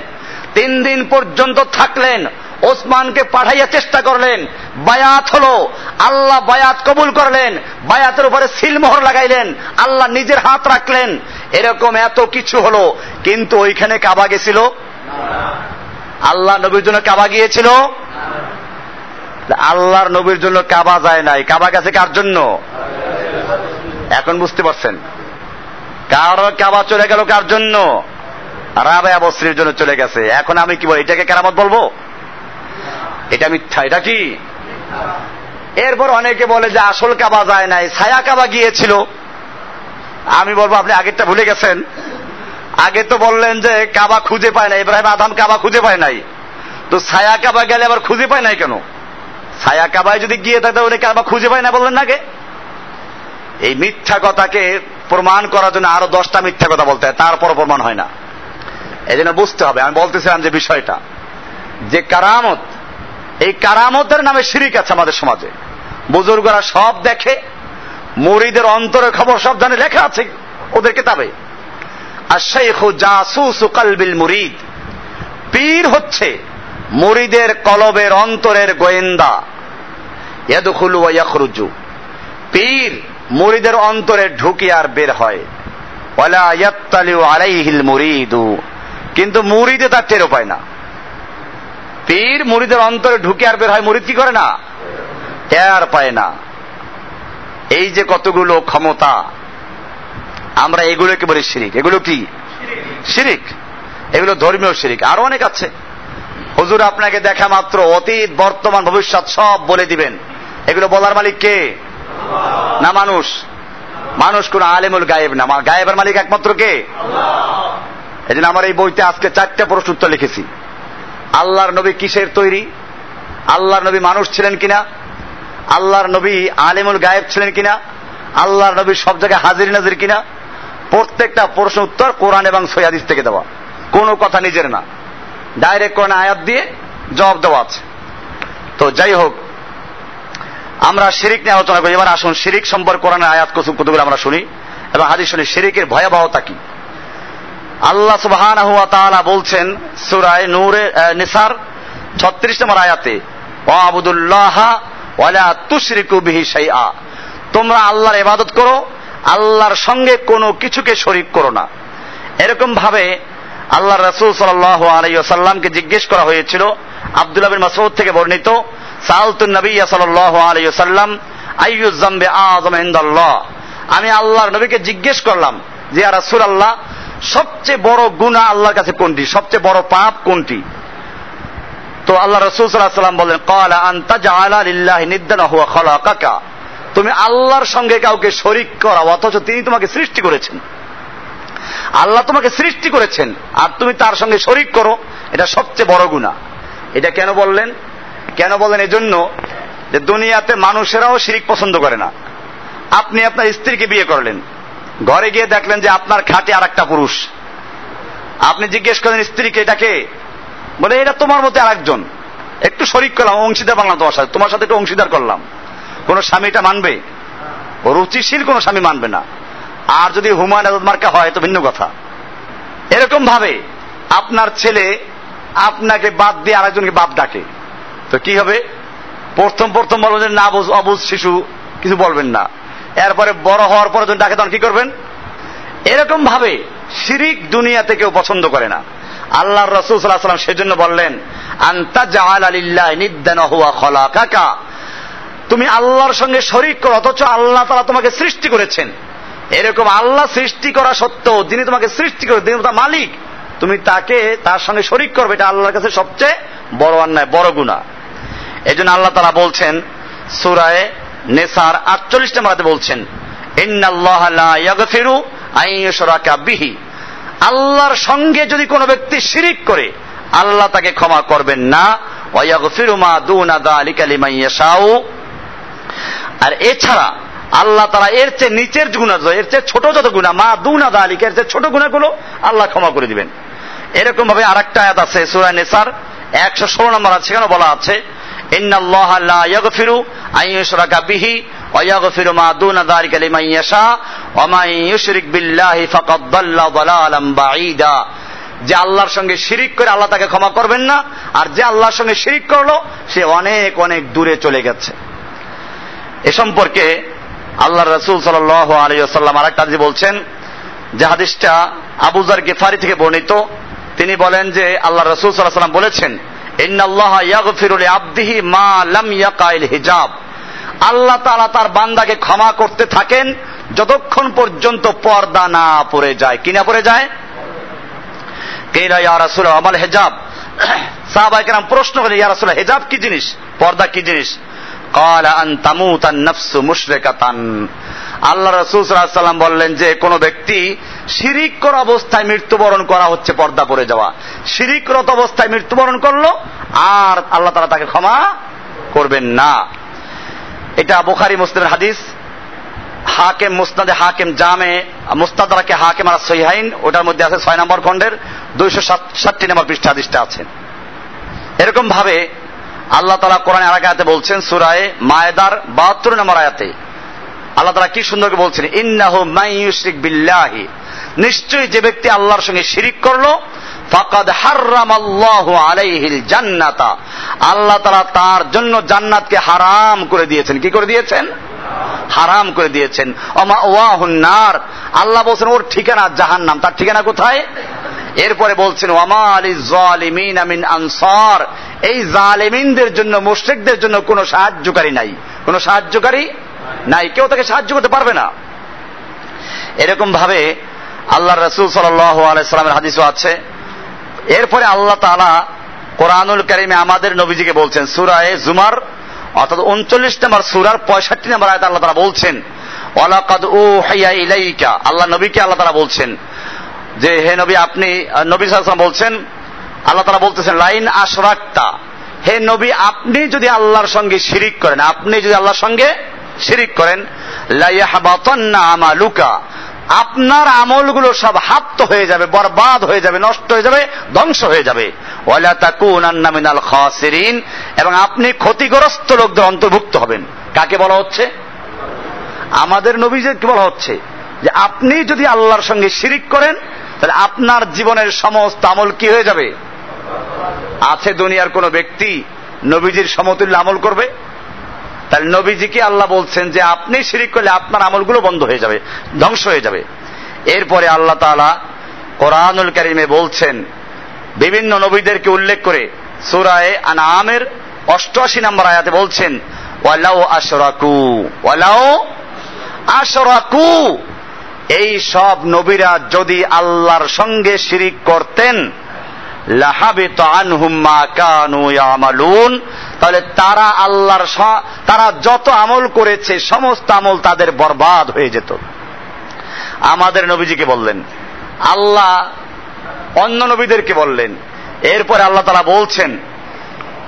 তিন দিন পর্যন্ত থাকলেন। ওসমানকে পাঠাইয়া চেষ্টা করলেন। বায়াত হলো, আল্লাহ বায়াত কবুল করলেন, বায়াতের উপরে সিলমোহর লাগাইলেন, আল্লাহ নিজের হাত রাখলেন। এরকম এত কিছু হলো, কিন্তু ওইখানে কাবা গেছিল? আল্লাহ নবীর জন্য কাবা গিয়েছিল? আল্লাহর নবীর জন্য কাবা যায় নাই। কাবা গেছে কার জন্য? এখন বুঝতে পারছেন। কার কাবা চলে গেল কার জন্য? রাবে আবশ্রীর জন্য চলে গেছে। এখন আমি কি বলি, এটাকে কেরামত বলব? এটা মিথ্যা, এটা কি? এরপর অনেকে বলে যে আসল কাবা যায় নাই, ছায়া কাবা গিয়েছিল। আমি বলব, আপনি আগেরটা ভুলে গেছেন। আগে তো বললেন যে কাবা খুঁজে পায় না ইব্রাহিম আদাম কাবা খুঁজে পায় নাই। তো ছায়া কাবা গেলে আবার খুঁজে পায় নাই কেন? ছায়া কাবায় যদি গিয়ে থাকে উনি কাবা খুঁজে পায় না বললেন আগে? এই মিথ্যা কথাকে প্রমাণ করার জন্য আরও দশটা মিথ্যা কথা বলতে হয় তারপর প্রমাণ হয় না। এই জন্য বুঝতে হবে, আমি বলতেছিলাম যে বিষয়টা। যে কারামত, এই কারামতের নামে শিরিক আছে আমাদের সমাজে। বুজুর্গরা সব দেখে, মরিদের অন্তরের খবর সব জানে লেখা আছে ওদের কিতাবে। আর শেখ কালবিল মুরিদ। পীর হচ্ছে মুরিদের কলবের অন্তরের গোয়েন্দা। ইয়াদুখুলু পীর মুরিদের অন্তরে ঢুকি আর বের হয়। ওয়ালা ইয়াত্তালিউ আলাইহিল মুরিদু। কিন্তু মুরিদে তার টেরো পায় না। পীর মুরিদের অন্তরে ঢুকে আর বের হয় মুরিদ কি করে না? টের পায় না। এই যে কতগুলো ক্ষমতা, আমরা এগুলোকে বলি শিরিক। এগুলো কি? শিরিক। এগুলো ধর্মীয় শিরিক। আরও অনেক আছে। হুজুর আপনাকে দেখা মাত্র, অতীত, বর্তমান, ভবিষ্যৎ সব বলে দিবেন। এগুলো বলার মালিক কে? না মানুষ? মানুষ কোন আলেমুল গায়েব না। গায়েবের মালিক একমাত্র কে? এই জন্য আমার এই বইতে আজকে চারটা প্রশ্ন উত্তর লিখেছি। আল্লাহর নবী কিসের তৈরি? আল্লাহর নবী মানুষ ছিলেন কিনা? আল্লাহর নবী আলিমুল গায়েব ছিলেন কিনা? আল্লাহর নবী সব জায়গায় হাজির নাজির কিনা? প্রত্যেকটা প্রশ্ন উত্তর কোরআন এবং সৈয়াদিস থেকে দেওয়া। কোনো কথা নিজের না। ডাইরেক্ট কোরআন আয়াত দিয়ে জবাব দেওয়া আছে। তো যাই হোক, আমরা শিরিক নিয়ে আলোচনা করি। এবার আসুন, শিরিক সম্পর্কে কোরআনের আয়াত কতগুলো আমরা শুনি এবং হাদিস শুনি। শিরিকের ভয়াবহতা কি? আল্লাহ সুবহান বলছেন সুরায় নূরে নিসার ছত্রিশ নম্বর আয়াতে আবুদুল্লাহ ওয়ালা তুশরিকু বিহি শাইআ। তোমরা আল্লাহর ইবাদত করো, আল্লাহর সঙ্গে কোনো কিছুকে শরিক করো না। এরকম ভাবে আল্লাহ রসুল সাল আলাইসাল্লামকে জিজ্ঞেস করা হয়েছিল, আব্দুল্লাহ বিন মাসউদ থেকে বর্ণিত সালতুন নবী সাল আলাইসাল্লাম আইয়ুজাম্বে আজম ইন্দাল্লাহ? আমি আল্লাহর নবীকে জিজ্ঞেস করলাম যে রাসূল আল্লাহ সবচেয়ে বড় গুণা আল্লাহর কাছে কোনটি? সবচেয়ে বড় পাপ কোনটি? তো আল্লাহ রসুল সাল্লাম বলেন কলা আন্তা লিল্লাহি নিদ্দান হুয়া তুমি আল্লাহর সঙ্গে কাউকে শরিক করা, অথচ তিনি তোমাকে সৃষ্টি করেছেন। আল্লাহ তোমাকে সৃষ্টি করেছেন, আর তুমি তার সঙ্গে শরিক করো, এটা সবচেয়ে বড় গুণা এটা কেন বললেন? কেন বলেন এজন্য যে দুনিয়াতে মানুষেরাও শিরিক পছন্দ করে না। আপনি আপনার স্ত্রীকে বিয়ে করলেন। ঘরে গিয়ে দেখলেন যে আপনার খাটে আর একটা পুরুষ। আপনি জিজ্ঞেস করলেন স্ত্রীকে এটাকে বলে, এটা তোমার মধ্যে আরেকজন। একটু শরিক করলাম অংশীদার বাংলা তোমার সাথে তোমার সাথে একটু অংশীদার করলাম। কোন স্বামী এটা মানবে? রুচিশীল কোন স্বামী মানবে না। আর যদি হুমায়ুন আজাদ মার্কা হয়, তো ভিন্ন কথা। এরকম ভাবে আপনার ছেলে আপনাকে বাদ দিয়ে আরেকজনকে বাপ ডাকে। তো কি হবে? প্রথম প্রথম বলবেন না অবুজ শিশু, কিছু বলবেন না। এরপরে বড় হওয়ার পরে যখন ডাকে তখন কি করবেন? এরকম ভাবে শিরিক দুনিয়াতে কেউ পছন্দ করে না। আল্লাহ রসুল সাল্লাহ সেজন্য বললেন, আন্তা জাহাল আলিল্লাহ নিদ্দান হুয়া খলা কাকা তুমি আল্লাহর সঙ্গে শরিক করো, অথচ আল্লাহ তারা তোমাকে সৃষ্টি করেছেন। এরকম আল্লাহ সৃষ্টি করা সত্ত্বেও যিনি তোমাকে সৃষ্টি করে তিনি তার মালিক, তুমি তাকে তার সঙ্গে শরিক করবে, এটা আল্লাহর কাছে সবচেয়ে বড় অন্যায়, বড় গুণা এই জন্য আল্লাহ তারা বলছেন, সুরায় নেসার আটচল্লিশ নম্বরাতে বলছেন বিহি। আল্লাহর সঙ্গে যদি কোনো ব্যক্তি শিরিক করে, আল্লাহ তাকে ক্ষমা করবেন না। আর এছাড়া আল্লাহ তারা এর চেয়ে নিচের গুণা এর চেয়ে ছোট যত গুণা মা দুনা দালিকা, এর চেয়ে ছোট গুণাগুলো আল্লাহ ক্ষমা করে দিবেন। এরকম ভাবে আরেকটা আয়াত আছে সুরায় নেসার, একশো ষোলো নম্বর আছে সেখানে বলা আছে বিল্লাহি ফাকাদ দাল্লা দালালাম বাঈদা। যে আল্লাহর সঙ্গে শিরিক করে আল্লাহ তাকে ক্ষমা করবেন না, আর যে আল্লাহর সঙ্গে শিরিক করল, সে অনেক অনেক দূরে চলে গেছে। এ সম্পর্কে আল্লাহ রসুল সাল আর একটা বলছেন, যে হাদিসটা আবুজার গেফারি থেকে বর্ণিত। তিনি বলেন যে আল্লাহ রসুল সাল্লাহ সাল্লাম বলেছেন হিজাব। আল্লাহ তালা তার বান্দাকে ক্ষমা করতে থাকেন, যতক্ষণ পর্যন্ত পর্দা না পড়ে যায়। কিনা পড়ে যায়? আমাল হেজাব। প্রশ্ন করে ইয়ারাসুল হেজাব কি জিনিস? পর্দা কি জিনিস? আল্লাহ রসুল সাল্লাম বললেন যে, কোন ব্যক্তি শিরিকর অবস্থায় মৃত্যুবরণ করা হচ্ছে, পর্দা পড়ে যাওয়া। শিরিকরত অবস্থায় মৃত্যুবরণ করল, আর আল্লাহ তারা তাকে ক্ষমা করবেন না। এটা বুখারি মুসলিমের হাদিস। হাকেম মুস্তাদে হাকেম জামে, মুস্তাদারাকে হাকেম আর সহিহাইন, ওটার মধ্যে আছে ছয় নম্বর খণ্ডের দুইশো ষাটটি নম্বর পৃষ্ঠা হাদিসটা আছে। এরকম ভাবে আল্লাহ তালা কোরআন আয়াতে বলছেন, সুরায় মায়েদার বাহাত্তর নম্বর আয়াতে। আল্লাহ তালা কি সুন্দরকে বলছেন, ইন্নাহু মাইয়ুশরিক বিল্লাহি। নিশ্চয়ই যে ব্যক্তি আল্লাহর সঙ্গে শিরিক করল, ফাকাদ হাররামাল্লাহু আলাইহিল জান্নাতা। আল্লাহ তাআলা তার জন্য জান্নাতকে হারাম করে দিয়েছেন। কি করে দিয়েছেন? হারাম করে দিয়েছেন। অমা ওয়াহুন নার। আল্লাহ বলছেন, ওর ঠিকানা জাহান্নাম। তার ঠিকানা কোথায়? এরপরে বলছেন, ওয়ামা আলী জালিমিন আমিন আনসার। এই জালেমিনদের জন্য, মুশ্রিকদের জন্য কোনো সাহায্যকারী নাই। কোনো সাহায্যকারী নাই। কেউ তাকে সাহায্য করতে পারবে না। এরকম ভাবে আল্লাহ রসুল সাল্লামের হাদিসও আছে। এরপরে আল্লাহ তালা কোরআনুল করিমে আমাদের নবীজিকে বলছেন, সুরায় জুমার, অর্থাৎ উনচল্লিশ নম্বর সুরার পঁয়ষট্টি নম্বর আয়তা আল্লাহ তারা বলছেন, ওয়ালাকাদ ও হাইয়া ইলাইকা, আল্লাহ নবীকে আল্লাহ তারা বলছেন যে, হে নবী আপনি, নবী সাল্লাম বলছেন, আল্লাহ তারা বলতেছেন, লাইন আশরাক্তা, হে নবী আপনি যদি আল্লাহর সঙ্গে শিরিক করেন, আপনি যদি আল্লাহর সঙ্গে শিরিক করেন, লাইয়াহাবাতান্না আমালুকা আপনার আমলগুলো সব হাপ্ত হয়ে যাবে, বরবাদ হয়ে যাবে, নষ্ট হয়ে যাবে, ধ্বংস হয়ে যাবে। ওয়ালা মিনাল খাসিরিন, এবং আপনি ক্ষতিগ্রস্ত লোকদের অন্তর্ভুক্ত হবেন। কাকে বলা হচ্ছে? আমাদের নবীজের কি বলা হচ্ছে যে, আপনি যদি আল্লাহর সঙ্গে শিরিক করেন, তাহলে আপনার জীবনের সমস্ত আমল কি হয়ে যাবে? আছে দুনিয়ার কোন ব্যক্তি নবীজির সমতুল্য আমল করবে? তাহলে নবীজিকে আল্লাহ বলছেন যে আপনি শিরিক করলে আপনার আমলগুলো বন্ধ হয়ে যাবে, ধ্বংস হয়ে যাবে। এরপরে আল্লাহ তালা কোরআনুল করিমে বলছেন, বিভিন্ন নবীদেরকে উল্লেখ করে সুরায় আনামের অষ্টআশি নম্বর আয়াতে বলছেন ওয়ালাও আশরাকু ওয়ালাও আশরাকু। এই সব নবীরা যদি আল্লাহর সঙ্গে শিরিক করতেন তাহলে তারা আল্লাহর তারা যত আমল করেছে, সমস্ত আমল তাদের বরবাদ হয়ে যেত। আমাদের নবীজিকে বললেন, আল্লাহ অন্য নবীদেরকে বললেন, এরপরে আল্লাহ তারা বলছেন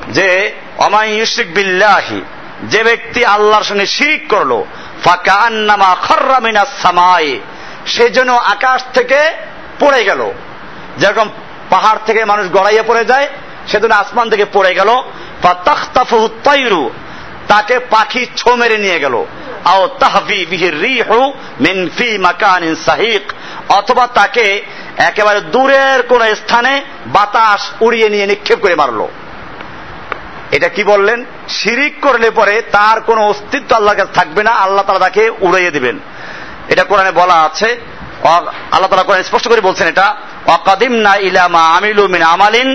যে অমাই ইউসিক বিল্লাহি, যে ব্যক্তি আল্লাহর সঙ্গে শিরিক করল ফাঁকা আন্নামা খর্রামিনা সামায় সে যেন আকাশ থেকে পড়ে গেল। যেরকম পাহাড় থেকে মানুষ গড়াইয়ে পড়ে যায়, সেজন্য আসমান থেকে পড়ে গেল। তাকে পাখি ছো মেরে নিয়ে গেল। আও তাহবি বিহির রিহু মিন ফি মাকানিন সাহিক, অথবা তাকে একেবারে দূরের কোন স্থানে বাতাস উড়িয়ে নিয়ে নিক্ষেপ করে মারলো। এটা কি বললেন? শিরিক করলে পরে তার কোনো অস্তিত্ব আল্লাহর কাছে থাকবে না, আল্লাহ তালা তাকে উড়াইয়ে দিবেন। এটা কোরআনে বলা আছে। আল্লাহ তালা কোরআন স্পষ্ট করে বলছেন এটা অকাদিম না ইলামা আমিলু মিন আমালিন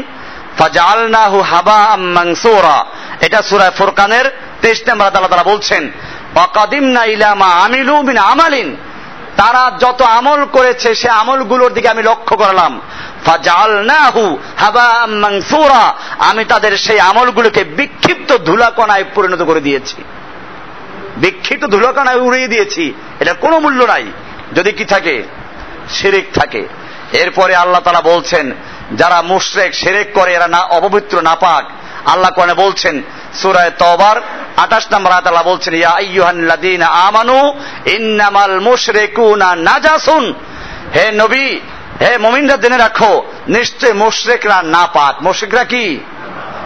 ফাজালনাহু হাবা মানসুরা। এটা সূরা ফুরকানের 23 নম্বর আল্লাহ তাআলা বলছেন, ওয়াকাদিমনা ইলা মা আমিলু মিন আমালিন। তারা যত আমল করেছে, সে আমলগুলোর দিকে আমি লক্ষ্য করলাম। ফাজালনাহু হাবা মানসুরা। আমি তাদের সেই আমলগুলোকে বিক্ষিপ্ত ধুলাকণায় পরিণত করে দিয়েছি। বিক্ষিপ্ত ধুলাকণায় উড়িয়ে দিয়েছি। এটা কোনো মূল্য নাই। যদি কি থাকে, শিরিক থাকে। এরপরে আল্লাহ তালা বলছেন যারা মুশরেক সেরেক করে, এরা না অপবিত্র, না পাক। আল্লাহ কোরআনে বলছেন সূরায়ে তওবার 28 নম্বর আল্লাহ বলছেন, ইয়া আইয়ুহাল্লাযীনা আমানু ইন্নামাল মুশরিকুনা নাজাসুন। হে নবী, হে মুমিনরা জেনে রাখো, নিশ্চয় মুশরিকরা নাপাক মুশরিকরা কি?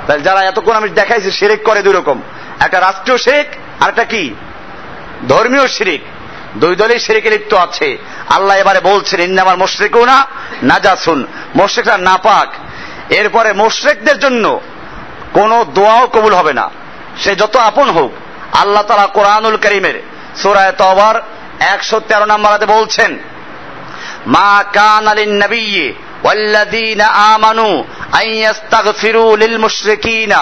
তাহলে যারা এতক্ষণ আমি দেখাইছি, শিরিক করে দুই রকম। একটা রাষ্ট্রীয় শিরিক আর একটা কি? ধর্মীয় শিরিক। দুই দলই শিরিকে লিপ্ত আছে আল্লাহ এবারে বলছেন ইন্নামাল মুশরিকুনা নাজাসুন মুশরিকরা নাপাক এরপরে মুশরিকদের জন্য কোনো দোয়াও কবুল হবে না সে যত আপন হোক আল্লাহ তালা কোরআনুল করিমের সুরায় তবার একশো তেরো নম্বরাতে বলছেন মা কান আলিন নবিয়ে والذين آمنوا أن يستغفروا للمشركين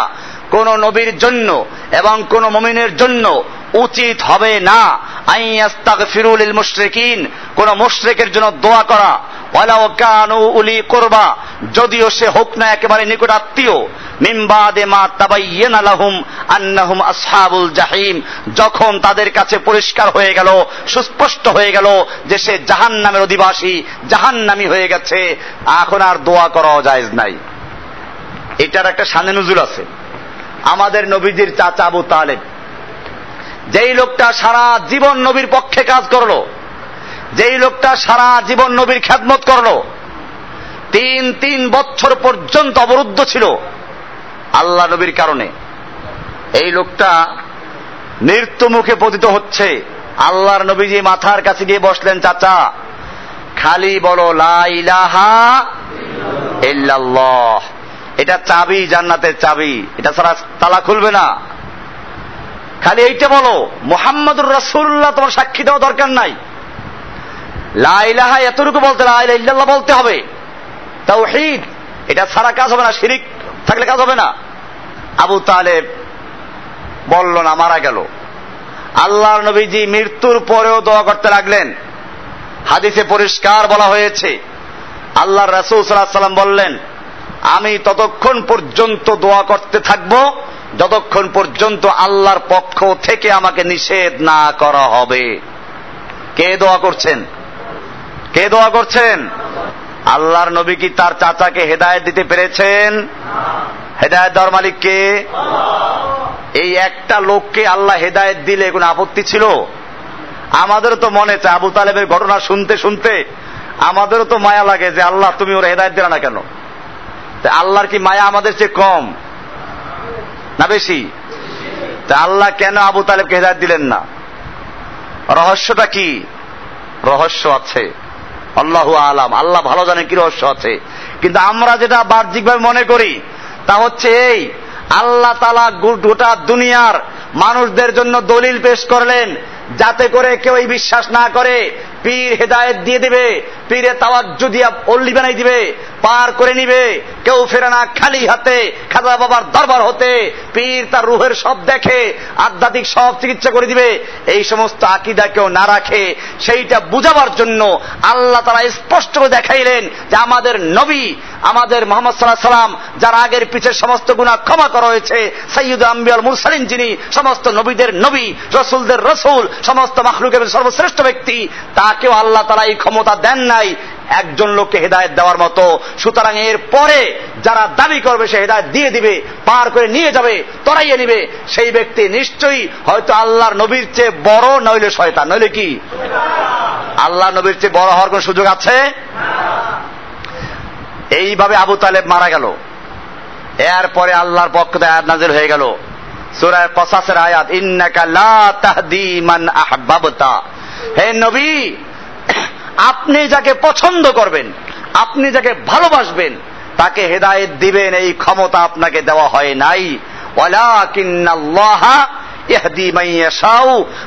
কোন নবীর জন্য এবং কোন মমিনের জন্য উচিত হবে না। মুশরিকিন। কোন মুশরিকের জন্য দোয়া করা। কানু উলি করবা। যদিও সে হোক না একেবারে নিকট আত্মীয়। মা আন্নাহুম জাহিম। যখন তাদের কাছে পরিষ্কার হয়ে গেল, সুস্পষ্ট হয়ে গেল যে সে জাহান্নামের অধিবাসী, জাহান্নামী হয়ে গেছে, এখন আর দোয়া করাও জায়েজ নাই। এটার একটা সানে নজুল আছে। আমাদের নবীজির চাচা আবু তালেব যেই লোকটা সারা জীবন নবীর পক্ষে কাজ করল, যেই লোকটা সারা জীবন নবীর খ্যাতমত করল, তিন তিন বছর পর্যন্ত অবরুদ্ধ ছিল আল্লাহ নবীর কারণে। এই লোকটা মৃত্যু মুখে পতিত হচ্ছে। আল্লাহর নবীজি মাথার কাছে গিয়ে বসলেন, চাচা, খালি বলো লাইলাহা এটা চাবি, জান্নাতের চাবি। এটা ছাড়া তালা খুলবে না। খালি এইটা বলো, মোহাম্মদুর রসুল্লাহ তোমার সাক্ষী দেওয়া দরকার নাই। লাইলাহা এতটুকু বলতে লাইলা ইল্লাল্লাহ বলতে হবে। তাও হিদ এটা ছাড়া কাজ হবে না, শিরিক থাকলে কাজ হবে না। আবু তালেব বলল না, মারা গেল। আল্লাহর নবীজি মৃত্যুর পরেও দোয়া করতে লাগলেন। হাদিসে পরিষ্কার বলা হয়েছে, আল্লাহ রাসুল সাল্লাম বললেন, আমি ততক্ষণ পর্যন্ত দোয়া করতে থাকব যতক্ষণ পর্যন্ত আল্লাহর পক্ষ থেকে আমাকে নিষেধ না করা হবে। কে দোয়া করছেন? কে দোয়া করছেন? আল্লাহর নবী কি তার চাচাকে হেদায়ত দিতে পেরেছেন? হেদায়ত দেওয়ার মালিক কে? এই একটা লোককে আল্লাহ হেদায়ত দিলে কোনো আপত্তি ছিল? আমাদেরও তো মনে চায় আবু তালেবের ঘটনা শুনতে শুনতে আমাদেরও তো মায়া লাগে যে আল্লাহ তুমি ওর হেদায়ত দিলে না কেন? আল্লাহর কি মায়া আমাদের চেয়ে কম? না বেশি? তা আল্লাহ কেন আবু তালেবকে হেদায়ত দিলেন না? রহস্যটা কি? রহস্য আছে। আল্লাহ আলাম। আল্লাহ ভালো জানে কি রহস্য আছে। কিন্তু আমরা যেটা বাহ্যিকভাবে মনে করি, তা হচ্ছে এই, আল্লাহ তালা গোটা দুনিয়ার মানুষদের জন্য দলিল পেশ করলেন, যাতে করে কেউ বিশ্বাস না করে, পীর হেদায়ত দিয়ে দিবে পীরে তাওয়াজ্জু দিয়া অল্লি বানাই দিবে, পার করে নিবে, কেউ ফেরে না খালি হাতে, খাজা বাবার দরবার হতে, পীর তার রুহের সব দেখে, আধ্যাত্মিক সব চিকিৎসা করে দিবে, এই সমস্ত আকিদা কেউ না রাখে। সেইটা বুঝাবার জন্য আল্লাহ তারা স্পষ্ট করে দেখাইলেন যে আমাদের নবী, আমাদের মোহাম্মদ সাল্লাহ সাল্লাম, যার আগের পিছের সমস্ত গুণা ক্ষমা করা হয়েছে সৈয়দ আম্বিয়াল মুরসালিন যিনি সমস্ত নবীদের নবী, রসুলদের রসুল, সমস্ত মাহলুকের সর্বশ্রেষ্ঠ ব্যক্তি, তাকেও আল্লাহ তারা এই ক্ষমতা দেন নাই, একজন লোককে হেদায়ত দেওয়ার মতো। সুতরাং এর পরে যারা দাবি করবে, সে হেদায়ত দিয়ে দিবে, পার করে নিয়ে যাবে, তরাইয়ে নিবে, সেই ব্যক্তি নিশ্চয়ই হয়তো আল্লাহর নবীর চেয়ে বড়, নইলে শয়তান। নইলে কি? আল্লাহ নবীর চেয়ে বড় হওয়ার কোন সুযোগ আছে? এইভাবে আবু তালেব মারা গেল। এরপরে আল্লাহর পক্ষ থেকে আয়াত নাজিল হয়ে গেল। সুরায় কসাসের আয়াত, ইন্নাকা লা তাহদি মান আহবাবতা। হে নবী আপনি যাকে পছন্দ করবেন, আপনি যাকে ভালোবাসবেন, তাকে হেদায়েত দিবেন, এই ক্ষমতা আপনাকে দেওয়া হয় নাই।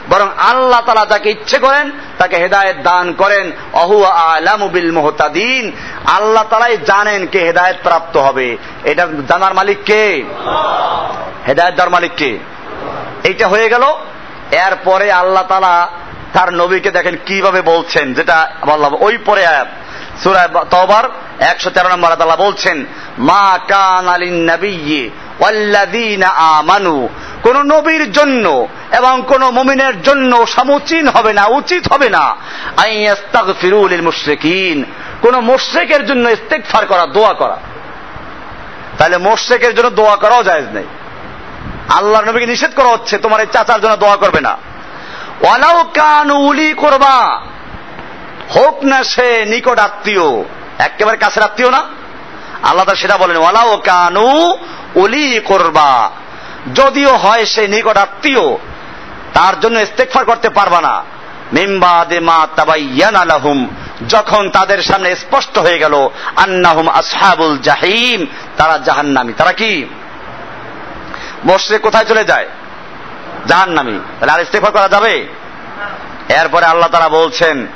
বরং আল্লাহ তাআলা যাকে ইচ্ছে করেন, তাকে হেদায়েত দান করেন। অহু আলামু বিল মুহতাদিন। আল্লাহ তাআলাই জানেন কে হেদায়েত প্রাপ্ত হবে। এটা জানার মালিক কে? হেদায়েত দার মালিক কে? এইটা হয়ে গেল। এরপরে আল্লাহ তাআলা তার নবীকে দেখেন কীভাবে বলছেন, যেটা বললাম ওই পরে সুরায় তওবার, একশো তেরো নম্বর আল্লাহ বলছেন, মা কান আলিন নবী আমানু। কোন নবীর জন্য এবং কোন মুমিনের জন্য সমুচীন হবে না, উচিত হবে না। আইয়াস্তাগফিরু লিল মুশরিকিন কোন মুশরিকের জন্য ইস্তেগফার করা, দোয়া করা। তাহলে মুশরিকের জন্য দোয়া করাও জায়েজ নেই। আল্লাহর নবীকে নিষেধ করা হচ্ছে, তোমার এই চাচার জন্য দোয়া করবে না। ওয়ালাউ কান উলি করবা। হোক না সে নিকট আত্মীয়, একেবারে কাছের আত্মীয় না। আল্লাহ সেটা বলেন, ওয়ালাউ কানু উলি করবা। যদিও হয় সে নিকট আত্মীয়, তার জন্য ইস্তেকফার করতে পারবা না। মিম্বা দে মা তাবাইয়ান আলাহুম যখন তাদের সামনে স্পষ্ট হয়ে গেল, আন্নাহুম আসহাবুল জাহিম, তারা জাহান্নামি। তারা কি? মসজিদে কোথায় চলে যায়? জাহান্নামী। তাহলে আর ইস্তেকফার করা যাবে? এরপরে আল্লাহ তারা বলছেন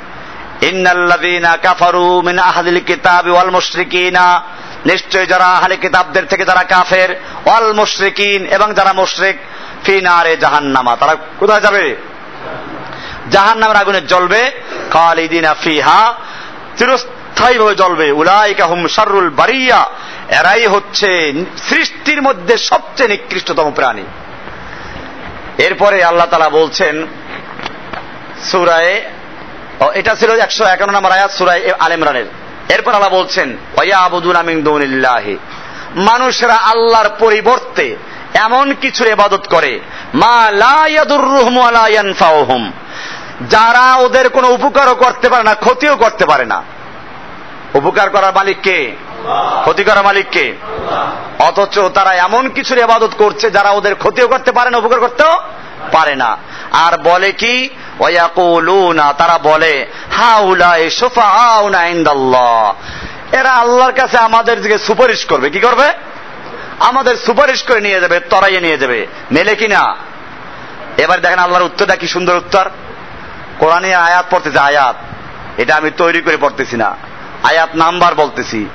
নিশ্চয় যারা আহলে কিতাবদের থেকে যারা কাফের, ওয়াল মুশরিকিন এবং যারা মুশরিক, ফি নারে জাহান্নামা। তারা কোথায় যাবে? জাহান্নামের আগুনে জ্বলবে, খালিদিনা ফিহা। চিরস্থায়ীভাবে জ্বলবে। উলাইকা হুম শাররুল বারিয়া। এরাই হচ্ছে সৃষ্টির মধ্যে সবচেয়ে নিকৃষ্টতম প্রাণী। এরপরে আল্লাহ তালা বলছেন, সুরায় এটা ছিল একশো একান্ন নম্বর আয়াত, সুরায় আল ইমরানের। এরপর আল্লাহ বলছেন ওয়া আবুদুন আমিন দৌনিল্লাহি। মানুষেরা আল্লাহর পরিবর্তে এমন কিছু এবাদত করে, মা লা ইয়াদুররুহুম ওয়া যারা ওদের কোনো উপকারও করতে পারে না, ক্ষতিও করতে পারে না। উপকার করার মালিক কে? ক্ষতি করার মালিক কে অথচ তারা এমন কিছুর ইবাদত করছে, যারা ওদের ক্ষতিও করতে পারে না, উপকার করতেও পারে না। আর বলে কি? ওয়াকুলুনা তারা বলে এরা আল্লাহর কাছে আমাদের দিকে সুপারিশ করবে। কি করবে? আমাদের সুপারিশ করে নিয়ে যাবে, তরাইয়ে নিয়ে যাবে। মেলে কিনা এবার দেখেন আল্লাহর উত্তরটা কি সুন্দর উত্তর। কোরআনে আয়াত পড়তেছে, আয়াত। এটা আমি তৈরি করে পড়তেছি না। আয়াত নাম্বার বলতেছি।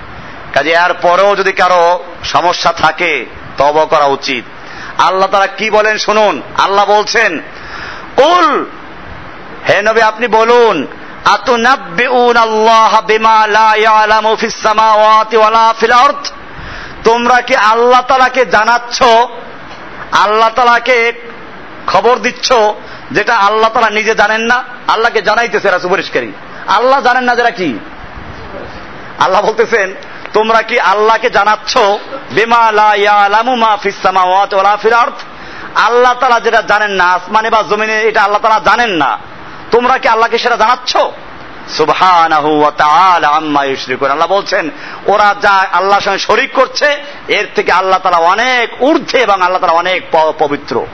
কাজে এর পরেও যদি কারও সমস্যা থাকে তব করা উচিত। আল্লাহ তারা কি বলেন শুনুন। আল্লাহ বলছেন, কুল, হে নবী আপনি বলুন আল্লাহ তোমরা কি আল্লাহ তালাকে জানাচ্ছ? আল্লাহ তালাকে খবর দিচ্ছ যেটা আল্লাহ তালা নিজে জানেন না? আল্লাহকে জানাইতেছে এরা সুপরিষ্কারী আল্লাহ জানেন না যারা কি? আল্লাহ বলতেছেন তোমরা কি আল্লাহকে জানাচ্ছ? আল্লাহ তারা যেটা জানেন না, আসমানে বা জমিনে এটা আল্লাহ তারা জানেন না। তোমরা কি আল্লাহকে সেটা জানাচ্ছ? আল্লাহ বলছেন, ওরা যা আল্লাহর সঙ্গে শরীক করছে, এর থেকে আল্লাহ তাআলা অনেক ঊর্ধ্বে এবং আল্লাহ তাআলা অনেক পবিত্র।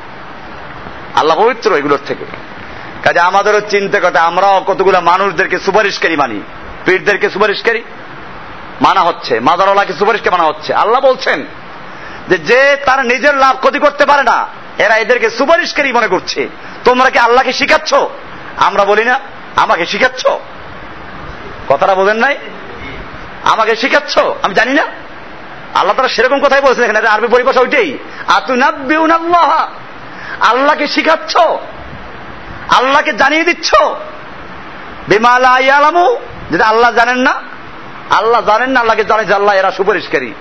আল্লাহ পবিত্র এগুলোর থেকে। কাজে আমাদেরও চিন্তা করতে আমরাও কতগুলো মানুষদেরকে সুপারিশকারী মানি। পীরদেরকে সুপারিশকারী। মানা হচ্ছে মাদারওয়ালাকে সুপারিশকে মানা হচ্ছে? আল্লাহ বলছেন যে যে তার নিজের লাভ ক্ষতি করতে পারে না, এরা এদেরকে সুপারিশকারী মনে করছে। তোমরা কি আল্লাহকে শিখাচ্ছ? আমরা বলি না, আমাকে শিখাচ্ছ? কথাটা বোঝেন নাই? আমাকে শিখাচ্ছ? আমি জানি না। আল্লাহ তারা সেরকম কথাই বলছেন এখানে আরবি পরিভাষা ওইটাই। আতুনাব্বিউন আল্লাহ আল্লাহকে শিখাচ্ছ? আল্লাহকে জানিয়ে দিচ্ছ? বিমালা ইয়ালামু। যেটা আল্লাহ জানেন না আল্লাহ জানেন না আল্লাহকে জানে যে আল্লাহ এরা সুপারিশকারী?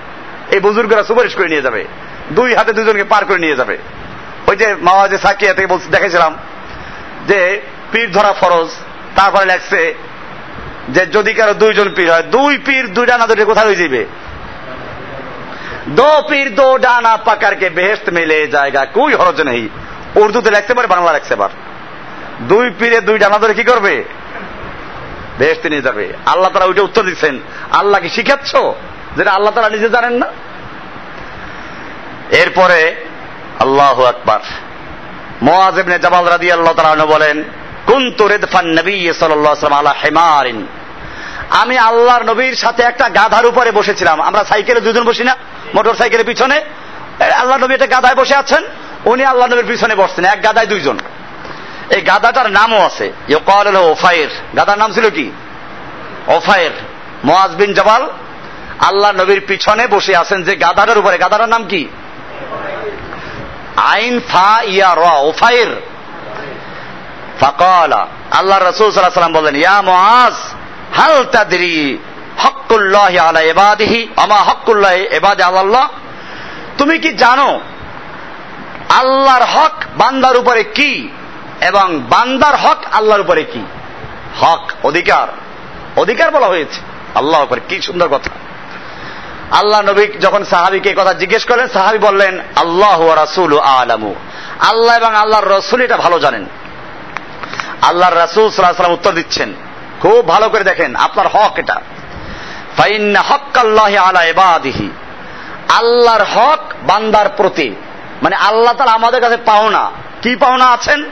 এই বুজুর্গরা সুপারিশ করে নিয়ে যাবে। দুই হাতে দুজনকে পার করে নিয়ে যাবে। ওই যে মাওয়াজে সাকিয়া থেকে বলছে দেখেছিলাম যে পীর ধরা ফরজ, তারপরে লেখছে যে যদি কারও দুইজন পীর হয়, দুই পীর দুই ডানা ধরে কোথায় হয়ে যাবে দো পীর দো ডানা পাকারকে বেহেস্ত মেলে জায়গা কুই হরজ নেই। উর্দুতে লিখতে পারে বাংলা লিখতে পার দুই পীরে দুই ডানা ধরে কি করবে? বেহেস্তে নিয়ে যাবে। আল্লাহ তারা ওইটা উত্তর দিচ্ছেন। আল্লাহকে শিখাচ্ছ? যেটা আল্লাহ তারা নিজে জানেন না? এরপরে আল্লাহ আকবার। মোয়াজেবনে জামাল রাদি আল্লাহ বলেন রেদফান নবী সাল্লাম হেমারিন। আমি আল্লাহর নবীর সাথে একটা গাধার উপরে বসেছিলাম। আমরা সাইকেলে দুজন বসি না? মোটর সাইকেলের পিছনে? আল্লাহ নবী একটা গাধায় বসে আছেন? উনি আল্লাহ নবীর পিছনে বসছেন। এক গাদায় দুইজন। এই গাদাটার নামও আছে। ওফায়ের গাদার নাম ছিল কি? ওফায়ের মোয়াজ বিন জবাল আল্লাহ নবীর পিছনে বসে আছেন যে গাদাটার উপরে। গাদাটার নাম কি? আইন ফা ইয়া র ওফায়ের ফাকালা। আল্লাহ রসুল সাল্লাহ সাল্লাম বললেন, ইয়া মোয়াজ হাল তাদরি হকুল্লাহ আলা এবাদিহি আমা হকুল্লাহ এবাদে আল্লাহ? তুমি কি জানো, আল্লাহর হক বান্দার উপরে কি এবং বান্দার হক আল্লাহর উপরে কি? হক, অধিকার। অধিকার বলা হয়েছে। আল্লাহ উপরে কি সুন্দর কথা। আল্লাহ নবী যখন সাহাবিকে কথা জিজ্ঞেস করলেন, সাহাবি বললেন, আল্লাহ রাসুল আলামু। আল্লাহ এবং আল্লাহর রসুল এটা ভালো জানেন। আল্লাহর রাসুল সাল্লাম উত্তর দিচ্ছেন। খুব ভালো করে দেখেন, আপনার হক এটা। ফাইন্না হক আল্লাহ আলা এবাদিহি আল্লাহর হক বান্দার প্রতি। মানে আল্লাহ তালা আমাদের কাছে পাওনা। কি পাওনা আছেন?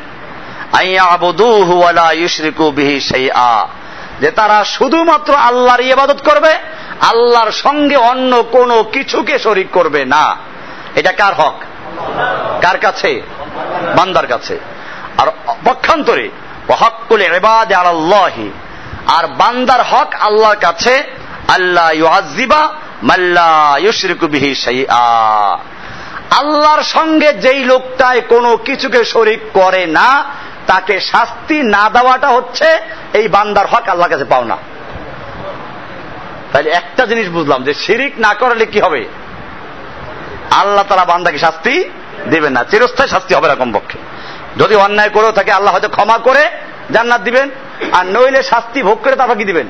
যে তারা শুধুমাত্র আল্লাহর ইবাদত করবে, আল্লাহর সঙ্গে অন্য কোনো কিছুকে শরিক করবে না। এটা কার হক? কার কাছে? বান্দার কাছে। আর পক্ষান্তরে হকুল এবাদ আল্লাহি। আর বান্দার হক আল্লাহর কাছে আল্লাহ ইউআজিবা মাল্লা ইউশরিকু শাইআ। আল্লাহর সঙ্গে যেই লোকটায় কোনো কিছুকে শরিক করে না তাকে শাস্তি না দেওয়াটা হচ্ছে এই বান্দার হক, আল্লাহর কাছে পাও না তাহলে একটা জিনিস বুঝলাম যে শিরিক না করলে কি হবে? আল্লাহ তারা বান্দাকে শাস্তি দেবেন না, চিরস্থায়ী শাস্তি হবে না কমপক্ষে। যদি অন্যায় করেও থাকে, আল্লাহ হয়তো ক্ষমা করে জান্নাত দিবেন, আর নইলে শাস্তি ভোগ করে তারপর কি দিবেন?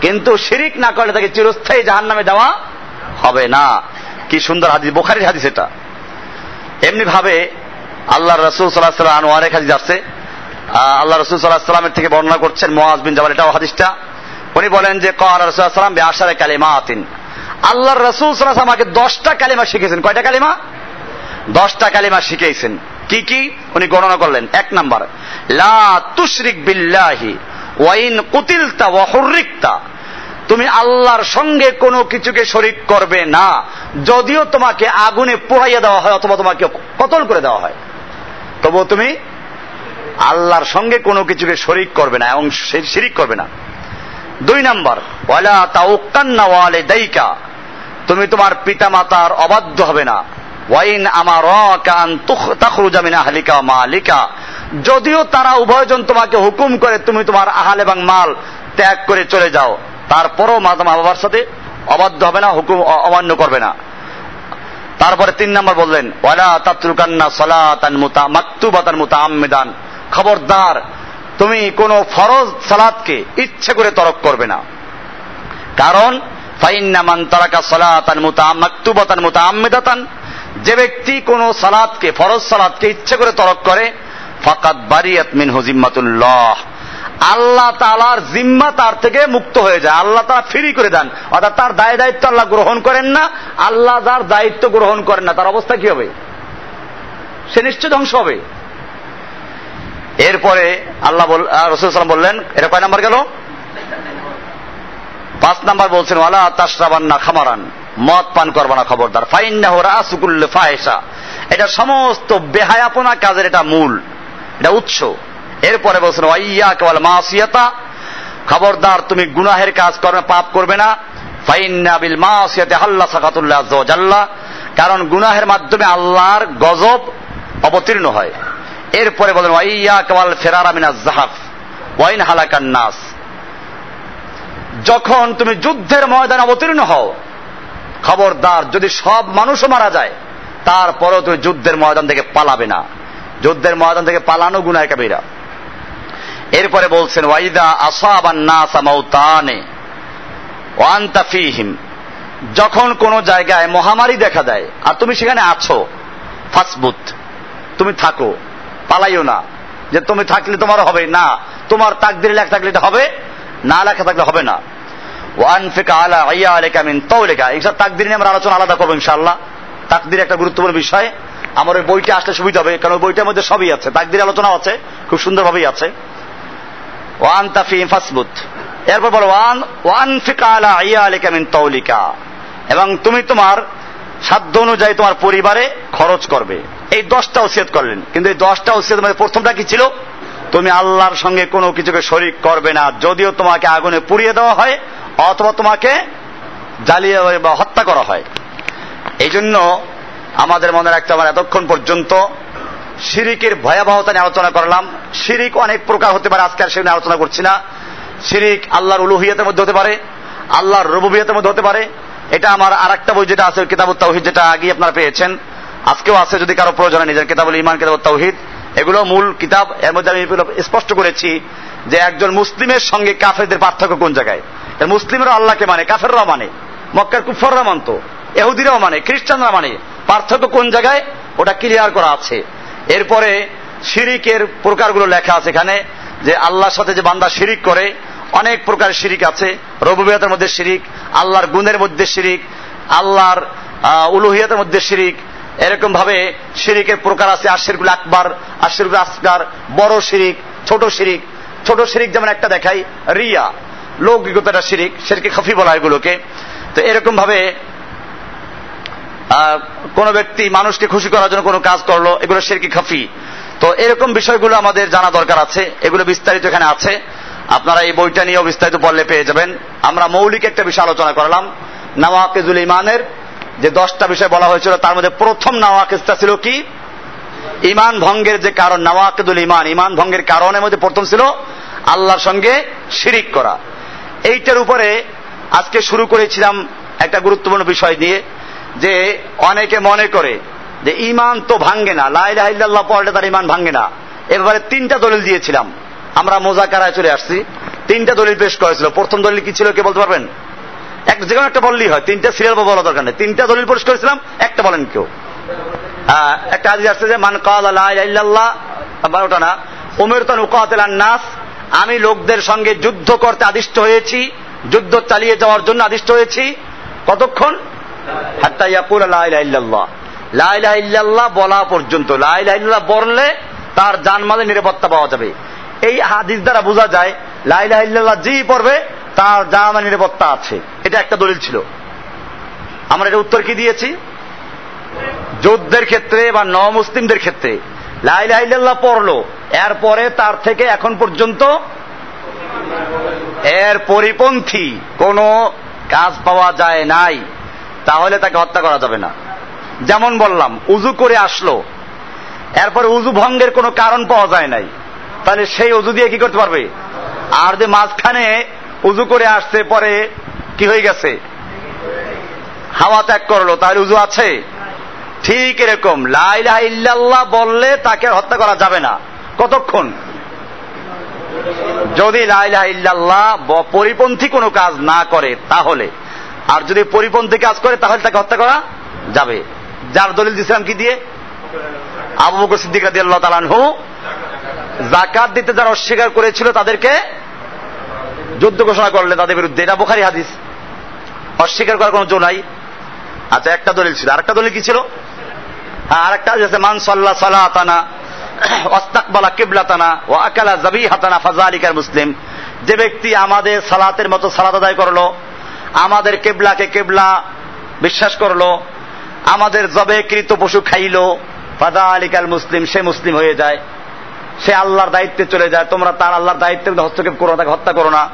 কিন্তু শিরিক না করলে তাকে চিরস্থায়ী জাহান নামে দেওয়া হবে না। কি সুন্দর হাদিস, বোখারির হাদিস এটা। এমনি ভাবে আল্লাহ রসুল সাল্লাহ সাল্লাম অনেক হাদিস আল্লাহ রসুল সাল্লাহ সাল্লামের থেকে বর্ণনা করছেন মোয়াজ বিন জাবাল, এটাও হাদিসটা। উনি বলেন যে কর রসুলাম বেআসারে কালিমা আতিন আল্লাহ রসুল সাল্লাহ আমাকে দশটা কালিমা শিখেছেন। কয়টা কালিমা? দশটা কালিমা শিখেছেন। কি কি? উনি গণনা করলেন। এক নাম্বার, লা তুশরিক বিল্লাহি ওয়াইন কুতিলতা ওয়াহুরিকতা তুমি আল্লাহর সঙ্গে কোনো কিছুকে শরিক করবে না। যদিও তোমাকে আগুনে পোড়াইয়া দেওয়া হয় অথবা তোমাকে কতল করে দেওয়া হয়। তবুও তুমি আল্লাহর সঙ্গে কোনো কিছুকে শরিক করবে না এবং শিরিক করবে না। দুই নাম্বার, ওয়ালা তাউকান্না ওয়ালে দাইকা তুমি তোমার পিতা মাতার অবাধ্য হবে না। ওয়াইন আমার কান তাখরুজামিনা হালিকা মালিকা, যদিও তারা উভয়জন তোমাকে হুকুম করে তুমি তোমার আহাল এবং মাল ত্যাগ করে চলে যাও, তারপরও মা বাবার সাথে অবাধ্য হবে না, হুকুম অমান্য করবে না। তারপরে তিন নম্বর বললেন, ওয়ালা তাত্রুকান্না সলাতান মুতা, মাকতুবাতান মুতা আম্মেদান খবরদার, তুমি কোন ফরজ সালাদকে ইচ্ছে করে তরক করবে না। কারণ ফাইন্নামান তারাকা সলাতান মুতা, মাকতুবাতান মুতা আম্মেদাতান যে ব্যক্তি কোন সালাদকে ফরজ সালাদকে ইচ্ছে করে তরক করে ফাকাত বারিয়াত মিন হুজিম্মাতুল্লাহ আল্লাহ তালার জিম্মা তার থেকে মুক্ত হয়ে যায়। আল্লাহ তারা ফ্রি করে দেন। অর্থাৎ তার দায় দায়িত্ব আল্লাহ গ্রহণ করেন না, আল্লাহ যার দায়িত্ব গ্রহণ করেন না। তার অবস্থা কি হবে? সে নিশ্চয় ধ্বংস হবে। এরপরে আল্লাহ রসুলাম বললেন, এটা কয় নাম্বার গেল? পাঁচ নাম্বার বলছেন, ওয়ালা তাসরাবান না খামারান, মদ পান করবা না খবরদার। ফাইন্না হোরা সুকুল্লে ফাহেসা এটা সমস্ত বেহায়াপনা কাজের এটা মূল, এটা উৎস। এরপরে বলছেন ওয়াইয়া কেবল মাসিয়াতা। খবরদার, তুমি গুনাহের কাজ করবে, পাপ করবে না। ফাইন্না বিল মাসিয়াতে হাল্লা সাকাতুল্লাহ জাল্লা। কারণ গুনাহের মাধ্যমে আল্লাহর গজব অবতীর্ণ হয়। এরপরে বলেন ওয়াইয়া কেবল ফেরার আমিনা জাহাফ। ওয়াইন হালাকান নাস। যখন তুমি যুদ্ধের ময়দানে অবতীর্ণ হও, খবরদার, যদি সব মানুষও মারা যায়, তারপরেও তুমি যুদ্ধের ময়দান থেকে পালাবে না। যুদ্ধের ময়দান থেকে পালানো গুনায় কাবিরা এরপরে বলছেন, ওয়াইদা আসাবান নাসা মাউতানে ওয়ান্তা ফিহিম। যখন কোন জায়গায় মহামারী দেখা দেয়, আর তুমি সেখানে আছো, ফাসবুত, তুমি থাকো, পালাইও না। যে তুমি থাকলে তোমার হবে না, তোমার তাকদির লেখা থাকলে এটা হবে না, লেখা থাকলে হবে না। ওয়ান ফিকা আলা আইয়া আলেকা মিন তৌলেকা এইসব তাকদির নিয়ে আমরা আলোচনা আলাদা করব ইনশাল্লাহ তাকদির একটা গুরুত্বপূর্ণ বিষয়। আমার ওই বইটা আসলে সুবিধা হবে, কারণ ওই বইটার মধ্যে সবই আছে। তাকদির আলোচনা আছে, খুব সুন্দরভাবেই আছে। ওয়ান তাফি ফাসবুত। এরপর বলো, ওয়ান ওয়ান ফিকা আলা আইয়া আলেকা মিন তৌলিকা। এবং তুমি তোমার সাধ্য অনুযায়ী তোমার পরিবারে খরচ করবে। এই দশটা ওসিয়ত করলেন। কিন্তু এই দশটা ওসিয়ত মধ্যে প্রথমটা কি ছিল? তুমি আল্লাহর সঙ্গে কোনো কিছুকে শরিক করবে না। যদিও তোমাকে আগুনে পুড়িয়ে দেওয়া হয়, অথবা তোমাকে জ্বালিয়ে বা হত্যা করা হয়। এই জন্য আমাদের মনে রাখতে আমার এতক্ষণ পর্যন্ত শিরিকের ভয়াবহতা নিয়ে আলোচনা করলাম। শিরিক অনেক প্রকার হতে পারে, আজকে আর আলোচনা করছি না। শিরিক আল্লাহর উলুহিয়াতের মধ্যে হতে পারে, আল্লাহর রবুবিয়াতের মধ্যে হতে পারে। এটা আমার আর একটা বই যেটা আছে, কিতাবুত তাওহিদ, যেটা আগে আপনারা পেয়েছেন। আজকেও আছে, যদি কারও প্রয়োজন নিজের কিতাবুল ইমান কিতাবুত তাওহিদ, এগুলো মূল কিতাব। এর মধ্যে আমি স্পষ্ট করেছি যে একজন মুসলিমের সঙ্গে কাফেরদের পার্থক্য কোন জায়গায়? মুসলিমরা আল্লাহকে মানে কাফেররাও মানে মক্কার কুফররা মানত এহুদিরাও মানে খ্রিস্টানরা মানে। পার্থক্য কোন জায়গায়? ওটা ক্লিয়ার করা আছে। এরপরে শিরিকের প্রকারগুলো লেখা আছে এখানে, যে আল্লাহর সাথে যে বান্দা শিরিক করে, অনেক প্রকার শিরিক আছে। রবুবিয়াতের মধ্যে শিরিক, আল্লাহর গুণের মধ্যে শিরিক, আল্লাহর উলুহিয়াতের মধ্যে শিরিক এরকম ভাবে শিরিকের প্রকার আছে। আশিরগুল আকবার আশিরগুল আসগার, বড় শিরিক, ছোট শিরিক। ছোট শিরিক যেমন একটা দেখাই, রিয়া। লৌকিকতাটা শিরিক সেরকে খফি বলা এগুলোকে। তো এরকম ভাবে কোন ব্যক্তি মানুষকে খুশি করার জন্য কোনো কাজ করল, এগুলো সেরকি খাফি। তো এরকম বিষয়গুলো আমাদের জানা দরকার আছে, এগুলো বিস্তারিত এখানে আছে। আপনারা এই বইটা নিয়েও বিস্তারিত পড়লে পেয়ে যাবেন। আমরা মৌলিক একটা বিষয় আলোচনা করলাম, নওয়াকেজুল ইমানের যে দশটা বিষয় বলা হয়েছিল, তার মধ্যে প্রথম নওয়াকেজটা ছিল কি? ইমান ভঙ্গের যে কারণ নওয়াকেদুল ইমান ইমান ভঙ্গের কারণের মধ্যে প্রথম ছিল আল্লাহর সঙ্গে শিরিক করা। এইটার উপরে আজকে শুরু করেছিলাম একটা গুরুত্বপূর্ণ বিষয় দিয়ে যে অনেকে মনে করে যে ইমান তো ভাঙ্গে না লাইল্লাহ পড়লে তার ইমান ভাঙ্গে না। এবারে তিনটা দলিল দিয়েছিলাম। আমরা মোজাকারায় চলে আসছি। তিনটা দলিল পেশ করেছিল। প্রথম দলিল কি ছিল কে বলতে পারবেন? একটা যে কোনো একটা বললেই হয়। তিনটা সিরিয়াল বলা দরকার নেই। তিনটা দলিল পেশ করেছিলাম, একটা বলেন কেউ। একটা আদি আসছে যে, মান কাল আল্লাহ ওটা না। উমের তান নাস আমি লোকদের সঙ্গে যুদ্ধ করতে আদিষ্ট হয়েছি, যুদ্ধ চালিয়ে যাওয়ার জন্য আদিষ্ট হয়েছি। কতক্ষণ? হাত্তা ইয়াকুল লাইল্লাহ লাইলাহ ইল্লাল্লাহ। বলা পর্যন্ত লাইলাহ ইল্লাল্লাহ বললে তার জানমালে নিরাপত্তা পাওয়া যাবে। এই হাদিস দ্বারা বোঝা যায় লাইলাহ ইল্লাল্লাহ যেই পড়বে, তার জানমাল নিরাপত্তা আছে। এটা একটা দলিল ছিল। আমরা এটা উত্তর কি দিয়েছি? যুদ্ধের ক্ষেত্রে বা ন মুসলিমদের ক্ষেত্রে লাইলাহ ইল্লাল্লাহ পড়ল, এরপরে তার থেকে এখন পর্যন্ত এর পরিপন্থী কোন কাজ পাওয়া যায় নাই। তাহলে তাকে হত্যা করা যাবে না। যেমন বললাম উজু করে আসলো। এরপরে উজু ভঙ্গের কোনো কারণ পাওয়া যায় নাই। তাহলে সেই উজু দিয়ে কি করতে পারবে? আর যে মাঝখানে উজু করে আসছে, পরে কি হয়ে গেছে? হাওয়া ত্যাগ করল, তাহলে উজু আছে? ঠিক এরকম। লাইলাহ ইল্লাল্লাহ বললে তাকে হত্যা করা যাবে না। কতক্ষণ? যদি লাইলাহ ইল্লাল্লাহ পরিপন্থী কোনো কাজ না করে, তাহলে। আর যদি পরিপন্থী কাজ করে, তাহলে তাকে হত্যা করা যাবে। যার দলিল দিয়েছিলাম কি দিয়ে? আবু বকর সিদ্দিক রাদি আল্লাহ তালানহু জাকাত দিতে যারা অস্বীকার করেছিল তাদেরকে যুদ্ধ ঘোষণা করলে তাদের বিরুদ্ধে। এটা বোখারি হাদিস। অস্বীকার করার কোনো জো নাই। আচ্ছা একটা দলিল ছিল। আরেকটা দলিল কি ছিল? হ্যাঁ আরেকটা আছে, মান সাল্লাহ সালাহ তানা অস্তাকবালা কিবলাতানা ও আকালা জাবি হাতানা ফাজা আলিকার মুসলিম। যে ব্যক্তি আমাদের সালাতের মতো সালাত আদায় করল আমাদের কেবলাকে কেবলা বিশ্বাস করল, আমাদের জবে কৃত পশু খাইলো ফাদা আলিকাল মুসলিম, সে মুসলিম হয়ে যায়, সে আল্লাহর দায়িত্বে চলে যায়, তোমরা তার আল্লাহর দায়িত্বে হস্তক্ষেপ করো তাকে হত্যা করো না।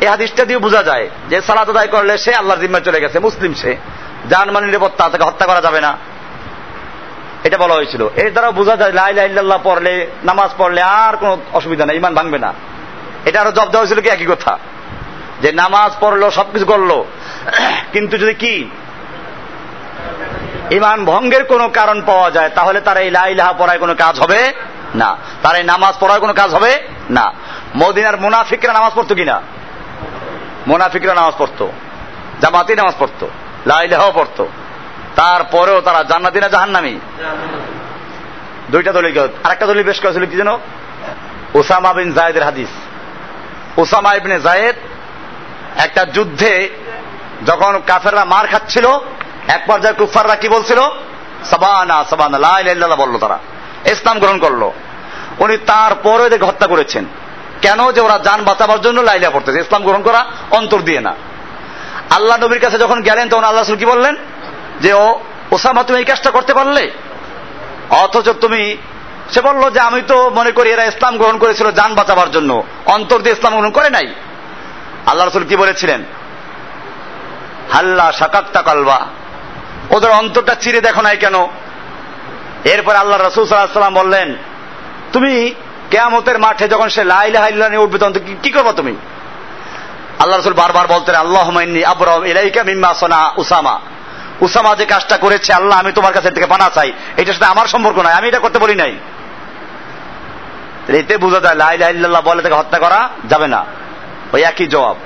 এই হাদিসটা দিয়ে বোঝা যায় যে সালাত আদায় করলে সে আল্লাহর জিম্মায় চলে গেছে, মুসলিম সে। জান মানে নিরাপত্তা, তাকে হত্যা করা যাবে না। এটা বলা হয়েছিল। এর দ্বারা বোঝা যায় লাই লাইল্লাহ পড়লে, নামাজ পড়লে আর কোনো অসুবিধা নেই, ইমান ভাঙবে না। এটা আরও জব দেওয়া হয়েছিল কি? একই কথা। যে নামাজ পড়ল, সবকিছু করল। কিন্তু যদি কি? ইমান ভঙ্গের কোনো কারণ পাওয়া যায়, তাহলে তার এই লাইলাহা পড়ায় কোনো কাজ হবে না। তার এই নামাজ পড়ায় কোনো কাজ হবে না। মদিনার মুনাফিকরা নামাজ পড়তো কিনা? মুনাফিকরা নামাজ পড়তো। জামাতি নামাজ পড়তো। লাইলাহাও পড়তো। তারপরেও তারা জান্নাতি না জাহান্নামি? দুইটা দলিল আরেকটা দলিল বেশ করেছিল কি যেন? ওসামা বিন জায়েদের হাদিস। ওসামা ইবনে জায়েদ একটা যুদ্ধে যখন কাফেররা মার খাচ্ছিল, এক পর্যায়ে কুফাররা কি বলছিল? সাবানা সাবানা লাইল্লাহ বলল তারা। ইসলাম গ্রহণ করল। উনি তারপরে এদেরকে হত্যা করেছেন। কেন যে ওরা যান বাঁচাবার জন্য লাইলা পড়তেছে? ইসলাম গ্রহণ করা অন্তর দিয়ে না। আল্লাহ নবীর কাছে যখন গেলেন, তখন আল্লাহ কি বললেন? যে, ও ওসামা, তুমি এই কাজটা করতে পারলে? অথচ তুমি, সে বলল যে, আমি তো মনে করি এরা ইসলাম গ্রহণ করেছিল যান বাঁচাবার জন্য। অন্তর দিয়ে ইসলাম গ্রহণ করে নাই। আল্লাহ রসুল কি বলেছিলেন? হাল্লা সাকাত্তা কালবা। ওদের অন্তরটা চিরে দেখো নাই কেন? এরপর আল্লাহ রসুল সাল্লাম বললেন, তুমি কেয়ামতের মাঠে যখন সে লাইলা নিয়ে উঠবে, তখন কি করব তুমি? আল্লাহ রসুল বারবার বলতেন আল্লাহ আবরাম ইলাইকা মিম্মা সোনা উসামা। উসামা যে কাজটা করেছে, আল্লাহ আমি তোমার কাছে থেকে পানা চাই। এটার সাথে আমার সম্পর্ক নাই, আমি এটা করতে বলি নাই। এতে বোঝা যায় লাই লাইল্লাহ বলে তাকে হত্যা করা যাবে না। ওই একই জবাব।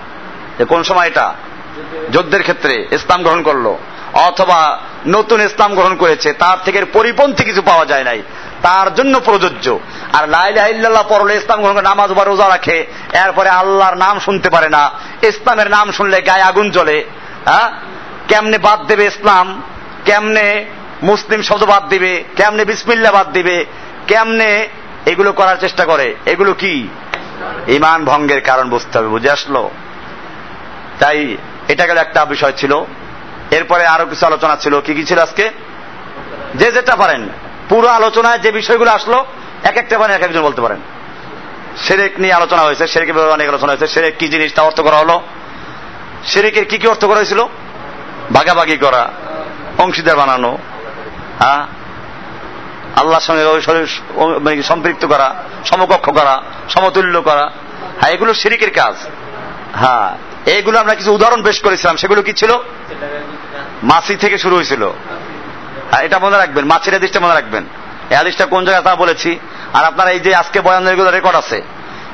যে কোন সময় এটা? যুদ্ধের ক্ষেত্রে ইসলাম গ্রহণ করল। অথবা নতুন ইসলাম গ্রহণ করেছে, তার থেকে পরিপন্থী কিছু পাওয়া যায় নাই। তার জন্য প্রযোজ্য। আর লাইল্লাহ পরলে ইসলাম গ্রহণ নামাজ বা রোজা রাখে, এরপরে আল্লাহর নাম শুনতে পারে না। ইসলামের নাম শুনলে গায়ে আগুন জ্বলে। হ্যাঁ? কেমনে বাদ দেবে ইসলাম? কেমনে মুসলিম শব্দ বাদ দিবে? কেমনে বিসমিল্লা বাদ দিবে? কেমনে এগুলো করার চেষ্টা করে? এগুলো কি? ইমান ভঙ্গের কারণ বুঝতে হবে, বুঝে আসলো? তাই এটা গেল একটা বিষয় ছিল। এরপরে আরও কিছু আলোচনা ছিল। কি কি ছিল আজকে? যে যেটা পারেন। পুরো আলোচনায় যে বিষয়গুলো আসলো এক একটা পারেন এক একজন বলতে পারেন। সেরেক নিয়ে আলোচনা হয়েছে ব্যাপারে অনেক আলোচনা হয়েছে। সেরেক কি জিনিস, তা অর্থ করা হলো। সেরেকের কি কি অর্থ করা হয়েছিল? ভাগাভাগি করা, অংশীদার বানানো হ্যাঁ? আল্লাহর সঙ্গে মানে সম্পৃক্ত করা, সমকক্ষ করা সমতুল্য করা। হ্যাঁ এগুলো শিরিকের কাজ। হ্যাঁ এইগুলো আমরা কিছু উদাহরণ পেশ করেছিলাম। সেগুলো কি ছিল? মাসি থেকে শুরু হয়েছিল। হ্যাঁ এটা মনে রাখবেন। মাছের হাদিসটা মনে রাখবেন। এই হাদিসটা কোন জায়গায় তা বলেছি। আর আপনার এই যে আজকে বয়ানগুলো রেকর্ড আছে,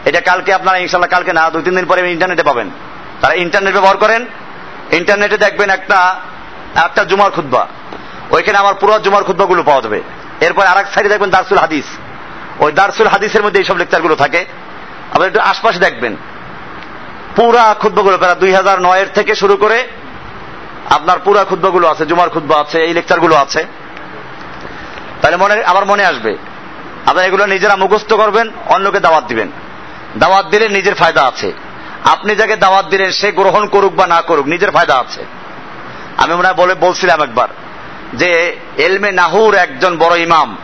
এটা কালকে আপনারা ইনশাল্লাহ কালকে না, দুই, তিন দিন পরে ইন্টারনেটে পাবেন। তারা ইন্টারনেট ব্যবহার করেন। ইন্টারনেটে দেখবেন একটা একটা জুমার খুদ্া ওইখানে আমার পুরো জুমার খুদ্বাগুলো পাওয়া যাবে। এরপর আর এক সাইডে দেখবেন দারসুল হাদিস। ওই দারসুল হাদিসের মধ্যে এইসব লেকচারগুলো থাকে। আবার একটু আশপাশে দেখবেন। পুরা খুদ্বাগুলো প্রায় দুই হাজার নয়ের থেকে শুরু করে আপনার পুরা খুদ্বাগুলো আছে, জুমার ক্ষুদ্র আছে, এই লেকচারগুলো আছে। তাহলে মনে, আবার মনে আসবে। আপনার এগুলো নিজেরা মুখস্থ করবেন, অন্যকে দাওয়াত দিবেন। দাওয়াত দিলে নিজের ফায়দা আছে। আপনি যাকে দাওয়াত দিলেন, সে গ্রহণ করুক বা না করুক, নিজের ফায়দা আছে। আমি মনে বলে বলছিলাম একবার যে, এলমে নাহুর একজন বড় ইমাম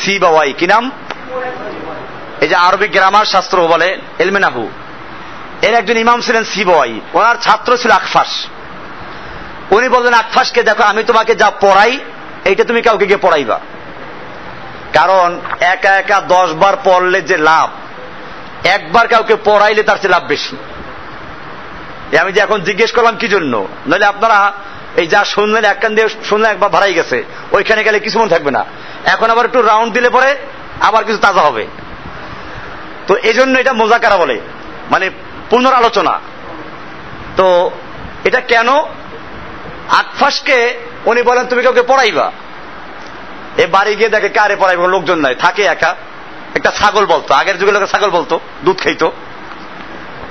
সি বাবাই কি নাম? এই যে আরবি গ্রামার শাস্ত্র বলে এলমে নাহু এর একজন ইমাম ছিলেন সি বাবাই ওনার ছাত্র ছিল আকফাস উনি বললেন আকফাসকে দেখো, আমি তোমাকে যা পড়াই, এইটা তুমি কাউকে গিয়ে পড়াইবা। কারণ একা একা দশ বার পড়লে যে লাভ, একবার কাউকে পড়াইলে তার চেয়ে লাভ বেশি। আমি যে এখন জিজ্ঞেস করলাম, কি জন্য? নইলে আপনারা এই যা শুনলেন এক কান দিয়ে শুনলেন, একবার ভাড়াই গেছে, ওইখানে গেলে কিছু মনে থাকবে না। এখন আবার একটু রাউন্ড দিলে পরে আবার কিছু তাজা হবে। তো এই জন্য এটা মোজাকারা বলে মানে পুনরালোচনা। তো এটা কেন? আকফাসকে উনি বলেন, তুমি কাউকে পড়াইবা? এ বাড়ি গিয়ে দেখে, কারে পড়াইবা? লোকজন নাই, থাকে একা। একটা ছাগল বলতো, আগের যুগে লোকে ছাগল বলতো, দুধ খাইতো।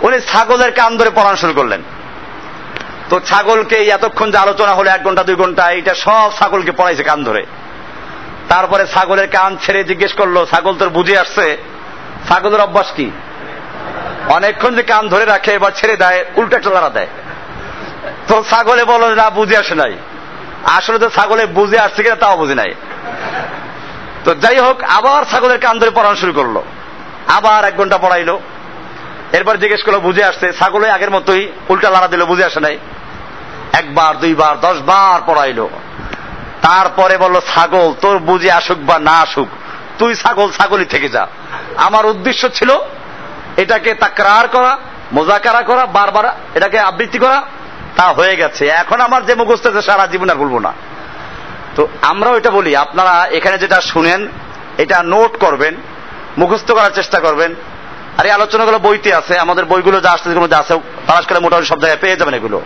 উনি ছাগলের কান ধরে পড়ানো শুরু করলেন। তো ছাগলকে এতক্ষণ যে আলোচনা হলো, এক ঘণ্টা, দুই ঘণ্টা এটা সব ছাগলকে পড়াইছে কান ধরে। তারপরে ছাগলের কান ছেড়ে জিজ্ঞেস করল, ছাগল তোর বুঝে আসছে? ছাগলের অভ্যাস কি? অনেকক্ষণ যে কান ধরে রাখে বা ছেড়ে দেয়, উল্টা চলারা দেয়। তো ছাগলে বলো না, বুঝে আসে নাই। আসলে তো ছাগলে বুঝে আসছে কিনা তাও বুঝে নাই। তো যাই হোক, আবার ছাগলের কান ধরে পড়ানো শুরু করল। আবার এক ঘণ্টা পড়াইলো। এরপর জিজ্ঞেস করল, বুঝে আসছে? ছাগলে আগের মতোই উল্টা লাড়া দিল, বুঝে আসে নাই। একবার, দুইবার দশ বার পড়াইলো। তারপরে বলল, ছাগল, তোর বুঝে আসুক বা না আসুক, তুই ছাগল, ছাগলই থেকে যা। আমার উদ্দেশ্য ছিল এটাকে তাকরার করা, মোজাকারা করা, বারবার এটাকে আবৃত্তি করা, তা হয়ে গেছে। এখন আমার যে মুখস্থ আছে, সারা জীবন আর বলব না। তো আমরাও এটা বলি, আপনারা এখানে যেটা শুনেন, এটা নোট করবেন, মুখস্থ করার চেষ্টা করবেন। আর এই আলোচনাগুলো বইতে আছে, আমাদের বইগুলো যা আসতে মধ্যে আছে, তালাশ করে মোটামুটি সব জায়গায় পেয়ে যাবেন এগুলো।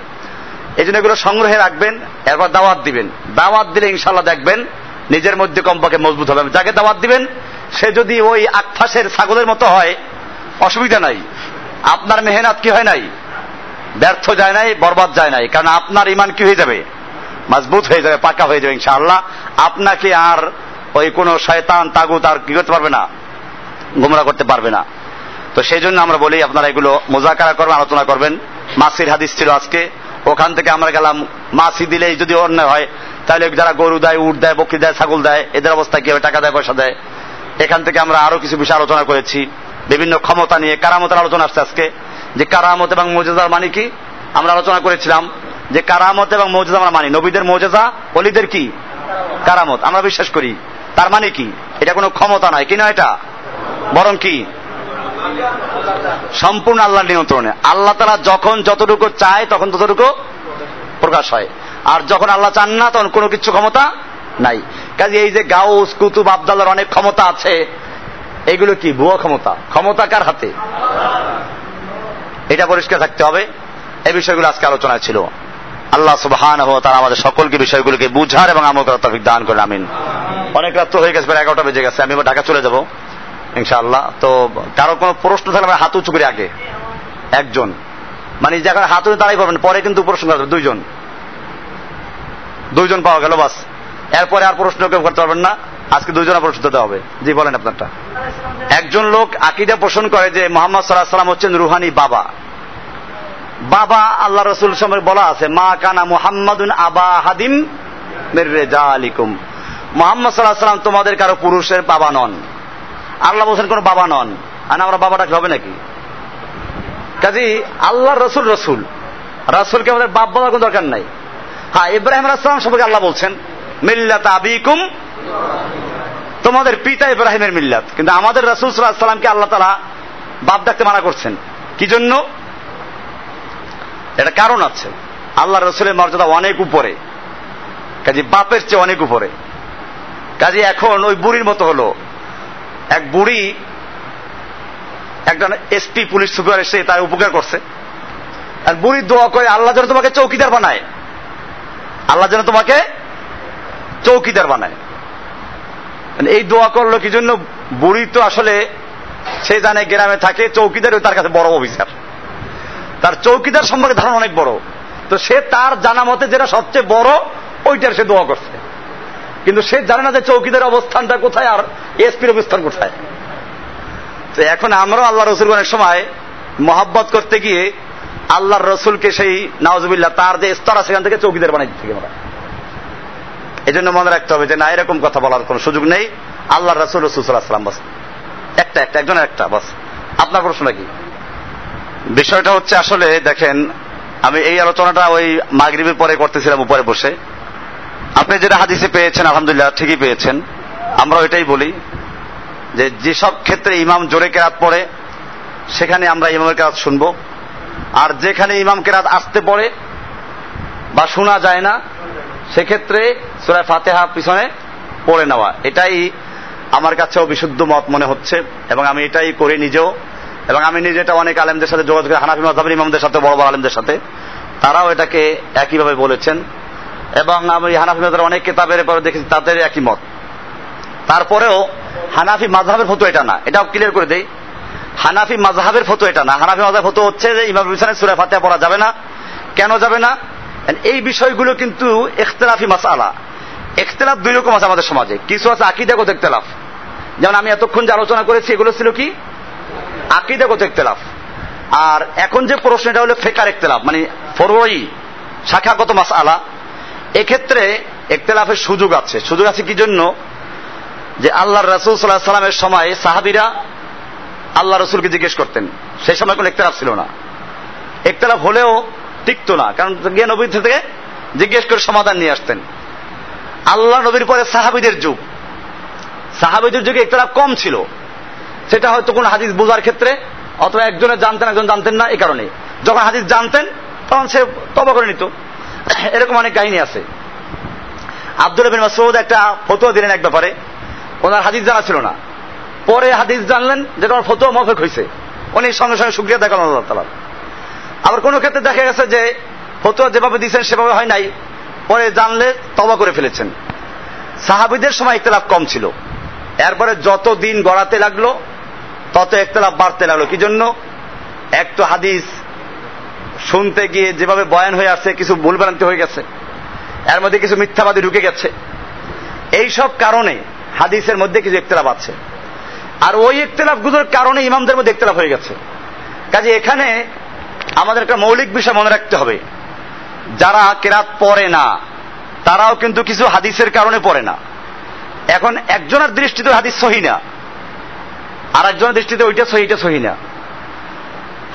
এই জন্য এগুলো সংগ্রহে রাখবেন, এরপর দাওয়াত দিবেন। দাওয়াত দিলে ইনশাল্লাহ দেখবেন, নিজের মধ্যে কম্পাকে মজবুত হবে। যাকে দাওয়াত দিবেন, সে যদি ওই আকফাসের ছাগলের মতো হয়, অসুবিধা নাই। আপনার মেহনত কি হয় নাই? ব্যর্থ যায় নাই, বরবাদ যায় নাই। কারণ আপনার ইমান কি হয়ে যাবে? মজবুত হয়ে যাবে, পাকা হয়ে যাবে ইনশাআল্লাহ। আপনাকে আর ওই কোন শয়তান, তাগুত আর কি করতে পারবে না? গুমরা করতে পারবে না। তো সেই জন্য আমরা বলি, আপনারা এগুলো মোজাকারা করবেন, আলোচনা করবেন। মাসির হাদিস ছিল আজকে। ওখান থেকে আমরা গেলাম মাসি দিলেই যদি অন্যায় হয়, তাহলে যারা গরু দেয়, উট দেয়, বকরি দেয়, ছাগল দেয়, এদের অবস্থা কি হবে? টাকা দেয়, পয়সা দেয়। এখান থেকে আমরা আরও কিছু বিষয় আলোচনা করেছি। বিভিন্ন ক্ষমতা নিয়ে কারামতের আলোচনা আসছে আজকে। যে কারামত এবং মৌজাদার মানে কি? আমরা আলোচনা করেছিলাম যে কারামত এবং মৌজাদা আমরা মানি। নবীদের মৌজাদা অলিদের কি? কারামত। আমরা বিশ্বাস করি। তার মানে কি? এটা কোনো ক্ষমতা নয়। কি নয় এটা? বরং কি? সম্পূর্ণ আল্লাহর নিয়ন্ত্রণে। আল্লাহ তারা যখন যতটুকু চায় তখন ততটুকু প্রকাশ হয়। আর যখন আল্লাহ চান না তখন কোনো কিছু ক্ষমতা নাই। কাজে এই যে গাউস, কুতুব আবদাল্লার অনেক ক্ষমতা আছে, এগুলো কি ভুয়া ক্ষমতা? ক্ষমতা কার হাতে? এটা পরিষ্কার থাকতে হবে। এই বিষয়গুলো আজকে আলোচনায় ছিল। আল্লাহ সুবহান তারা আমাদের সকলকে বিষয়গুলোকে বুঝার এবং আমল তফিক দান করেন, আমিন। অনেক রাত্র হয়ে গেছে, প্রায় এগারোটা বেজে গেছে আমি ঢাকা চলে যাব। ইনশাআল্লাহ। তো কারও কোনো প্রশ্ন থাকলে আমরা হাত উঁচু করি আগে। একজন। মানে যখন হাত উঁচু তারাই পাবেন পরে কিন্তু প্রশ্ন করবে দুইজন। দুইজন পাওয়া গেল বাস। এরপরে আর প্রশ্ন কেউ করতে পারবেন না। আজকে দুইজনের প্রশ্ন দিতে হবে। জি, বলেন আপনারটা। একজন লোক আকিদা পোষণ করে যে মোহাম্মদ সাল্লাহ সাল্লাম হচ্ছেন রুহানি বাবা। বাবা আল্লাহ রসুল সময় বলা আছে, মা কানা মুহাম্মাদুন আবা হাদিম মোহাম্মদ সাল্লাহ সাল্লাম তোমাদের কারও পুরুষের বাবা নন। আল্লাহ বলছেন, কোন বাবা নন। আর আমরা বাবাটা হবে নাকি? কাজী, আল্লাহ রসুল রসুল। রসুলকে আমাদের বাপ বলার কোন দরকার নাই। হ্যাঁ ইব্রাহিম আসসালাম সম্পর্কে আল্লাহ বলছেন, মিল্লাত আবিকুম। তোমাদের পিতা ইব্রাহিমের মিল্লাত। কিন্তু আমাদের রসুল সাল্লাহ সাল্লামকে আল্লাহ তারা বাপ ডাকতে মানা করছেন। কি জন্য? এটা কারণ আছে। আল্লাহ রসুলের মর্যাদা অনেক উপরে। কাজে, বাপের চেয়ে অনেক উপরে। কাজে, এখন ওই বুড়ির মতো হলো। এক বুড়ি, একজন এসপি পুলিশ সুপার এসে তার উপকার করছে। আর বুড়ি দোয়া করে, আল্লাহ যেন তোমাকে চৌকিদার বানায়। আল্লাহ যেন তোমাকে চৌকিদার বানায়। মানে এই দোয়া করল কি জন্য? বুড়ি তো আসলে সে জানে গ্রামে থাকে চৌকিদার তার কাছে বড় অফিসার। তার চৌকিদার সম্পর্কে ধারণা অনেক বড়। তো সে তার জানা মতে যেটা সবচেয়ে বড়, ওইটার সে দোয়া করছে। কিন্তু সে জানে না যে চৌকিদের অবস্থানটা কোথায় আর এসপির অবস্থান কোথায়। তো এখন আমরাও আল্লাহ রসুল অনেক সময় মহাব্বত করতে গিয়ে আল্লাহর রসুলকে সেই নওয়াজবিল্লা তার যে স্তর সেখান থেকে চৌকিদার বানাই দিচ্ছি আমরা। এই জন্য মনে রাখতে হবে যে, না, এরকম কথা বলার কোন সুযোগ নেই। আল্লাহ রসুল রসুলাম বাস। একটা একটা, একজনের একটা, বাস। আপনার প্রশ্ন কি? বিষয়টা হচ্ছে আসলে, দেখেন, আমি এই আলোচনাটা ওই মাগরিবের পরে করতেছিলাম, উপরে বসে। আপনি যেটা হাদিসে পেয়েছেন, আলহামদুলিল্লাহ ঠিকই পেয়েছেন। আমরা এটাই বলি যে যেসব ক্ষেত্রে ইমাম জোরে কেরাত পড়ে, সেখানে আমরা ইমামের কেরাত শুনব। আর যেখানে ইমাম কেরাত আসতে পড়ে বা শোনা যায় না, সেক্ষেত্রে সুরায় ফাতেহা পিছনে পড়ে নেওয়া। এটাই আমার কাছেও বিশুদ্ধ মত মনে হচ্ছে এবং আমি এটাই করি নিজেও। এবং আমি নিজে এটা অনেক আলেমদের সাথে যোগাযোগ হানাফি মজাবির ইমামদের সাথে, বড় বড় আলেমদের সাথে। তারাও এটাকে একইভাবে বলেছেন। এবং আমি হানাফি মজাবের অনেক কেতাবের পরে দেখেছি, তাদের একই মত। তারপরেও হানাফি মাঝহাবের ফটো এটা না। এটাও ক্লিয়ার করে দেই। হানাফি মাঝহাবের ফটো এটা না। হানাফি মাঝহাব ফটো হচ্ছে যে ইমাম বিছানে সুরা ফাতেহা পড়া যাবে না। কেন যাবে না? এই বিষয়গুলো কিন্তু ইখতলাফি মাসালা ইখতলাফ দুই রকম আছে আমাদের সমাজে। কিছু আছে আকিদাগত ইখতলাফ। যেমন আমি এতক্ষণ যে আলোচনা করেছি, এগুলো ছিল কি? আকিদাগত ইখতলাফ। আর এখন যে প্রশ্নটা হলো ফেকার ইখতলাফ মানে ফরোই শাখাগত মাসালা এক্ষেত্রে ইখতলাফের সুযোগ আছে। সুযোগ আছে কি জন্য? যে আল্লাহ রসুল সাল্লাহ সাল্লামের সময় সাহাবিরা আল্লাহ রসুলকে জিজ্ঞেস করতেন। সেই সময় কোনো ইখতলাফ ছিল না। ইখতলাফ হলেও টিকতো না। কারণ গিয়ে নবীর থেকে জিজ্ঞেস করে সমাধান নিয়ে আসতেন। আল্লাহ নবীর পরে সাহাবিদের যুগ। সাহাবিদের যুগে ইখতলাফ কম ছিল। সেটা হয়তো কোন হাদিস বোঝার ক্ষেত্রে অথবা একজনের জানতেন, একজন জানতেন না, এই কারণে। যখন হাদিস জানতেন, তখন সে তবা করে নিত। [COUGHS] এরকম অনেক কাহিনী আছে। আব্দুল বিন মাসুদ একটা ফতুয়া দিলেন এক ব্যাপারে। ওনার হাদিস জানা ছিল না। পরে হাদিস জানলেন যেটা ওনার ফতুয়া মফেক হয়েছে উনি সঙ্গে সঙ্গে সুক্রিয়া দেখালেন আল্লাহ তালা আবার কোন ক্ষেত্রে দেখা গেছে যে ফতুয়া যেভাবে দিয়েছেন সেভাবে হয় নাই। পরে জানলে তবা করে ফেলেছেন। সাহাবিদের সময় ইখতলাফ কম ছিল। এরপরে যত দিন গড়াতে লাগল, তত ইখতলাফ বাড়তে লাগল। কি জন্য? এক তো হাদিস শুনতে গিয়ে যেভাবে বয়ান হয়ে আসছে, কিছু ভুল ভুলভ্রান্তি হয়ে গেছে। এর মধ্যে কিছু মিথ্যাবাদী ঢুকে গেছে। এই সব কারণে হাদিসের মধ্যে কিছু ইখতলাফ আছে। আর ওই ইখতলাফগুলোর কারণে ইমামদের মধ্যে ইখতলাফ হয়ে গেছে। কাজে এখানে আমাদের একটা মৌলিক বিষয় মনে রাখতে হবে। যারা কেরাত পড়ে না, তারাও কিন্তু কিছু হাদিসের কারণে পড়ে না। এখন একজনের দৃষ্টিতে হাদিস সহি না আর একজনের দৃষ্টিতে ওইটা সহি সহি না।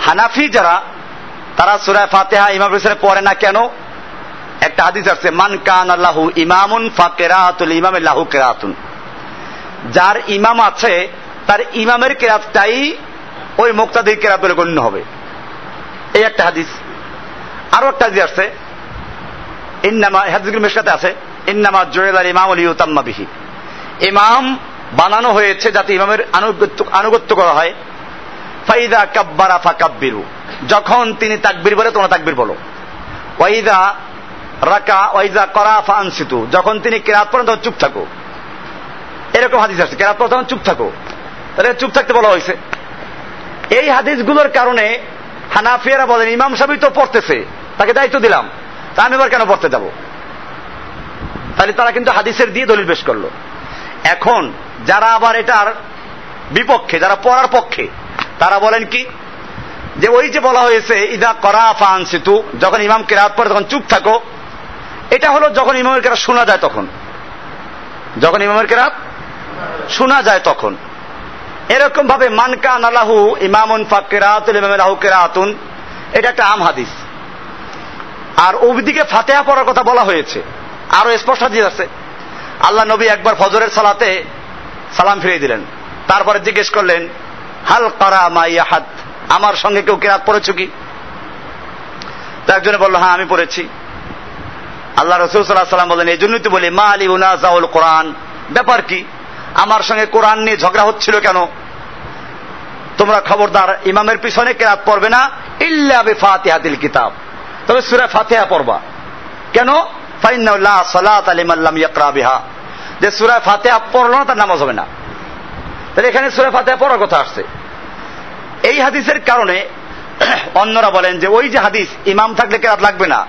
হানাফি যারা তারা সুরায় ফাতেহা ইমাম হোসেন পড়ে না কেন? একটা হাদিস আছে, মান কান আল্লাহু ইমামুন ফাকেরাতুল ইমাম লাহু কেরাতুন। যার ইমাম আছে, তার ইমামের কেরাতটাই ওই মুক্তাদির কেরাত বলে গণ্য হবে। এই একটা হাদিস। আরও একটা হাদিস আছে, ইন্নামা হাদিসগুলো মেশকাতে আছে, ইন্নামা জয়েলার ইমাম ইউতাম্মা বিহি। ইমাম বানানো হয়েছে যাতে ইমামের আনুগত্য আনুগত্য করা হয়। ফাইদা কাব্বারা ফাকাব্বিরু। যখন তিনি তাকবির বলে, তোমরা তাকবির বলো। ওয়াইদা রাকা, ওয়াইদা করা ফানসিতু। যখন তিনি কেরাত পড়েন, তখন চুপ থাকো। এরকম হাদিস আছে, কেরাত পড়ে তখন চুপ থাকো। তাহলে চুপ থাকতে বলা হয়েছে। এই হাদিসগুলোর কারণে হানাফিয়ারা বলেন, ইমাম সাহেব তো পড়তেছে, তাকে দায়িত্ব দিলাম। তা আমি এবার কেন পড়তে যাব? তাহলে তারা কিন্তু হাদিসের দিয়ে দলিল পেশ করল। এখন যারা আবার এটার বিপক্ষে, যারা পড়ার পক্ষে, তারা বলেন কি যে ওই যে বলা হয়েছে, ইদা করা ফান সিতু যখন ইমাম কেরাত পরে তখন চুপ থাকো। এটা হলো যখন ইমামের কেরাত শোনা যায় তখন। যখন ইমামের কেরাত শোনা যায় তখন। এরকম ভাবে মানকা নালাহু ইমামুন ফাকেরাতুল ইমাম লাহু কেরাতুন, এটা একটা আম হাদিস। আর ওদিকে ফাতেহা পড়ার কথা বলা হয়েছে। আরও স্পষ্ট হাদিস আছে। আল্লাহ নবী একবার ফজরের সালাতে সালাম ফিরিয়ে দিলেন। তারপরে জিজ্ঞেস করলেন, হাল কারা মাইয়াহাত? আমার সঙ্গে কেউ কেরাত পড়েছ কি? তো একজনে বলল হ্যাঁ আমি পড়েছি। আল্লাহ রসুল সাল্লাহ সাল্লাম বললেন এই জন্যই তো বলি, মা আলী উনাজাউল কোরআন। ব্যাপার কি? আমার সঙ্গে কোরআন নিয়ে ঝগড়া হচ্ছিল কেন? তোমরা খবরদার, ইমামের পিছনে কেরাত পড়বে না, ইল্লা বে ফাতিহাতিল কিতাব। তবে সুরা ফাতিহা পড়বা। কেন? ফাইন্নাল্লাহ সালাত আলিমাল্লাম ইয়াকরা বিহা। যে সুরা ফাতিহা পড়ল না, তার নামাজ হবে না। তাহলে এখানে সুরা ফাতিহা পড়ার কথা আসছে। এই হাদিসের কারণে অন্যরা বলেন যে ওই যে হাদিস ইমাম থাকলে কেরাত লাগবে না,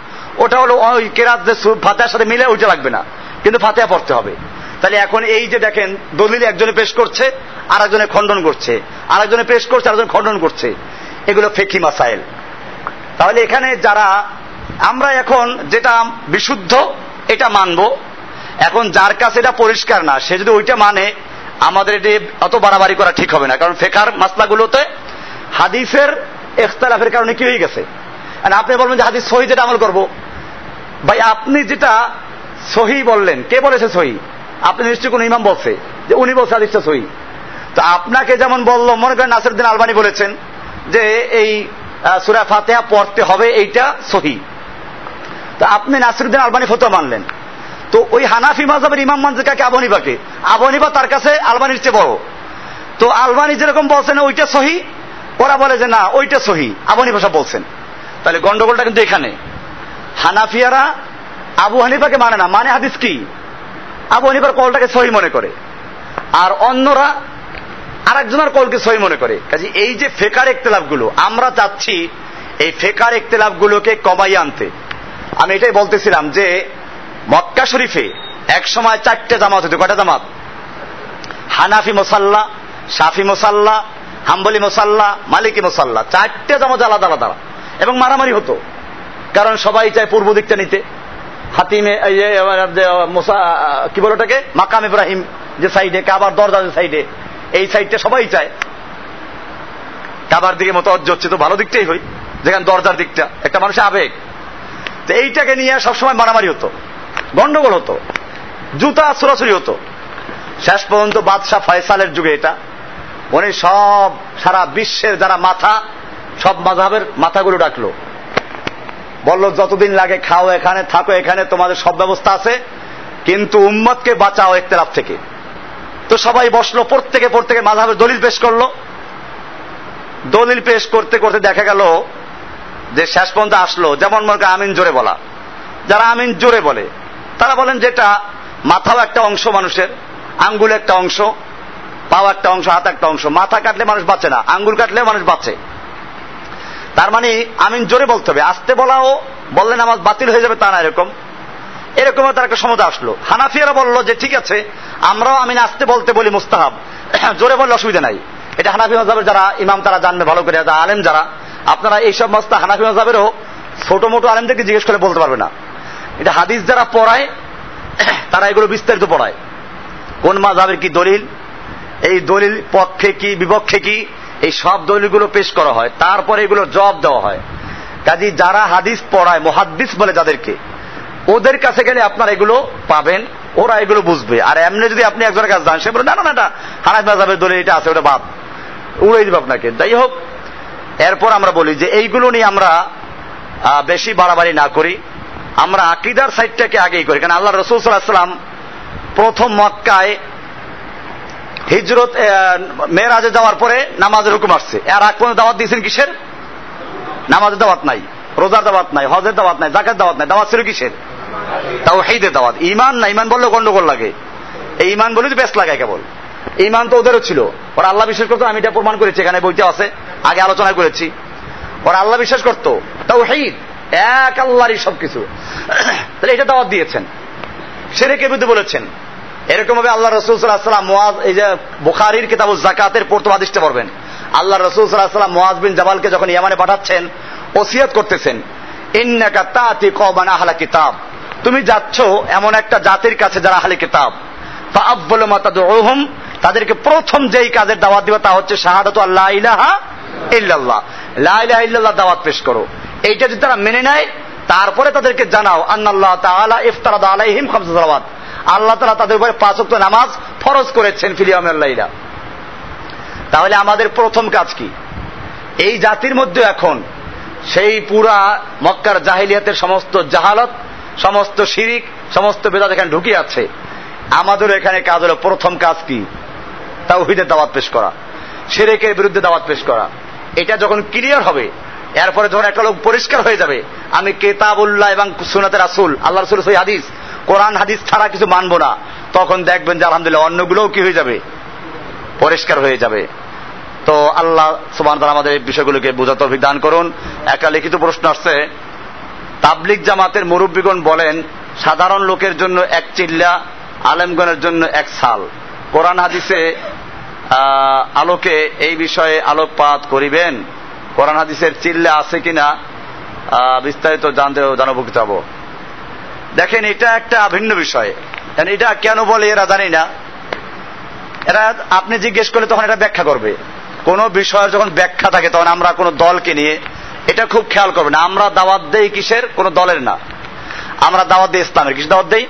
ওটা হলো ওই কেরাত যে ফাতেহার সাথে মিলে ওইটা লাগবে না, কিন্তু ফাতেহা পড়তে হবে। তাহলে এখন এই যে দেখেন, দলিল একজনে পেশ করছে আর একজনে খণ্ডন করছে আর একজনে পেশ করছে আর একজন খণ্ডন করছে, এগুলো ফেকি মাসাইল। তাহলে এখানে যারা, আমরা এখন যেটা বিশুদ্ধ, এটা মানব, এখন যার কাছে এটা পরিষ্কার না, সে যদি ওইটা মানে আমাদের এটি অত বাড়াবাড়ি করা ঠিক হবে না, কারণ ফেকার মাসলাগুলোতে হাদিসের এখতালাফের কারণে কি হয়ে গেছে? আপনি বলবেন যে হাদিস সহি যেটা আমল করব। ভাই, আপনি যেটা সহি বললেন, কে বলেছে সহি? আপনি নিশ্চয়ই কোন ইমাম বলছে, যে উনি বলছে হাদিসটা সহি। তো আপনাকে যেমন বলল, মনে করেন নাসিরুদ্দিন আলবানি বলেছেন যে এই সুরা ফাতেহা পড়তে হবে, এইটা সহি। তো আপনি নাসিরুদ্দিন আলবানি ফতো মানলেন। তো ওই হানাফি মাজহাবের ইমাম মানছে কাকে? আবনিবাকে আবনিবা তার কাছে আলবানির চেয়ে বড়। তো আলবানি যেরকম বলছেন, ওইটা সহি ওরা বলে যে, না, ওইটা সহি। আবু হানিফা বলছেন। তাহলে গন্ডগোলটা কিন্তু এখানে। হানাফিয়ারা আবু হানিফাকে মানে না। মানে হাদিস কি? আবু হানিফার কলটাকে সহি মনে করে। আর অন্যরা আর একজনের কলকে সহি মনে করে। কাজে এই যে ফেকারগুলো আমরা চাচ্ছি এই ফেকার গুলোকে কমাই আনতে। আমি এটাই বলতেছিলাম যে, মক্কা শরীফে এক সময় চারটে জামাত হতো কয়টা জামাত? হানাফি মোসাল্লা সাফি মোসাল্লা হাম্বলি মোসাল্লা, মালিকি মোসাল্লা, চারটে জামাত আলাদা আলাদা। এবং মারামারি হতো। কারণ সবাই চায় পূর্ব দিকটা নিতে। হাতিমে কি বলো ওটাকে? মাকাম ইব্রাহিম যে সাইডে, কাবার দরজা যে সাইডে, এই সাইডটা সবাই চায়। কাবার দিকে মতো অজ্জ হচ্ছে তো ভালো দিকটাই হই যেখানে দরজার দিকটা, একটা মানুষের আবেগ। তো এইটাকে নিয়ে সবসময় মারামারি হতো। গন্ডগোল হতো। জুতা ছোড়াছুরি হতো। শেষ পর্যন্ত বাদশাহ ফয়সালের যুগে এটা। উনি সব সারা বিশ্বের যারা মাথা, সব মাঝাবের মাথাগুলো ডাকলো। বলল, যতদিন লাগে খাও এখানে, থাকো এখানে, তোমাদের সব ব্যবস্থা আছে, কিন্তু উম্মতকে বাঁচাও একতলাফ থেকে। তো সবাই বসল, প্রত্যেকে প্রত্যেকে মাঝাবের দলিল পেশ করল। দলিল পেশ করতে করতে দেখা গেল যে শেষ পর্যন্ত আসলো, যেমন মনে আমিন জোরে বলা। যারা আমিন জোরে বলে, তারা বলেন যেটা মাথাও একটা অংশ মানুষের আঙ্গুল একটা অংশ পাও একটা অংশ হাত একটা অংশ। মাথা কাটলে মানুষ বাঁচে না, আঙ্গুল কাটলে মানুষ বাঁচে। তার মানে আমিন জোরে বলতে হবে। আসতে বলাও বললেন আমার বাতিল হয়ে যাবে, তা না এরকম। এরকম তার একটা সমুদ্র আসলো। হানাফিয়ারা বলল যে, ঠিক আছে, আমরাও আমিন আসতে বলতে বলি মুস্তাহাব। [CLEARS THROAT] জোরে বললে অসুবিধা নাই। এটা হানাফি মজাবের যারা ইমাম, তারা জানবে ভালো করে, যারা আলেম যারা। আপনারা এইসব মস্তা হানাফি মজাবেরও ছোট মোটো আলেমদেরকে জিজ্ঞেস করে বলতে পারবে না। এটা হাদিস যারা পড়ায়, [CLEARS THROAT] তারা এগুলো বিস্তারিত পড়ায়। কোন মাঝাবের কি দলিল? এই দলিল পক্ষে কি, বিপক্ষে কি, এই সব দলিলগুলো পেশ করা হয়। তারপরে এগুলো জবাব দেওয়া হয়। কাজী যারা হাদিস পড়ায়, মহাদ্দিস বলে যাদেরকে, ওদের কাছে গেলে আপনারা এগুলো পাবেন, ওরা এগুলো বুঝবে। আর এমনি যদি আপনি একজনের কাছে যান, সে বলে, না না এটা হানাফি মাঝাবের দলিল, এটা আছে, ওটা বাদ। উড়াই দিব আপনাকে। যাই হোক, এরপর আমরা বলি যে এইগুলো নিয়ে আমরা বেশি বাড়াবাড়ি না করি। আমরা আকিদার সাইডটাকে আগেই করি। কারণ আল্লাহ রসুল সাল্লাম প্রথম মক্কায় হিজরত মেয়েরাজে যাওয়ার পরে নামাজের হুকুম আসছে। আর আগ পর্যন্ত দাওয়াত দিয়েছেন কিসের? নামাজের দাওয়াত নাই, রোজার দাওয়াত নাই, হজের দাওয়াত নাই জাকের দাওয়াত নাই, দাওয়াত ছিল কিসের? তাও হেইদের দাওয়াত। ইমান না ইমান বললে গন্ডগোল লাগে। এই ইমান বলে বেশ লাগায় কেবল। ইমান তো ওদেরও ছিল। ওরা আল্লাহ বিশ্বাস করতো, আমি এটা প্রমাণ করেছি, এখানে বইতে আছে, আগে আলোচনা করেছি। ওরা আল্লাহ বিশ্বাস করতো তাও হেইদ এক আল্লাহরই সবকিছু। তাহলে এটা দাওয়াত দিয়েছেন। সেরেকে বিরুদ্ধে বলেছেন। এরকম ভাবে আল্লাহ রসুল সাল্লাহাম মোয়াজ এই যে বুখারির কিতাব জাকাতের পড়তো আদিষ্টে পড়বেন। আল্লাহ রসুল সাল্লাহাম মোয়াজ বিন জাবালকে যখন ইয়ামানে পাঠাচ্ছেন, ওসিয়ত করতেছেন, ইন্নাকা তাতি আহলা কিতাব। তুমি যাচ্ছ এমন একটা জাতির কাছে যারা আহলে কিতাব। ফাআব্বুল মাতাদউহুম তাদেরকে প্রথম যেই কাজের দাওয়াত দিবা তা হচ্ছে শাহাদাতু আল্লাহ ইলাহা ইল্লাল্লাহ। লা ইল্লাল্লাহ দাওয়াত পেশ করো। এইটা যদি তারা মেনে নেয়, তারপরে তাদেরকে জানাও, আন্নাল্লাহ তাআলা ইফতারাদা আলাইহিম খামসা সালাওয়াত। আল্লাহ তাআলা তাদের উপরে পাঁচ ওয়াক্ত নামাজ ফরজ করেছেন ফিলিয়ামের লাইলা। তাহলে আমাদের প্রথম কাজ কি? এই জাতির মধ্যে এখন সেই পুরা মক্কার জাহিলিয়াতের সমস্ত জাহালত, সমস্ত শিরিক, সমস্ত বেদাত এখানে ঢুকে আছে। আমাদের এখানে কাজ হলো প্রথম কাজ কি? তা তাওহিদের দাওয়াত পেশ করা সেরেকের বিরুদ্ধে দাওয়াত পেশ করা। এটা যখন ক্লিয়ার হবে, এরপরে যখন একটা লোক পরিষ্কার হয়ে যাবে, আমি কেতাবুল্লাহ এবং সুনাতে রাসুল আল্লাহ রসুল হাদিস কোরআন, হাদিস ছাড়া কিছু মানবো না। তখন দেখবেন যে, আলহামদুলিল্লাহ, অন্যগুলোও কি হয়ে যাবে? পরিষ্কার হয়ে যাবে। তো আল্লাহ সুবান আমাদের এই বিষয়গুলোকে বোঝাতে অভিজ্ঞান করুন। একটা লিখিত প্রশ্ন আসছে তাবলিক জামাতের মুরব্বীগণ বলেন, সাধারণ লোকের জন্য এক চিল্লা, আলেমগণের জন্য এক সাল। কোরআন, হাদিসে আলোকে এই বিষয়ে আলোকপাত করিবেন। কোরআন, হাদিসের চিল্লা আছে কিনা বিস্তারিত জানতে জানাব যাব দেখেন, এটা একটা ভিন্ন বিষয়। এটা কেন বলে এরা জানি না। এরা আপনি জিজ্ঞেস করলে তখন এটা ব্যাখ্যা করবে। কোন বিষয়ের যখন ব্যাখ্যা থাকে, তখন আমরা কোন দলকে নিয়ে এটা খুব খেয়াল করবে না। আমরা দাওয়াত দেই কিসের? কোন দলের না। আমরা দাওয়াত দিই ইসলামের। কিসের দাওয়াত দেই?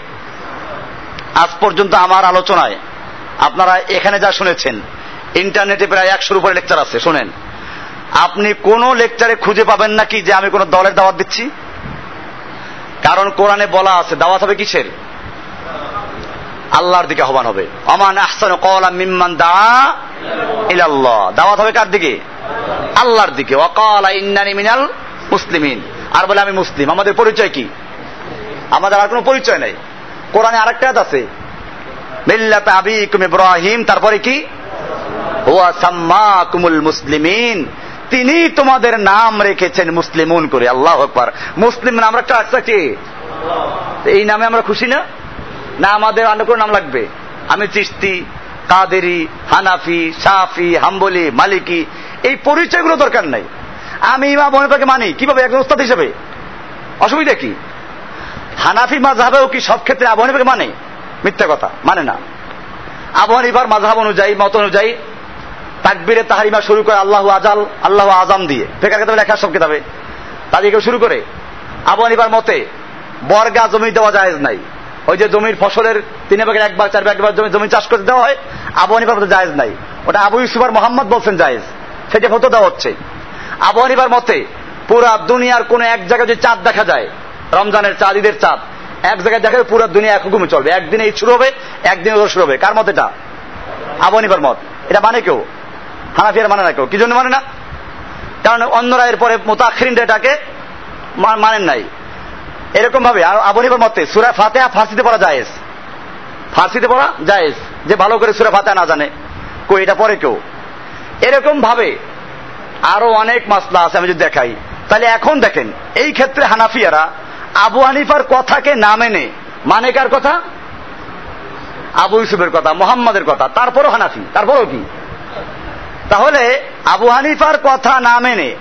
আজ পর্যন্ত আমার আলোচনায় আপনারা এখানে যা শুনেছেন, ইন্টারনেটে প্রায় একশোর উপরে লেকচার আছে। শোনেন, আপনি কোন লেকচারে খুঁজে পাবেন নাকি যে আমি কোন দলের দাওয়াত দিচ্ছি? কারণ কোরআনে বলা আছে, দাওয়াত হবে কিসের? আল্লাহর দিকে আহ্বান হবে। অমান আহসান কওলা মিম্মান দা ইলাল্লাহ। দাওয়াত হবে কার দিকে? আল্লাহর দিকে। ওয়াকালা ইন্নানি মিনাল মুসলিমিন। আর বলে, আমি মুসলিম। আমাদের পরিচয় কি? আমাদের আর কোনো পরিচয় নাই। কোরআনে আরেকটা আছে। মিল্লাত আবিকুম ইব্রাহিম। তারপরে কি? হুয়া সাম্মাকুমুল মুসলিমিন। তিনি তোমাদের নাম রেখেছেন মুসলিমুন করে। আল্লাহ আকবার। মুসলিম নাম একটা আছে কি? এই নামে আমরা খুশি না? না আমাদের অন্য কোনো নাম লাগবে? আমি চিস্তি কাদেরি, হানাফি সাফি হাম্বলি, মালিকি, এই পরিচয়গুলো দরকার নাই। আমি ইমাম মনিফাকে মানি। কীভাবে? একজন উস্তাদ হিসেবে। অসুবিধা কি? হানাফি মাঝহাবেও কি সব ক্ষেত্রে আবু হানিফাকে মানে? মিথ্যা কথা। মানে না। আবু হানিফার মাঝহাব অনুযায়ী, মত অনুযায়ী তাকবিরে তাহারিমা শুরু করে আল্লাহ আজাল, আল্লাহ আজাম দিয়ে। ফেকার কেতাবে লেখা সব কেতাবে। তাদেরকে শুরু করে? আবু হানিফার মতে, বর্গা জমি দেওয়া যায় নাই। ওই যে জমির ফসলের তিন ভাগের একবার চার ভাগ জমি জমি চাষ করতে দেওয়া হয়, আবু হানিফার মতে জায়েজ নাই। ওটা আবু ইউসুফার মোহাম্মদ বলছেন জায়েজ। সেটা ফটো দেওয়া হচ্ছে। আবু হানিফার মতে, পুরা দুনিয়ার কোন এক জায়গায় যদি চাঁদ দেখা যায়, রমজানের চাঁদ, ঈদের চাঁদ, এক জায়গায় দেখা পুরো দুনিয়া এক হুকুমে চলবে। একদিনে শুরু হবে একদিনে শুরু হবে। কার মত এটা? আবু হানিফার মত। এটা মানে কেউ? হানাফিয়ার মানে না কেউ। কি জন্য মানে না? কারণ অন্যরা এরপরে মোতাক্ষরিন এটাকে মানেন নাই। এরকম ভাবে আবু হানিফার মতে সুরা ফাতেহা ফার্সিতে পড়া জায়েজ। ফার্সিতে পড়া জায়েজ। যে ভালো করে সুরা ফাতেহা না জানে, কই এটা পরে কেউ? এরকম ভাবে আরও অনেক মাসলা আছে আমি যদি দেখাই। তাহলে এখন দেখেন, এই ক্ষেত্রে হানাফিয়ারা আবু হানিফার কথাকে না মেনে মানে কার কথা? আবু ইউসুফের কথা, মোহাম্মদের কথা, তারপরও হানাফি, তারপরও কি? তাহলে আবু হানিফার কথা না মেনে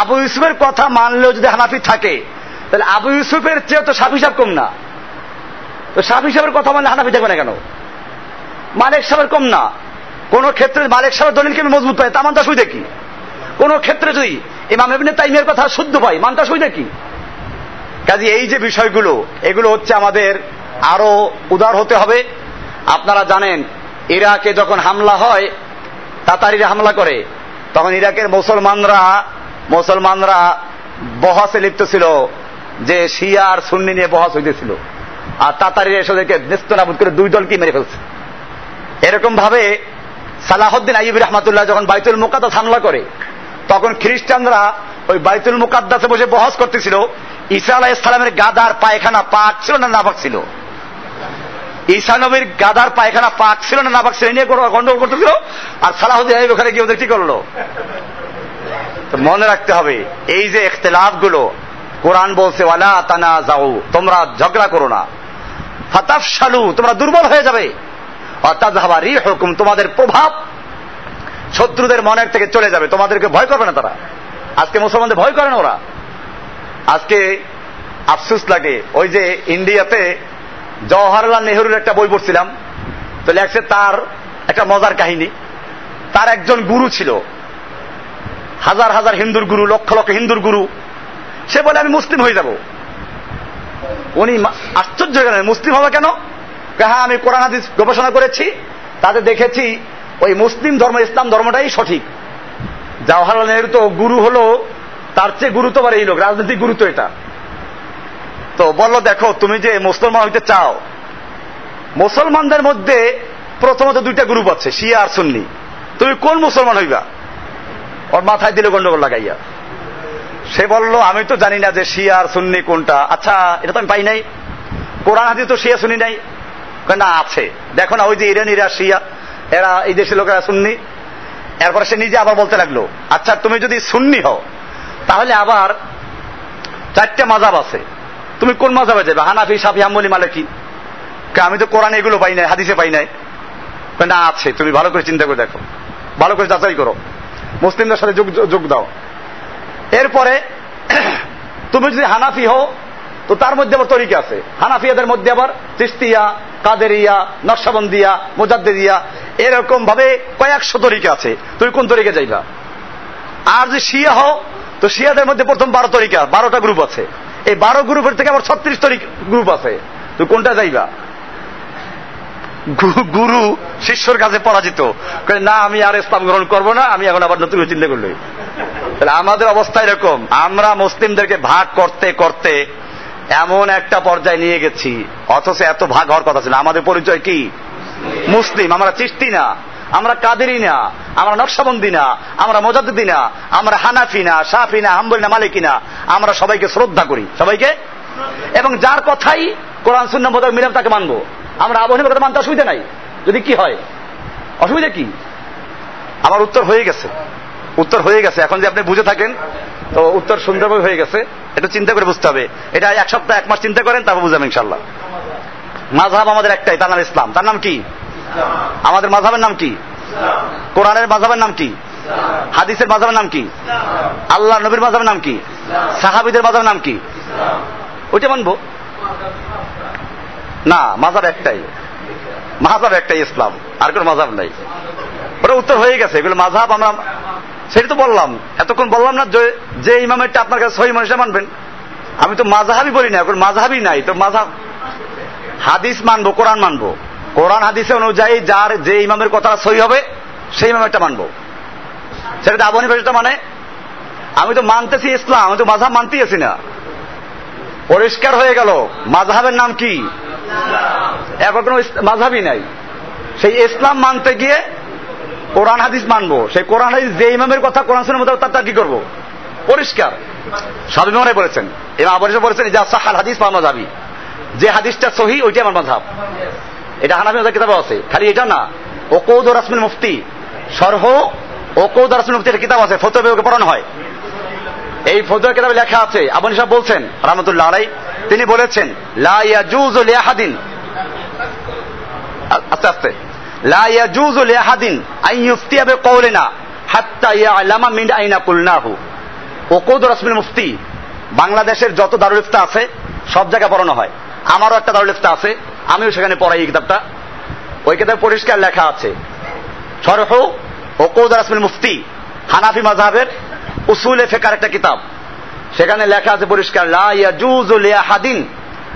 আবু ইউসুফের কথা মানলেও যদি হানাফি থাকে, তাহলে আবু ইউসুফের চেয়ে তো সাফ হিসাব কম না। তো সাহাবি সাহেবের কথা মানে হানাফি থাকবে না কেন? মালিক সাহেবের কম না। কোন ক্ষেত্রে মালিক সাহেবের দলিলকে আমি মজবুত পাই তা মানটা সুই দেখি কোন ক্ষেত্রে যদি ইমাম ইবনে তাইমের কথা শুদ্ধ পাই মানটা সুই দেখি কাজে এই যে বিষয়গুলো, এগুলো হচ্ছে আমাদের আরও উদার হতে হবে। আপনারা জানেন, ইরাকে যখন হামলা হয় তাতারিরা হামলা করে। তখন ইরাকের মুসলমানরা মুসলমানরা বহাসে লিপ্ত ছিল যে শিয়া আর সুন্নি নিয়ে বহাস হইতেছিল। আর তাতারিরা এসে ওদেরকে নেস্তনাবুদ করে দুই দলকে মেরে ফেলছে। এরকম ভাবে সালাহদ্দিন আইব রহমাতুল্লাহ যখন বাইতুল মুকাদ্দাস হামলা করে, তখন খ্রিস্টানরা ওই বাইতুল মুকাদ্দাসে বসে বহস করতেছিল। ঈসা আলাহ ইসলামের গাদার পায়খানা পাক ছিল না নাপাক ছিল? ঈসা নবীর গাদার পায়খানা পাক ছিল না নাপাক ছিল নিয়ে গন্ডগোল করতেছিল। আর সালাহদ্দিন ওখানে গিয়ে ওদের কি করল? মনে রাখতে হবে, এই যে ইখতলাফগুলো কোরআন বলছে, ওয়ালা তানা যাও তোমরা ঝগড়া করো না। ফাতাফ সালু তোমরা দুর্বল হয়ে যাবে। অর্থাৎ রি হুকুম তোমাদের প্রভাব শত্রুদের মনের থেকে চলে যাবে। তোমাদেরকে ভয় করবে না তারা। আজকে মুসলমানদের ভয় করে না ওরা। আজকে আফসুস লাগে, ওই যে ইন্ডিয়াতে জওয়াহরলাল নেহরুর একটা বই পড়ছিলাম, তো লেখছে তার একটা মজার কাহিনী। তার একজন গুরু ছিল, হাজার হাজার হিন্দুর গুরু, লক্ষ লক্ষ হিন্দুর গুরু। সে বলে, আমি মুসলিম হয়ে যাব। উনি আশ্চর্য গেলেন, মুসলিম হবে কেন? হ্যাঁ আমি কোরআন, হাদিস গবেষণা করেছি, তাতে দেখেছি ওই মুসলিম ধর্ম, ইসলাম ধর্মটাই সঠিক। জওয়াহরলাল নেহরু তো গুরু হলো, তার চেয়ে গুরুত্ববার এই লোক, রাজনৈতিক গুরুত্ব এটা। তো বলল, দেখো, তুমি যে মুসলমান হইতে চাও, মুসলমানদের মধ্যে প্রথমত দুইটা গ্রুপ আছে, শিয়া আর সুন্নি। তুমি কোন মুসলমান হইবা? ওর মাথায় দিলে গন্ডগোল লাগাইয়া। সে বলল, আমি তো জানি না যে শিয়া আর সুন্নি কোনটা। আচ্ছা এটা তো আমি পাই নাই। কোরআন হাতি তো শিয়া শুনি নাই? না, আছে। দেখো না, ওই যে ইরানিরা শিয়া, এরা এই দেশের লোকেরা সুন্নি। এরপরে সে নিজে আবার বলতে লাগল আচ্ছা তুমি যদি সুন্নি হও, তাহলে আবার চারটে মাজাব আছে। তুমি কোন মাজাবে যাবে হানাফি, সাফি, হাম্বলি মালিকি আমি তো কোরআন এগুলো পাই নাই, হাদিসে পাই নাই। না, আছে, তুমি ভালো করে চিন্তা করে দেখো। ভালো করে যাচাই করো। মুসলিমদের সাথে যোগ দাও। এরপরে, [CLEARS THROAT] তুমি যদি হানাফি হও, তো তার মধ্যে আবার তরিকা আছে। হানাফিয়াদের মধ্যে আবার তিস্তিয়া, কাদেরিয়া, নকশাবন্দিয়া মোজাদ্দিয়া এরকম ভাবে কয়েকশো তরিকা আছে। তুমি কোন তরিকা যাইবা? আর যে শিয়া হও, তো শিয়াদের মধ্যে প্রথম বারো তরিকা, বারোটা গ্রুপ আছে। এই বারো গ্রুপের থেকে আবার ছত্রিশ তরিক গ্রুপ আছে। তুই কোনটা যাইবা? গুরু শিষ্যর কাছে পরাজিত। না, আমি আর ইসলাম গ্রহণ করব না, আমি এখন আবার নতুন চিন্তা করলি। তাহলে আমাদের অবস্থা এরকম। আমরা মুসলিমদেরকে ভাগ করতে করতে এমন একটা পর্যায়ে নিয়ে গেছি। অথচ এত ভাগ হওয়ার কথা ছিল। আমাদের পরিচয় কি? মুসলিম। আমরা চিস্তি না। আমরা কাদেরি না, আমরা নকশাবন্দি না, আমরা মোজাদ্দি না, আমরা হানাফি না সাফি না, হাম্বলি না, মালিকি না, আমরা সবাইকে শ্রদ্ধা করি। সবাইকে? এবং যার কথাই কোরআন শূন্য মোতাবেক মিলাম তাকে মানবো। আমরা আবহাওয়া কথা মানতে অসুবিধা নাই। যদি কি হয়? অসুবিধা কি? আমার উত্তর হয়ে গেছে। উত্তর হয়ে গেছে। এখন যে আপনি বুঝে থাকেন, তো উত্তর সুন্দরভাবে হয়ে গেছে। এটা চিন্তা করে বুঝতে হবে। এটা এক সপ্তাহ, এক মাস চিন্তা করেন, তারপর বুঝাবেন ইনশাল্লাহ মাঝহাব আমাদের একটাই, তার নাম ইসলাম। তার নাম কি? আমাদের মাঝহাবের নাম কি? কোরআনের মাঝাবের নাম কি? হাদিসের মাঝহাবের নাম কি? আল্লাহ নবীর মাঝহাবের নাম কি? সাহাবিদের মাঝহাবের নাম কি? ওইটা মানবো? না মাঝাব একটাই। মাঝাব একটাই ইসলাম, আর কোন মাঝাব নাই। ওটা উত্তর হয়ে গেছে, এগুলো মাঝাব আমরা সেটা তো বললাম। এতক্ষণ বললাম না যে ইমামেরটা আপনার কাছে সহি মানুষে মানবেন। আমি তো মাঝহাবি বলি না, এখন মাঝহাবি নাই, তো মাঝাব হাদিস মানবো, কোরআন মানবো। কোরআন হাদিসে অনুযায়ী যার যে ইমামের কথা সহি হবে, সেই ইমামেরটা মানবো। সেটা আবহানী ভাষাটা মানে আমি তো মানতেছি ইসলাম, আমি তো মাঝহাব মানতেই আছি না। পরিষ্কার হয়ে গেল, মাঝহাবের নাম কি? এখন কোনো নাই। সেই ইসলাম মানতে গিয়ে কোরআন হাদিস মানবো। সেই কোরআন হাদিস যে ইমামের কথা কোরআন শুনে মতো তার কি করব? পরিষ্কার। সব ইমামরাই বলেছেন। ইমাম আবার বলেছেন যা হাদিস পা মাঝাবি যে হাদিসটা সহি, ওইটাই আমার মাঝহাব। এটা হানাবি ওদের কিতাবে আছে। খালি এটা না। ওকৌদ রাসমিল মুফতি সরহ ওকৌদ রাসমিল মুফতি একটা কিতাব আছে ফতোবে ওকে পড়ানো হয়। এই ফতুয়া কিতাবে লেখা আছে আবনী সাহেব বলছেন, রহমতুল্লাহ আলাই তিনি বলেছেন, লা ইয়াজুজু লিআহাদিন। আস্তে আস্তে। লা ইয়াজুজু লিআহাদিন আন ইফতিয়া বিকাউলিনা হাত্তা ইয়ালামা মিন আইনা কুলনাহু। ওকুদ মুফতি, বাংলাদেশের যত দারুল ইফতা আছে, সব জায়গায় পড়ানো হয়। আমারও একটা দারুল ইফতা আছে আমিও সেখানে পড়াই এই কিতাবটা। ওই কিতাবে পরিষ্কার লেখা আছে সরহ ওকৌদ রাসমিল মুফতি, হানাফি মাযহাবের উসুলে ফেকার একটা কিতাব। সেখানে লেখা আছে পরিষ্কার, লা ইয়াজুজু লিআহাদিন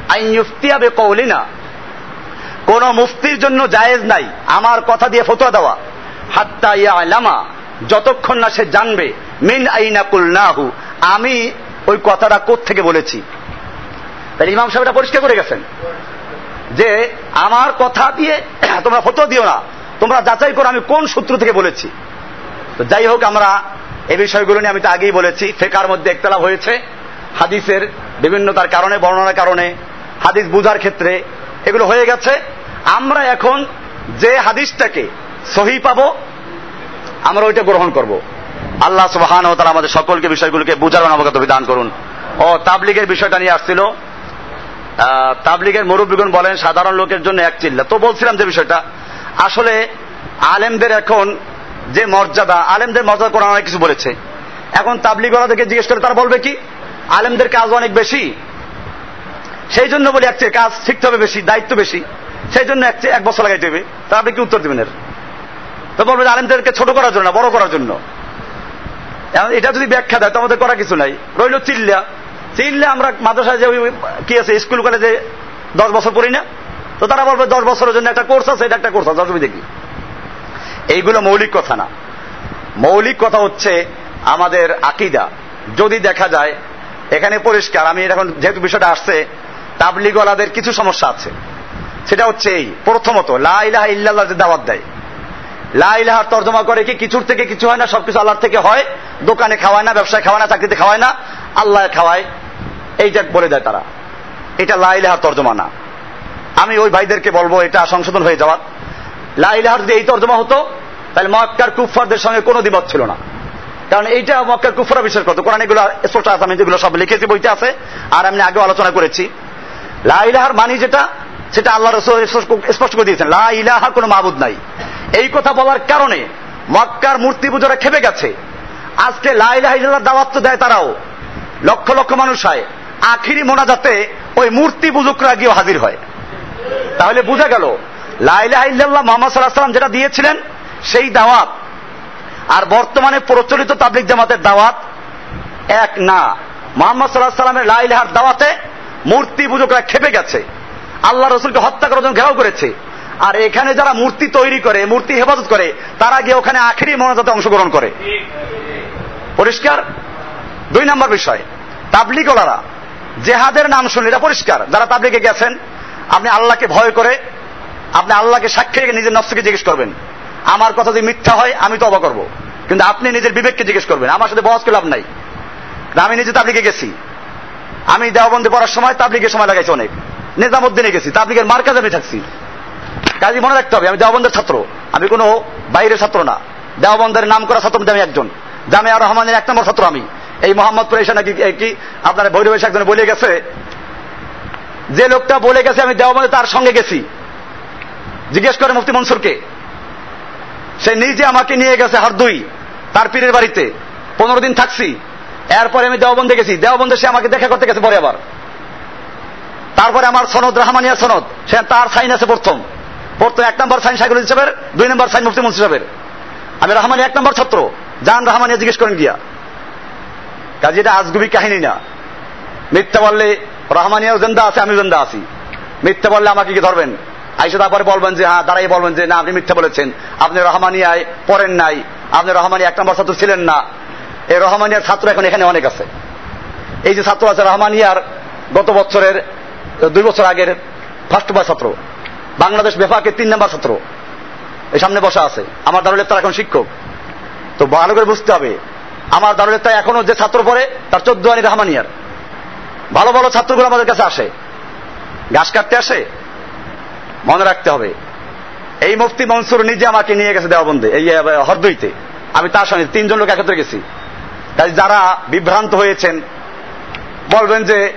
আন ইফতিয়া বিকৌলিনা। কোন মুফতির জন্য জায়েজ নাই, আমার কথা দিয়ে ফতোয়া দেওয়া। হাত্তা ইয়ালামা, যতক্ষণ না সে জানবে, মিন আইনা কুলনাহু? আমি ওই কথাটা থেকে বলেছি। তাহলে ইমাম সাহেবটা পরিষ্কার করে গেছেন। যে আমার কথা দিয়ে [CLEARS THROAT] তোমরা ফটো দিও না। তোমরা যাচাই করো আমি কোন সূত্র থেকে বলেছি। তো যাই হোক, আমরা এই বিষয়গুলো নিয়ে আমি তো আগেই বলেছি। ফেকার মধ্যে একতলাপ হয়েছে। হাদিসের বিভিন্নতার কারণে, বর্ণনার কারণে, হাদিস বুঝার ক্ষেত্রে এগুলো হয়ে গেছে। আমরা এখন যে হাদিসটাকে সহি পাবো, আমরা ওইটা গ্রহণ করব। আল্লাহ সুবহান ও তারা আমাদের সকলকে বিষয়গুলোকে বুঝার অনবগত বিধান করুন। ও তাবলিগের বিষয়টা নিয়ে আসছিল। তাবলিগের মুরব্বীগণ বলেন, সাধারণ লোকের জন্য এক চিল্লা। তো বলছিলাম যে বিষয়টা, আসলে আলেমদের এখন যে মর্যাদা, আলেমদের মর্যাদা কোরআন অনেক কিছু বলেছে। এখন তাবলিগওয়ালাদেরকে জিজ্ঞেস করে, তারা বলবে কি, আলেমদের কাজ অনেক বেশি? সেই জন্য বলি, এক চেয়ে কাজ শিখতে হবে বেশি, দায়িত্ব বেশি। সেই জন্য এক বছর লাগাইতে হবে। তা আপনি কি উত্তর দেবেন এর? তো বলবেন আলেমদেরকে ছোট করার জন্য বড় করার জন্য। এটা যদি ব্যাখ্যা দেয়, তো আমাদের করার কিছু নাই। রইল চিল্লা। চিল্লা আমরা মাদ্রাসায় যে কি আছে, স্কুল কলেজে দশ বছর পড়ি না, তো তারা বলবে দশ বছরের জন্য একটা কোর্স আছে, এটা একটা কোর্স আছে কি এইগুলো মৌলিক কথা না। মৌলিক কথা হচ্ছে আমাদের আকিদা। যদি দেখা যায়, এখানে পরিষ্কার, আমি এখন যেহেতু বিষয়টা আসছে, তাবলিগওয়ালাদের কিছু সমস্যা আছে। সেটা হচ্ছে এই, প্রথমত, লা ইলাহা ইল্লাল্লাহ যে দাওয়াত দেয়। লা ইলাহার তর্জমা করে কি কিছুর থেকে কিছু হয় না, সবকিছু আল্লাহর থেকে হয়? দোকানে খাওয়ায় না, ব্যবসায় খাওয়ায় না, চাকরিতে খাওয়ায় না, আল্লাহ খাওয়ায়। এইটা বলে দেয় তারা। এটা লা ইলাহার তর্জমা না আমি ওই ভাইদেরকে বলব, এটা সংশোধন হয়ে যাওয়ার। লা ইলাহার যদি এই তর্জমা হতো, তাহলে মক্কার কুফফারদের সঙ্গে কোনো দ্বিমত ছিল না। কারণ এইটা মক্কার কুফরা বিশ্বাস করতো। কোরআন এগুলো, স্পষ্ট আছে, আমি যেগুলো সব লিখেছি, বইতে আছে, আর আমি আগে আলোচনা করেছি। লা ইলাহার মানি যেটা, সেটা আল্লাহ রসুল স্পষ্ট করে দিয়েছেন, লা ইলাহা কোনো মাহবুদ নাই। এই কথা বলার কারণে মক্কার মূর্তি পুজোরা খেপে গেছে। আজকে লাইলাহিল্লাহ দাওয়াত তো দেয় তারাও। লক্ষ লক্ষ মানুষ হয়। আখিরি মোনাজাতে ওই মূর্তি বুজুকরা গিয়ে হাজির হয়। তাহলে বোঝা গেল লাইলাহিল্লাহ মোহাম্মদ সাল্লাহ সাল্লাম যেটা দিয়েছিলেন, সেই দাওয়াত। আর বর্তমানে প্রচলিত তাবলিক জামাতের দাওয়াত এক না। মোহাম্মদ সাল্লাহ সাল্লামের লাইলাহার দাওয়াতে মূর্তি পুজোকরা খেপে গেছে। আল্লাহ রসুলকে হত্যা করার জন্য ঘেরাও করেছে। আর এখানে যারা মূর্তি তৈরি করে, মূর্তি হেফাজত করে, তারা গিয়ে ওখানে আখেরি মনাজাতে অংশগ্রহণ করে। পরিষ্কার? দুই নম্বর বিষয় তাবলিগলারা জেহাদের নাম শুনলে এটা পরিষ্কার। যারা তাবলিগে গেছেন, আপনি আল্লাহকে ভয় করে, আপনি আল্লাহকে সাক্ষী রেখে নিজের নফসকে জিজ্ঞেস করবেন। আমার কথা যদি মিথ্যা হয়, আমি তো অবা করব। কিন্তু আপনি নিজের বিবেককে জিজ্ঞেস করবেন। আমার সাথে বহস লাভ নাই। আমি নিজে তাবলিগে গেছি। আমি দেওবন্দে পড়ার সময় তাবলিগের সময় লাগাইছি অনেক। নিজামুদ্দিনে গেছি। তাবলিগের মার কাজে আমি থাকছি। কাজে মনে রাখতে হবে, আমি দেওবন্দের ছাত্র। আমি কোনো বাইরের ছাত্র না। দেওবন্দের নাম করা ছাত্র আমি একজন। জামিয়া রহমানের এক নম্বর ছাত্র আমি। এই মোহাম্মদপুর এসে নাকি কি আপনার ভৈরব এসে একজন বলে গেছে? যে লোকটা বলে গেছে, আমি দেওবন্দে তার সঙ্গে গেছি। জিজ্ঞেস করে মুফতি মনসুরকে। সে নিজে আমাকে নিয়ে গেছে হরদুই, তার পীরের বাড়িতে। পনেরো দিন থাকছি। এরপরে আমি দেওবন্দে গেছি। দেওবন্দে সে আমাকে দেখা করতে গেছে পরে আবার। তারপরে আমার সনদ রাহমানিয়া সনদ, সে তার সাইন আছে প্রথম। প্রথম এক নম্বর সাইন সাইকুল হিসাবের দুই নম্বর সাইন মুফতি মনসুর সাহেবের। আমি রহমানি এক নম্বর ছাত্র। জান রহমানিয়া জিজ্ঞেস করেন গিয়া। কাজে এটা আজগুবি কাহিনী না। মিথ্যা বললে রহমানিয়াও জেন্দা আছে আমি জেন্দা আছি। মিথ্যা বললে আমাকে কি ধরবেন? আইসা তারপরে বলবেন যে হ্যাঁ দাঁড়াই বলবেন যে, না, আপনি মিথ্যা বলেছেন। আপনি রহমানিয়ায় পড়েন নাই। আপনি রহমানিয়া এক নম্বর ছাত্র ছিলেন না। এই রহমানিয়ার ছাত্র এখন এখানে অনেক আছে। এই যে ছাত্র আছে রহমানিয়ার গত বছরের, দুই বছর আগের ফার্স্ট বার ছাত্র। বাংলাদেশ বেফাকে তিন নম্বর ছাত্র। এই সামনে বসা আছে। আমার দারুল এখন শিক্ষক। তো ভালো করে বুঝতে হবে। আমার দারুল তাই এখনও যে ছাত্র পড়ে, তার চোদ্দ আনি রহমানিয়ার। ভালো ভালো ছাত্রগুলো আমাদের কাছে আসে। ঘাস কাটতে আসে। মনে রাখতে হবে। এই মুফতি মনসুর নিজে আমাকে নিয়ে গেছে দেওয়াবন্দে এই হরদইতে। আমি তার সঙ্গে তিনজন লোক একত্রে গেছি। তাই যারা বিভ্রান্ত হয়েছেন, বলবেন যে,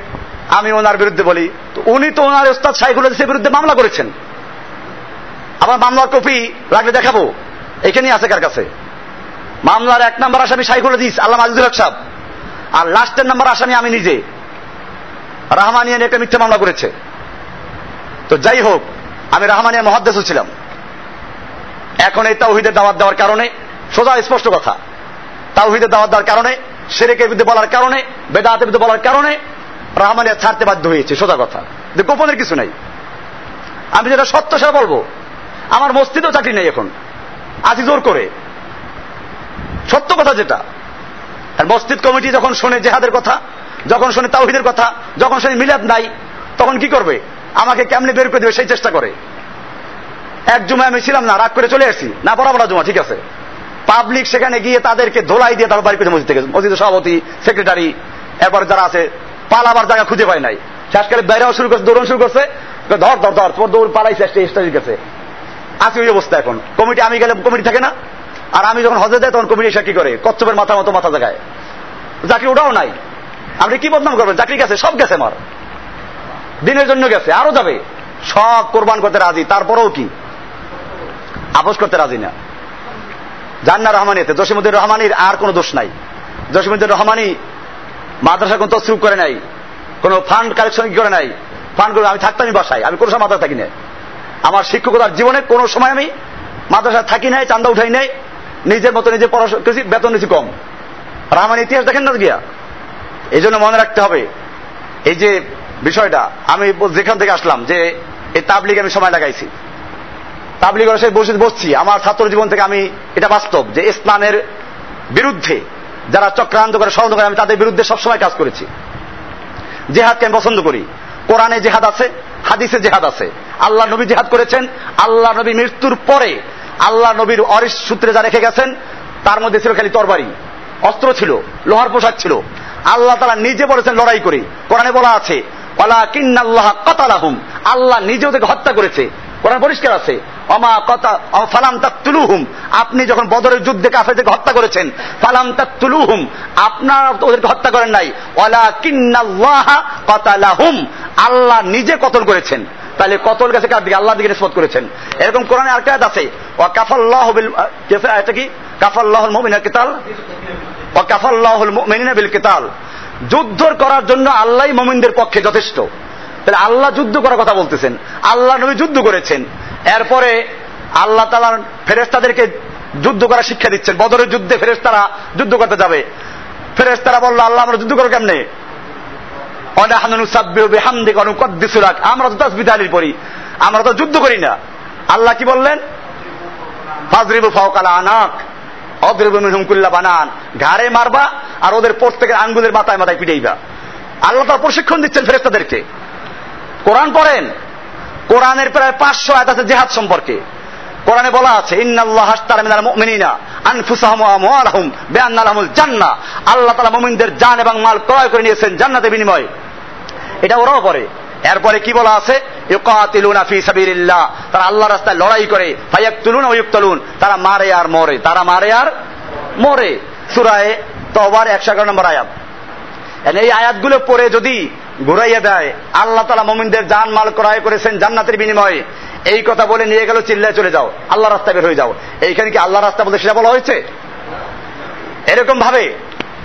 আমি ওনার বিরুদ্ধে বলি। উনি তো ওনার ওস্তাদ সাইকুল হাদিসের বিরুদ্ধে মামলা করেছেন। আবার মামলার কপি লাগলে দেখাবো। এখানেই আছে কার কাছে? মামলার এক নম্বর আসামি সাইকুল হাদিস, আল্লাহ আজিজুল হক সাহেব। আর লাস্টের নম্বর আসামি আমি নিজে। রাহমানিয়ান একটা মিথ্যা মামলা করেছে। তো যাই হোক, আমি রাহমানিয়া মহাদ্দেশ ছিলাম। এখন এই তাওহিদের দাওয়াত দেওয়ার কারণে সোজা স্পষ্ট কথা। তাওহিদের দাওয়াত দেওয়ার কারণে সেরেকের বিরুদ্ধে বলার কারণে, বেদাতের বিরুদ্ধে বলার কারণে রাহমানিয়া ছাড়তে বাধ্য হয়েছে, সোজা কথা। যে গোপনের কিছু নাই। আমি যেটা সত্য সেটা বলব। আমার মসজিদেও চাকরি নেই এখন। আজি জোর করে। সত্য কথা যেটা। আর মসজিদ কমিটি যখন শোনে জেহাদের কথা, যখন শোনে তাওহিদের কথা, যখন শোনে মিলাদ নাই, তখন কি করবে? আমাকে কেমনে বের করে দেবে সেই চেষ্টা করে। এক জুমায় আমি ছিলাম না, রাগ করে চলে আসছি। না পড়া জমা, ঠিক আছে। পাবলিক সেখানে গিয়ে তাদেরকে ধোলাই দিয়ে তারপর বাড়ি করে মসজিদ থেকে মসজিদের সভাপতি, সেক্রেটারি, এরপর যারা আছে, পালাবার জায়গা খুঁজে পায় নাই। শেষকালে বাইরেও শুরু করছে, দৌড়ন শুরু করছে। ধর ধর ধর তোর দৌড় পালাইছে স্টেজের কাছে আছে ওই অবস্থা এখন। কমিটি, আমি গেলে কমিটি থাকে না? আর আমি যখন হজে যাই, তখন কমিটি এসে কি করে? কচ্ছপের মাথা মতো মাথা জায়গায় চাকরি ওটাও নাই। আপনি কি বদনাম করবেন? চাকরি গেছে, সব গেছে আমার। দিনের জন্য গেছে, আরও যাবে। সব কোরবান করতে রাজি, তারপরেও কি? আপোষ করতে রাজি না। জান্না রহমানিতে জসিমুদ্দিন রহমানির আর কোনো দোষ নাই। জসিমুদ্দিন রহমানি মাদ্রাসা কোন তসরুপ করে নাই, কোন ফান্ড কালেকশন করে নাই। ফান্ড করে আমি থাকতামই বাসায়, আমি কোনো সময় মাদ্রাসা থাকি না আমার শিক্ষকতার জীবনে কোনো সময় আমি মাদ্রাসা থাকি নাই, চান্দা উঠাই নাই। নিজের মতো নিজে পড়াশোনা বেতন নিয়েছি কম। রহমান ইতিহাস দেখেন না গিয়া? এই জন্য মনে রাখতে হবে, এই যে বিষয়টা, আমি যেখান থেকে আসলাম যে এই তাবলিগ আমি সময় লাগাইছি তাবলিগ বসে বসছি, আমার ছাত্র জীবন থেকে আমি এটা বাস্তব যে ইসলামের বিরুদ্ধে যারা চক্রান্ত করে, ষড়যন্ত্র করে, আমি তাদের বিরুদ্ধে সবসময় কাজ করেছি। জেহাদকে আমি পছন্দ করি। কোরআনে জেহাদ আছে, হাদিসে জেহাদ আছে। আল্লাহ নবী জেহাদ করেছেন, আল্লাহ নবী মৃত্যুর পরে আল্লাহ নবীর অরিস সূত্রে যা রেখে গেছেন, তার মধ্যে ছিল খালি তরবারি। অস্ত্র ছিল, লোহার পোশাক ছিল। আল্লাহ তারা নিজে বলেছেন লড়াই করে। কোরআনে বলা আছে কাতালাহুম। আল্লাহ নিজে ওদেরকে হত্যা করেছে। কোরআন পরিষ্কার আছে অমা কথা ফালাম তাকতুলুহুম। আপনি যখন বদরের যুদ্ধে কাফেরদেরকে হত্যা করেছেন, ফালাম তাকতুলুহুম। আপনার ওদেরকে হত্যা করেন নাই ওয়ালা কিন্নাল্লাহ কাতালাহুম। আল্লাহ নিজে কতল করেছেন। তাহলে কতল গেছে কার দিকে? আল্লাহ দিকে নিষ্পত করেছেন। এরকম কোরআনে আর আয়াত আছে, ওয়া কাফাল্লাহু এটা কি? কাফাল্লাহুল মুমিনা কিতাল ওয়া কাফাল্লাহুল মুমিনিনা বিল কিতাল যুদ্ধ করার জন্য আল্লাহ মুমিনদের পক্ষে যথেষ্ট। তাহলে আল্লাহ যুদ্ধ করার কথা বলতেছেন। আল্লাহ নবী যুদ্ধ করেছেন। এরপরে আল্লাহ তালার ফেরেস্তাদেরকে যুদ্ধ করার শিক্ষা দিচ্ছেন। বদরের যুদ্ধে ফেরেস্তারা যুদ্ধ করতে যাবে। ফেরেস্তারা বলল, আল্লাহ আমরা যুদ্ধ করো কেমনে? আমরা তো তাসবিদালির পড়ি। আমরা তো যুদ্ধ করি না। আল্লাহ কি বললেন? ফাজরিবু ফাওকালা আনাক অদ্রিবু মিনহুমকুল্লা বানান। ঘাড়ে মারবা আর ওদের প্রত্যেকের আঙ্গুলের মাথায় মাথায় পিটাইবা। আল্লাহ তার প্রশিক্ষণ দিচ্ছেন ফেরেস্তাদেরকে কোরআন পড়েন। কোরআনের প্রায় পাঁচশো আয়াত আছে জেহাদ সম্পর্কে। কোরআনে বলা আছে, ইন্নাল্লাহ হাসতারা মিনাল মুমিনিনা আনফুসাহুম ওয়া আমওয়ালাহুম বিআন্না লাহুমুল জান্নাহ। আল্লাহ তাআলা মুমিনদের জান এবং মাল ক্রয় করে নিয়েছেন জান্নাতের বিনিময়ে। এটা ওরাও পড়ে এরপরে কি বলা আছে? তারা আল্লাহ রাস্তায় লড়াই করে। ফায়াকতুলুনা ওয়া ইউকতালুন। তারা মারে আর মরে। তারা মারে আর মরে। সূরায়ে তওবার 111 নম্বর আয়াত। এই আয়াতগুলো পড়ে যদি ঘুরাইয়া দেয়, আল্লাহ তালা মোমিনদের জান মাল ক্রয় করেছেন জান্নাতের বিনিময়ে। এই কথা বলে নিয়ে গেল, চিল্লায় চলে যাও। আল্লাহ রাস্তা বের হয়ে যাও। এইখানে কি আল্লাহ রাস্তা বলতে সেটা বলা হয়েছে? এরকম ভাবে।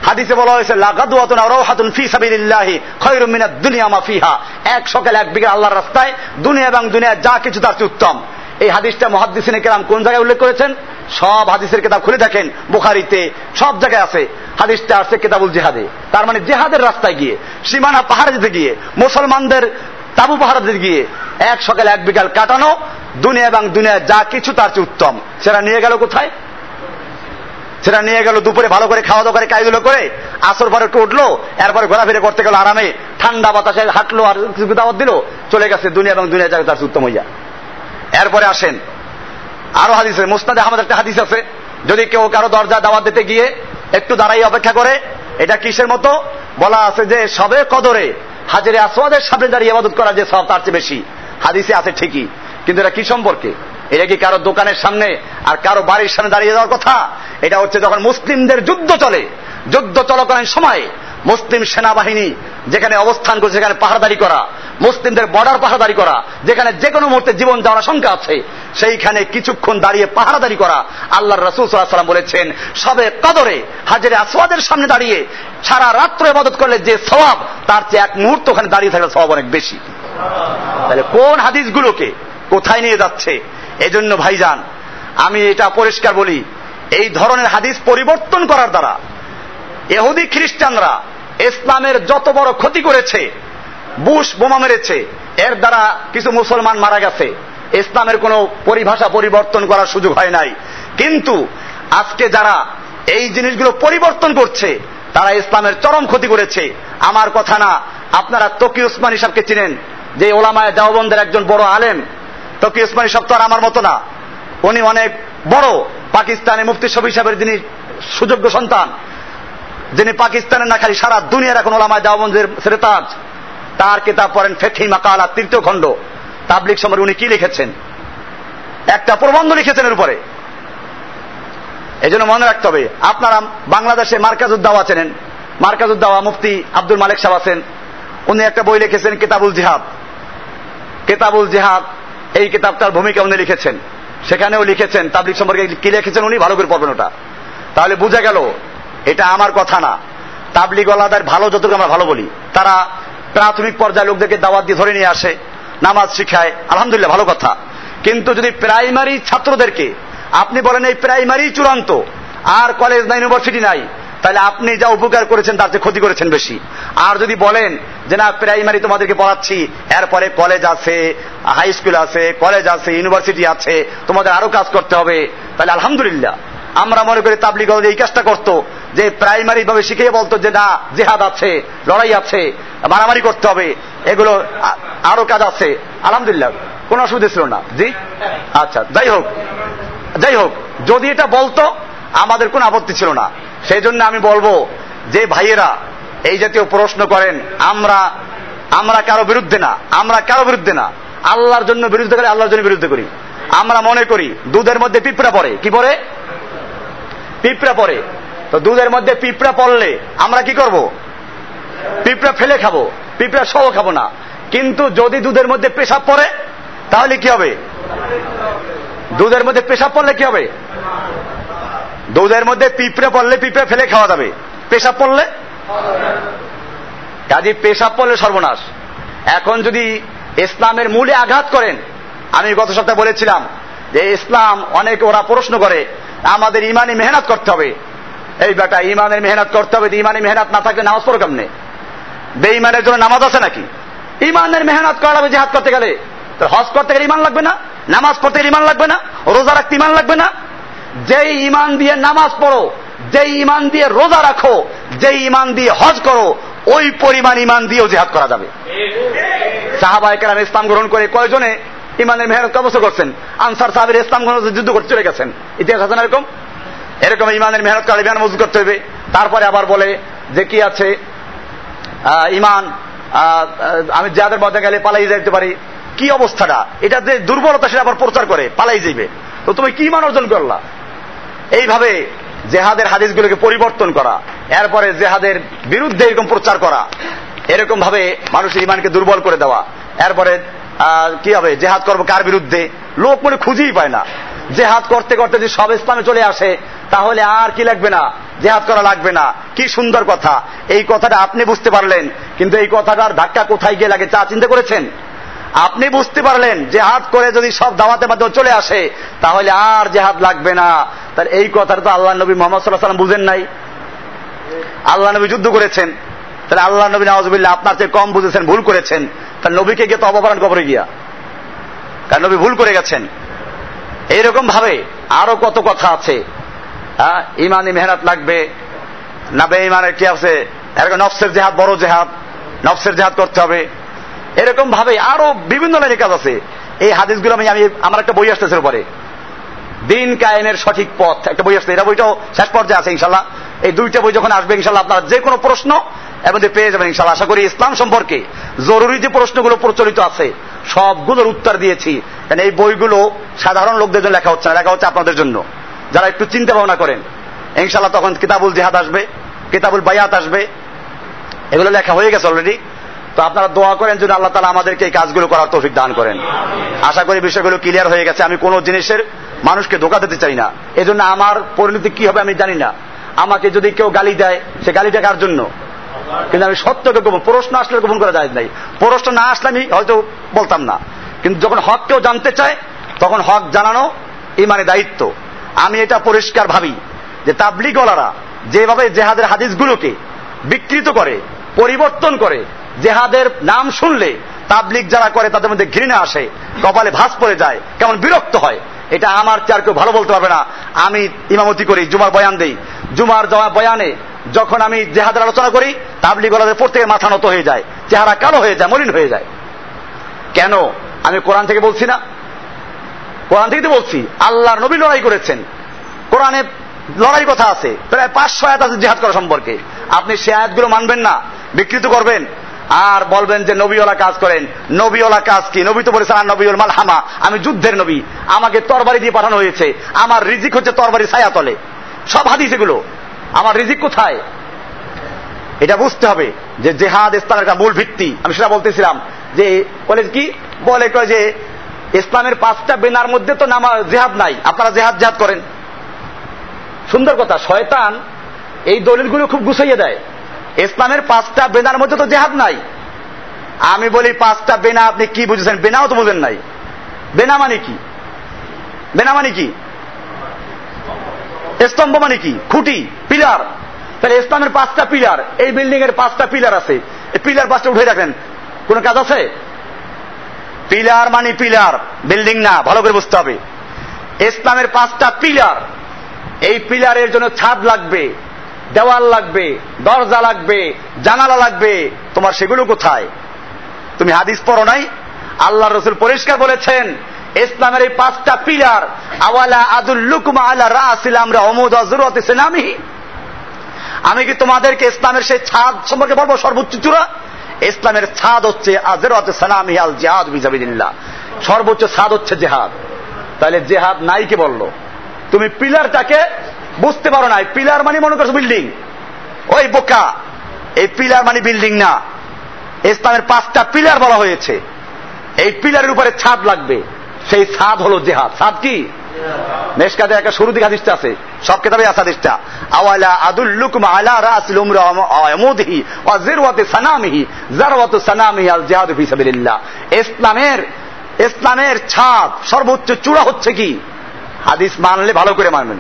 হাদিসে বলা হয়েছে লাগাদুয়াতুন রাওহাতুন ফি সাবিলিল্লাহি খায়রুম মিনাদ দুনিয়া মা ফিহা। এক সকালে এক বিঘা আল্লাহর রাস্তায় দুনিয়া এবং দুনিয়া যা কিছু তার উত্তম। এই হাদিসটা মহাদ্দিসিনে কেরাম কোন জায়গায় উল্লেখ করেছেন? সব হাদিসের কিতাব খুলে দেখেন, বুখারিতে সব জায়গায় আছে। হাদিসটা আছে কেতাবুল জেহাদে। তার মানে জেহাদের রাস্তায় গিয়ে, সীমানা পাহাড় দিতে গিয়ে, মুসলমানদের তাবু পাহাড় গিয়ে, এক সকালে এক বিকাল কাটানো, দুনিয়া এবং দুনিয়া যা কিছু তার চেয়ে উত্তম। সেটা নিয়ে গেল কোথায়? সেটা নিয়ে গেল দুপুরে ভালো করে খাওয়া দাওয়া করে কাজগুলো করে আসর পরে একটু উঠল, এরপরে ঘোরাফেরা করতে গেল আরামে। ঠান্ডা বাতাসে হাঁটলো আর দাওয়াত দিল, চলে গেছে দুনিয়া এবং দুনিয়া জায়গা তার উত্তম হইয়া এরপরে আসেন। আরও হাদিস মুস্তাদ আহমদ একটা হাদিস আছে, যদি কেউ কারও দরজা দাওয়াত দিতে গিয়ে একটু দাঁড়াই অপেক্ষা করে, এটা কিসের মতো? বলা আছে যে সবে কদরে হাজারে আসওয়াদের সামনে দাঁড়িয়ে ইবাদত করা যে সব তার চেয়ে বেশি। হাদিসে আছে ঠিকই, কিন্তু এটা কি সম্পর্কে? এটা কি কারও দোকানের সামনে আর কারও বাড়ির সামনে দাঁড়িয়ে যাওয়ার কথা? এটা হচ্ছে যখন মুসলিমদের যুদ্ধ চলে, যুদ্ধ চলাকালীন সময় মুসলিম সেনাবাহিনী যেখানে অবস্থান করছে সেখানে পাহাড়দারি করা, মুসলিমদের বর্ডার পাহাড়দারি করা, যেখানে যে কোনো মুহূর্তে জীবন যাওয়ার আশঙ্কা আছে, সেইখানে কিছুক্ষণ দাঁড়িয়ে পাহাড়াদারি করা আল্লাহ রসুল সাল্লাম বলেছেন, সবে কদরে হাজারে আসওয়াদের সামনে দাঁড়িয়ে সারা রাত্র ইবাদত করলে যে স্বভাব তার চেয়ে এক মুহূর্ত ওখানে দাঁড়িয়ে থাকলে স্বভাব অনেক বেশি। তাহলে কোন হাদিসগুলোকে কোথায় নিয়ে যাচ্ছে? এজন্য ভাইজান, আমি এটা পরিষ্কার বলি, এই ধরনের হাদিস পরিবর্তন করার দ্বারা এহুদি খ্রিস্টানরা ইসলামের যত বড় ক্ষতি করেছে, বুশ বোমা মেরেছে, এর দ্বারা কিছু মুসলমান মারা গেছে, ইসলামের কোনো পরিভাষা পরিবর্তন করার সুযোগ হয় নাই। কিন্তু আজকে যারা এই জিনিসগুলো পরিবর্তন করছে, তারা ইসলামের চরম ক্ষতি করেছে। আমার কথা না, আপনারা তকি উসমান হিসাবকে চিনেন, যে ওলামায় দেওবন্দের একজন বড় আলেম তকি উসমানী সাহেব তো আর আমার মতো না। উনি অনেক বড় পাকিস্তানে মুফতি শফি সাহেবের যিনি সুযোগ্য সন্তান, যিনি পাকিস্তানের না খালি সারা দুনিয়ার এখন ওলামায় দেওবন্দের সেরেতাজ, তার কিতাব পড়েন ফেথি মাকালা, তৃতীয় খণ্ড। তাবলিক সময় উনি কি লিখেছেন? একটা প্রবন্ধ লিখেছেন এর উপরে। এই জন্য মনে রাখতে হবে, আপনারা বাংলাদেশে মার্কাজুদ্দাওয়া চেনেন মার্কাজুদ্দাওয়া মুফতি আব্দুল মালিক সাহেব আছেন, উনি একটা বই লিখেছেন কিতাবুল জিহাদ। কেতাবুল জিহাদ এই কিতাবটার ভূমিকা উনি লিখেছেন। সেখানেও লিখেছেন তাবলিক সম্পর্কে কি লিখেছেন উনি? ভালো করে পড়বেন ওটা তাহলে বুঝা গেল, এটা আমার কথা না। তাবলিগওয়ালাদের ভালো যতটুকু আমরা ভালো বলি। তারা প্রাথমিক পর্যায়ে লোকদেরকে দাওয়াত দিয়ে ধরে নিয়ে আসে, নামাজ শিখায়, আলহামদুলিল্লাহ, ভালো কথা। কিন্তু যদি প্রাইমারি ছাত্রদেরকে, আপনি বলেন এই প্রাইমারি চূড়ান্ত, আর কলেজ না ইউনিভার্সিটি নাই, তাহলে আপনি যা উপকার করেছেন তার চেয়ে ক্ষতি করেছেন বেশি। আর যদি বলেন যে না প্রাইমারি তোমাদেরকে পড়াচ্ছি। এরপরে কলেজ আছে হাই স্কুল আছে কলেজ আছে ইউনিভার্সিটি আছে। তোমাদের আরও কাজ করতে হবে। তাহলে আলহামদুলিল্লাহ, আমরা মনে করি তাবলিগ এই কাজটা করতো। যে প্রাইমারি ভাবে শিখিয়ে বলতো যে না, জেহাদ আছে, লড়াই আছে, মারামারি করতে হবে। এগুলো আরও কাজ আছে। আলহামদুলিল্লাহ, কোনো অসুবিধা ছিল না। জি? আচ্ছা যাই হোক যাই হোক, যদি এটা বলতো, আমাদের কোনো আপত্তি ছিল না। সেই জন্য আমি বলব যে ভাইয়েরা এই জাতীয় প্রশ্ন করেন, আমরা আমরা কারও বিরুদ্ধে না, আমরা কারও বিরুদ্ধে না। আল্লাহর জন্য বিরুদ্ধে করি, আল্লাহর জন্য বিরুদ্ধে করি। আমরা মনে করি, দুধের মধ্যে পিঁপড়া পড়ে, কি পড়ে? পিঁপড়া পড়ে। তো দুধের মধ্যে পিঁপড়া পড়লে আমরা কি করব? পিঁপড়া ফেলে খাব, পিঁপড়া সহ খাব না। কিন্তু যদি দুধের মধ্যে পেশাব পড়ে, তাহলে কি হবে? দুধের মধ্যে পেশাব পড়লে কি হবে? দুধের মধ্যে পিঁপড়ে পড়লে পিঁপড়ে ফেলে খাওয়া যাবে। পেশাব পড়লে কাজী পেশাব পড়লে সর্বনাশ। এখন যদি ইসলামের মূলে আঘাত করেন, আমি গত সপ্তাহে বলেছিলাম যে ইসলাম অনেক ওরা প্রশ্ন করে, আমাদের ইমানি মেহনত করতে হবে। এই বেটা, ইমানের মেহনত করতে হবে, ইমানি মেহনত না থাকলে নামাজ পড়ো কেমনে? বেঈমানের জন্য নামাজ আছে নাকি? ইমানের মেহনত করা লাগবে জেহাদ করতে গেলে হজ করতে গেলে ইমান লাগবে না? নামাজ পড়তে গেলে ইমান লাগবে না? রোজা রাখতে ইমান লাগবে না? যেই ইমান দিয়ে নামাজ পড়ো যেই ইমান দিয়ে রোজা রাখো যেই ইমান দিয়ে হজ করো, ওই পরিমাণ ইমান দিয়েও জেহাদ করা যাবে। সাহাবাহিকেরাম ইসলাম গ্রহণ করে কয়জনে ইমানের মেহনত অবস্থা করছেন? আনসার সাহেবের ইসলাম গ্রহণ যুদ্ধ করতে চলে গেছেন। ইতিহাস আছে না এরকম? এরকম ইমানের মেহনত করে ইমান মজুদ করতে হবে। তারপরে আবার বলে যে কি আছে? ইমান আমি যাদের মধ্যে গেলে পালাই যাইতে পারি। কি অবস্থাটা? এটা যে দুর্বলতা সেটা আবার প্রচার করে, পালাই যাইবে। তো তুমি কি মান অর্জন করলা? এইভাবে জেহাদের হাদিসগুলোকে পরিবর্তন করা, এরপরে জেহাদের বিরুদ্ধে এরকম প্রচার করা, এরকম ভাবে মানুষের ইমানকে দুর্বল করে দেওয়া, এরপরে কি হবে, জেহাদ করব কার বিরুদ্ধে? লোক মনে খুঁজেই পায় না। জেহাদ করতে করতে যদি সব স্থানে চলে আসে, তাহলে আর কি লাগবে না? জেহাদ করা লাগবে না। কি সুন্দর কথা। এই কথাটা আপনি বুঝতে পারলেন, কিন্তু এই কথাটার ধাক্কা কোথায় গিয়ে লাগে চা চিন্তা করেছেন? আপনি বুঝতে পারলেন, জেহাদ করে যদি সব দাওয়াতে মাধ্যমে চলে আসে, তাহলে আর জেহাদ লাগবে না। তার এই কথাটা তো আল্লাহ নবী মোহাম্মদ সাল্লাহ সাল্লাম বুঝেন নাই। আল্লাহ নবী যুদ্ধ করেছেন। তাহলে আল্লাহ নবী নওয়াজবিল্লাহ আপনার চেয়ে কম বুঝেছেন, ভুল করেছেন। তার নবীকে গিয়ে তো অপহরণ কবরে গিয়া। কারণ নবী ভুল করে গেছেন। এইরকম ভাবে আরও কত কথা আছে। হ্যাঁ ইমানি মেহনত লাগবে। না বে ইমানের কি আছে? নফসের জেহাদ, বড় জেহাদ। নফসের জেহাদ করতে হবে। এরকম ভাবে আরও বিভিন্ন লাইনে কাজ আছে। এই হাদিসগুলো আমি আমি আমার একটা বই আসতেছে পরে দিন কায়েমের সঠিক পথ। একটা বই আসছে। এটা বইটাও শেষ পর্যায়ে আছে ইনশাল্লাহ এই দুইটা বই যখন আসবে ইনশাল্লাহ আপনারা যে কোনো প্রশ্ন মধ্যে পেয়ে যাবেন ইনশাল্লাহ আশা করি ইসলাম সম্পর্কে জরুরি যে প্রশ্নগুলো প্রচলিত আছে, সবগুলোর উত্তর দিয়েছি। কারণ এই বইগুলো সাধারণ লোকদের জন্য লেখা হচ্ছে না। লেখা হচ্ছে আপনাদের জন্য। যারা একটু চিন্তা ভাবনা করেন ইনশাল্লাহ তখন কিতাবুল জেহাদ আসবে, কিতাবুল বায়াত আসবে। এগুলো লেখা হয়ে গেছে অলরেডি তো আপনারা দোয়া করেন যদি আল্লাহ তালা আমাদেরকে এই কাজগুলো করার তৌফিক দান করেন। আশা করি বিষয়গুলো ক্লিয়ার হয়ে গেছে। আমি কোনো জিনিসের মানুষকে ধোকা দিতে চাই না। এজন্য আমার পরিণতি কি হবে আমি জানি না। আমাকে যদি কেউ গালি দেয়, সে গালিটা কার জন্য? কিন্তু আমি সত্যকে গোপন প্রশ্ন আসলে গোপন করা যায় নাই। প্রশ্ন না আসলে আমি হয়তো বলতাম না। কিন্তু যখন হক কেউ জানতে চায়, তখন হক জানানো ইমানে দায়িত্ব। আমি এটা পরিষ্কার ভাবি যে তাবলিগলারা যেভাবে জেহাদের হাদিসগুলোকে বিকৃত করে, পরিবর্তন করে জেহাদের নাম শুনলে তাবলিগ যারা করে তাদের মধ্যে ঘৃণা আসে, কপালে ভাস পড়ে যায়, কেমন বিরক্ত হয়। এটা আমার চার কেউ ভালো বলতে পারবে না। আমি ইমামতি করি, জুমার বয়ান দেই। জুমার জমা বয়ানে যখন আমি জেহাদের আলোচনা করি তাবলিগ ওলাদের প্রত্যেকে মাথা নত হয়ে যায়, চেহারা কালো হয়ে যায়, মলিন হয়ে যায়। কেন? আমি কোরআন থেকে বলছি না। কোরআন থেকে তো বলছি, আল্লাহর নবী লড়াই করেছেন। কোরআনে লড়াই কথা আছে। প্রায় পাঁচশো আয়াত আছে জেহাদ করা সম্পর্কে। আপনি সে আয়াতগুলো মানবেন না, বিকৃত করবেন। আর বলবেন যে নবীওয়ালা কাজ করেন। নবীওয়ালা কাজ কি? নবী তো বলেছেন, আর নবীল মালহামা, আমি যুদ্ধের নবী। আমাকে তরবারি দিয়ে পাঠানো হয়েছে। আমার রিজিক হচ্ছে তরবারি ছায়া তলে সব হাদিস এগুলো। আমার রিজিক কোথায়? এটা বুঝতে হবে যে জেহাদ ইসলামের একটা মূল ভিত্তি। আমি সেটা বলতেছিলাম যে, বলে কি? বলে যে, ইসলামের পাঁচটা বেনার মধ্যে তো নামা জেহাদ নাই। আপনারা জেহাদ জেহাদ করেন। সুন্দর কথা, শয়তান এই দলিলগুলো খুব গুছাইয়ে দেয়। ইসলামের পাঁচটা বেনার মধ্যে তো জেহাদ নাই। আমি বলি পাঁচটা বেনা আপনি কি বুঝেছেন? বেনাও তো বুঝেন নাই। বেনা মানে কি? বেনা মানে কি? স্তম্ভ মানে কি? খুঁটি, পিলার। তাহলে ইসলামের পাঁচটা পিলার, এই বিল্ডিং এর পাঁচটা পিলার আছে। এই পিলার পাঁচটা উঠে রাখেন কোন কাজ আছে? পিলার মানে পিলার, বিল্ডিং না, ভালো করে বুঝতে হবে। ইসলামের পাঁচটা পিলার, এই পিলারের জন্য ছাদ লাগবে। দেওয়াল লাগবে, দরজা লাগবে, জানালা লাগবে, তোমার সেগুলো কোথায়? তুমি হাদিস পড়ো নাই? আল্লাহ রসুল পরিষ্কার বলেছেন, ইসলামের এই পাঁচটা পিলার, আওয়ালা আদুল্লুকুমা আলা রাসিল আমরা অমুদ হজরত সেনামি আমি কি তোমাদেরকে ইসলামের সেই ছাদ সম্পর্কে বলব সর্বোচ্চ চূড়া? ইসলামের ছাদ হচ্ছে আজরত সানামি আল জেহাদ বিজাবিদিল্লাহ সর্বোচ্চ ছাদ হচ্ছে জেহাদ। তাহলে জেহাদ নাই কে বলল? তুমি পিলারটাকে বুঝতে পারো না পিলার মানে মনে করছ বিল্ডিং? ওই বোকা, এই পিলার মানে বিল্ডিং না। ইসলামের পাঁচটা পিলার বলা হয়েছে। এই পিলারের উপরে ছাদ লাগবে। সেই ছাদ হলো জেহাদ। ছাদ কি? মেশকাতে একটা শুরু দিকে হাদিসটা আছে। সব কেতাবে আছে হাদিসটা। আওয়ালা আদুল্লুকুম আলা রাসিল উমরা আমুদিহি ওয়া জিরওয়াতি সানামিহি, জারওয়াতু সানামিহি আল জিহাদু ফি সাবিলিল্লাহ। ইসলামের ইসলামের ছাদ সর্বোচ্চ চূড়া হচ্ছে কি? হাদিস মানলে ভালো করে মানবেন।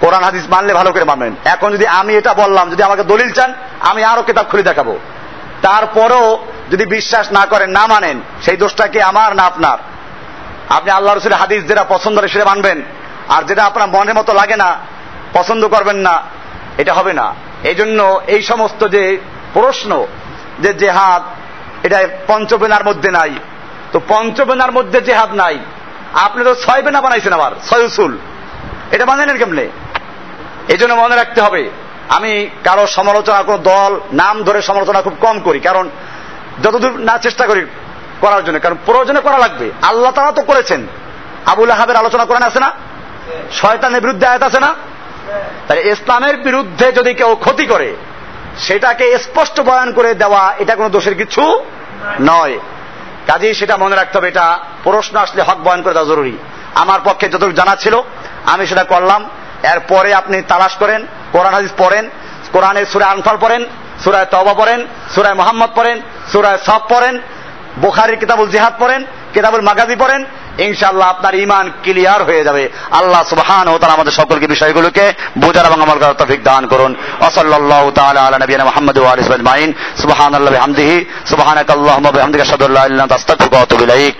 কোরআন হাদিস মানলে ভালো করে মানবেন এখন যদি আমি এটা বললাম, যদি আমাকে দলিল চান, আমি আরও কিতাব খুলে দেখাবো। তারপরও যদি বিশ্বাস না করেন, না মানেন, সেই দোষটা কি আমার না আপনার? আপনি আল্লাহ রসুলের হাদিস যেটা পছন্দ করে সেটা মানবেন। আর যেটা আপনার মনের মতো লাগে না, পছন্দ করবেন না, এটা হবে না। এই জন্য এই সমস্ত যে প্রশ্ন, যে জেহাদ, এটা পঞ্চবেনার মধ্যে নাই। তো পঞ্চবেনার মধ্যে জেহাদ নাই। আপনি তো ছয় বেনা বানাইছেন আবার, ছয় উসুল। এটা বানালেন কেমনে? এই জন্য মনে রাখতে হবে, আমি কারও সমালোচনা, কোনো দল, নাম ধরে সমালোচনা খুব কম করি, কারণ যতদূর না চেষ্টা করি করার জন্য, কারণ প্রয়োজনে করা লাগবে। আল্লাহ তারা তো করেছেন। আবুল আহাবের আলোচনা করেন আছে না? শয়তানের বিরুদ্ধে আয়াত আছে না? তাই ইসলামের বিরুদ্ধে যদি কেউ ক্ষতি করে, সেটাকে স্পষ্ট বয়ান করে দেওয়া, এটা কোনো দোষের কিছু নয়। কাজেই সেটা মনে রাখতে হবে, এটা প্রশ্ন আসলে হক বয়ান করে দেওয়া জরুরি। আমার পক্ষে যতটুকু জানা ছিল, আমি সেটা করলাম। এরপরে আপনি তালাশ করেন, কোরআন হাদিস পড়েন, কোরআনের সুরায় আনফাল পড়েন, সুরায় তবা পড়েন, সুরায় মোহাম্মদ পড়েন, সুরায় সব পড়েন, বোখারির কিতাবুল জিহাদ পড়েন, কিতাবুল মাগাজি পড়েন, ইনশাআল্লাহ আপনার ইমান ক্লিয়ার হয়ে যাবে। আল্লাহ সুবহান ও তাআলা আমাদের সকলকে বিষয়গুলোকে বোঝার এবং আমল করার তৌফিক দান করুন। ওয়া সাল্লাল্লাহু তাআলা আলা নবিয়িনা মুহাম্মদ ওয়া আলিহি ওয়া সাহবিহি সুবহানাল্লাহি ওয়া বিহামদিহি। সুবহানাকাল্লাহুম্মা, বিহামদিকা, আশহাদু আল্লা ইলাহা ইল্লা আনতা, আস্তাগফিরুকা ওয়া আতুবু ইলাইক।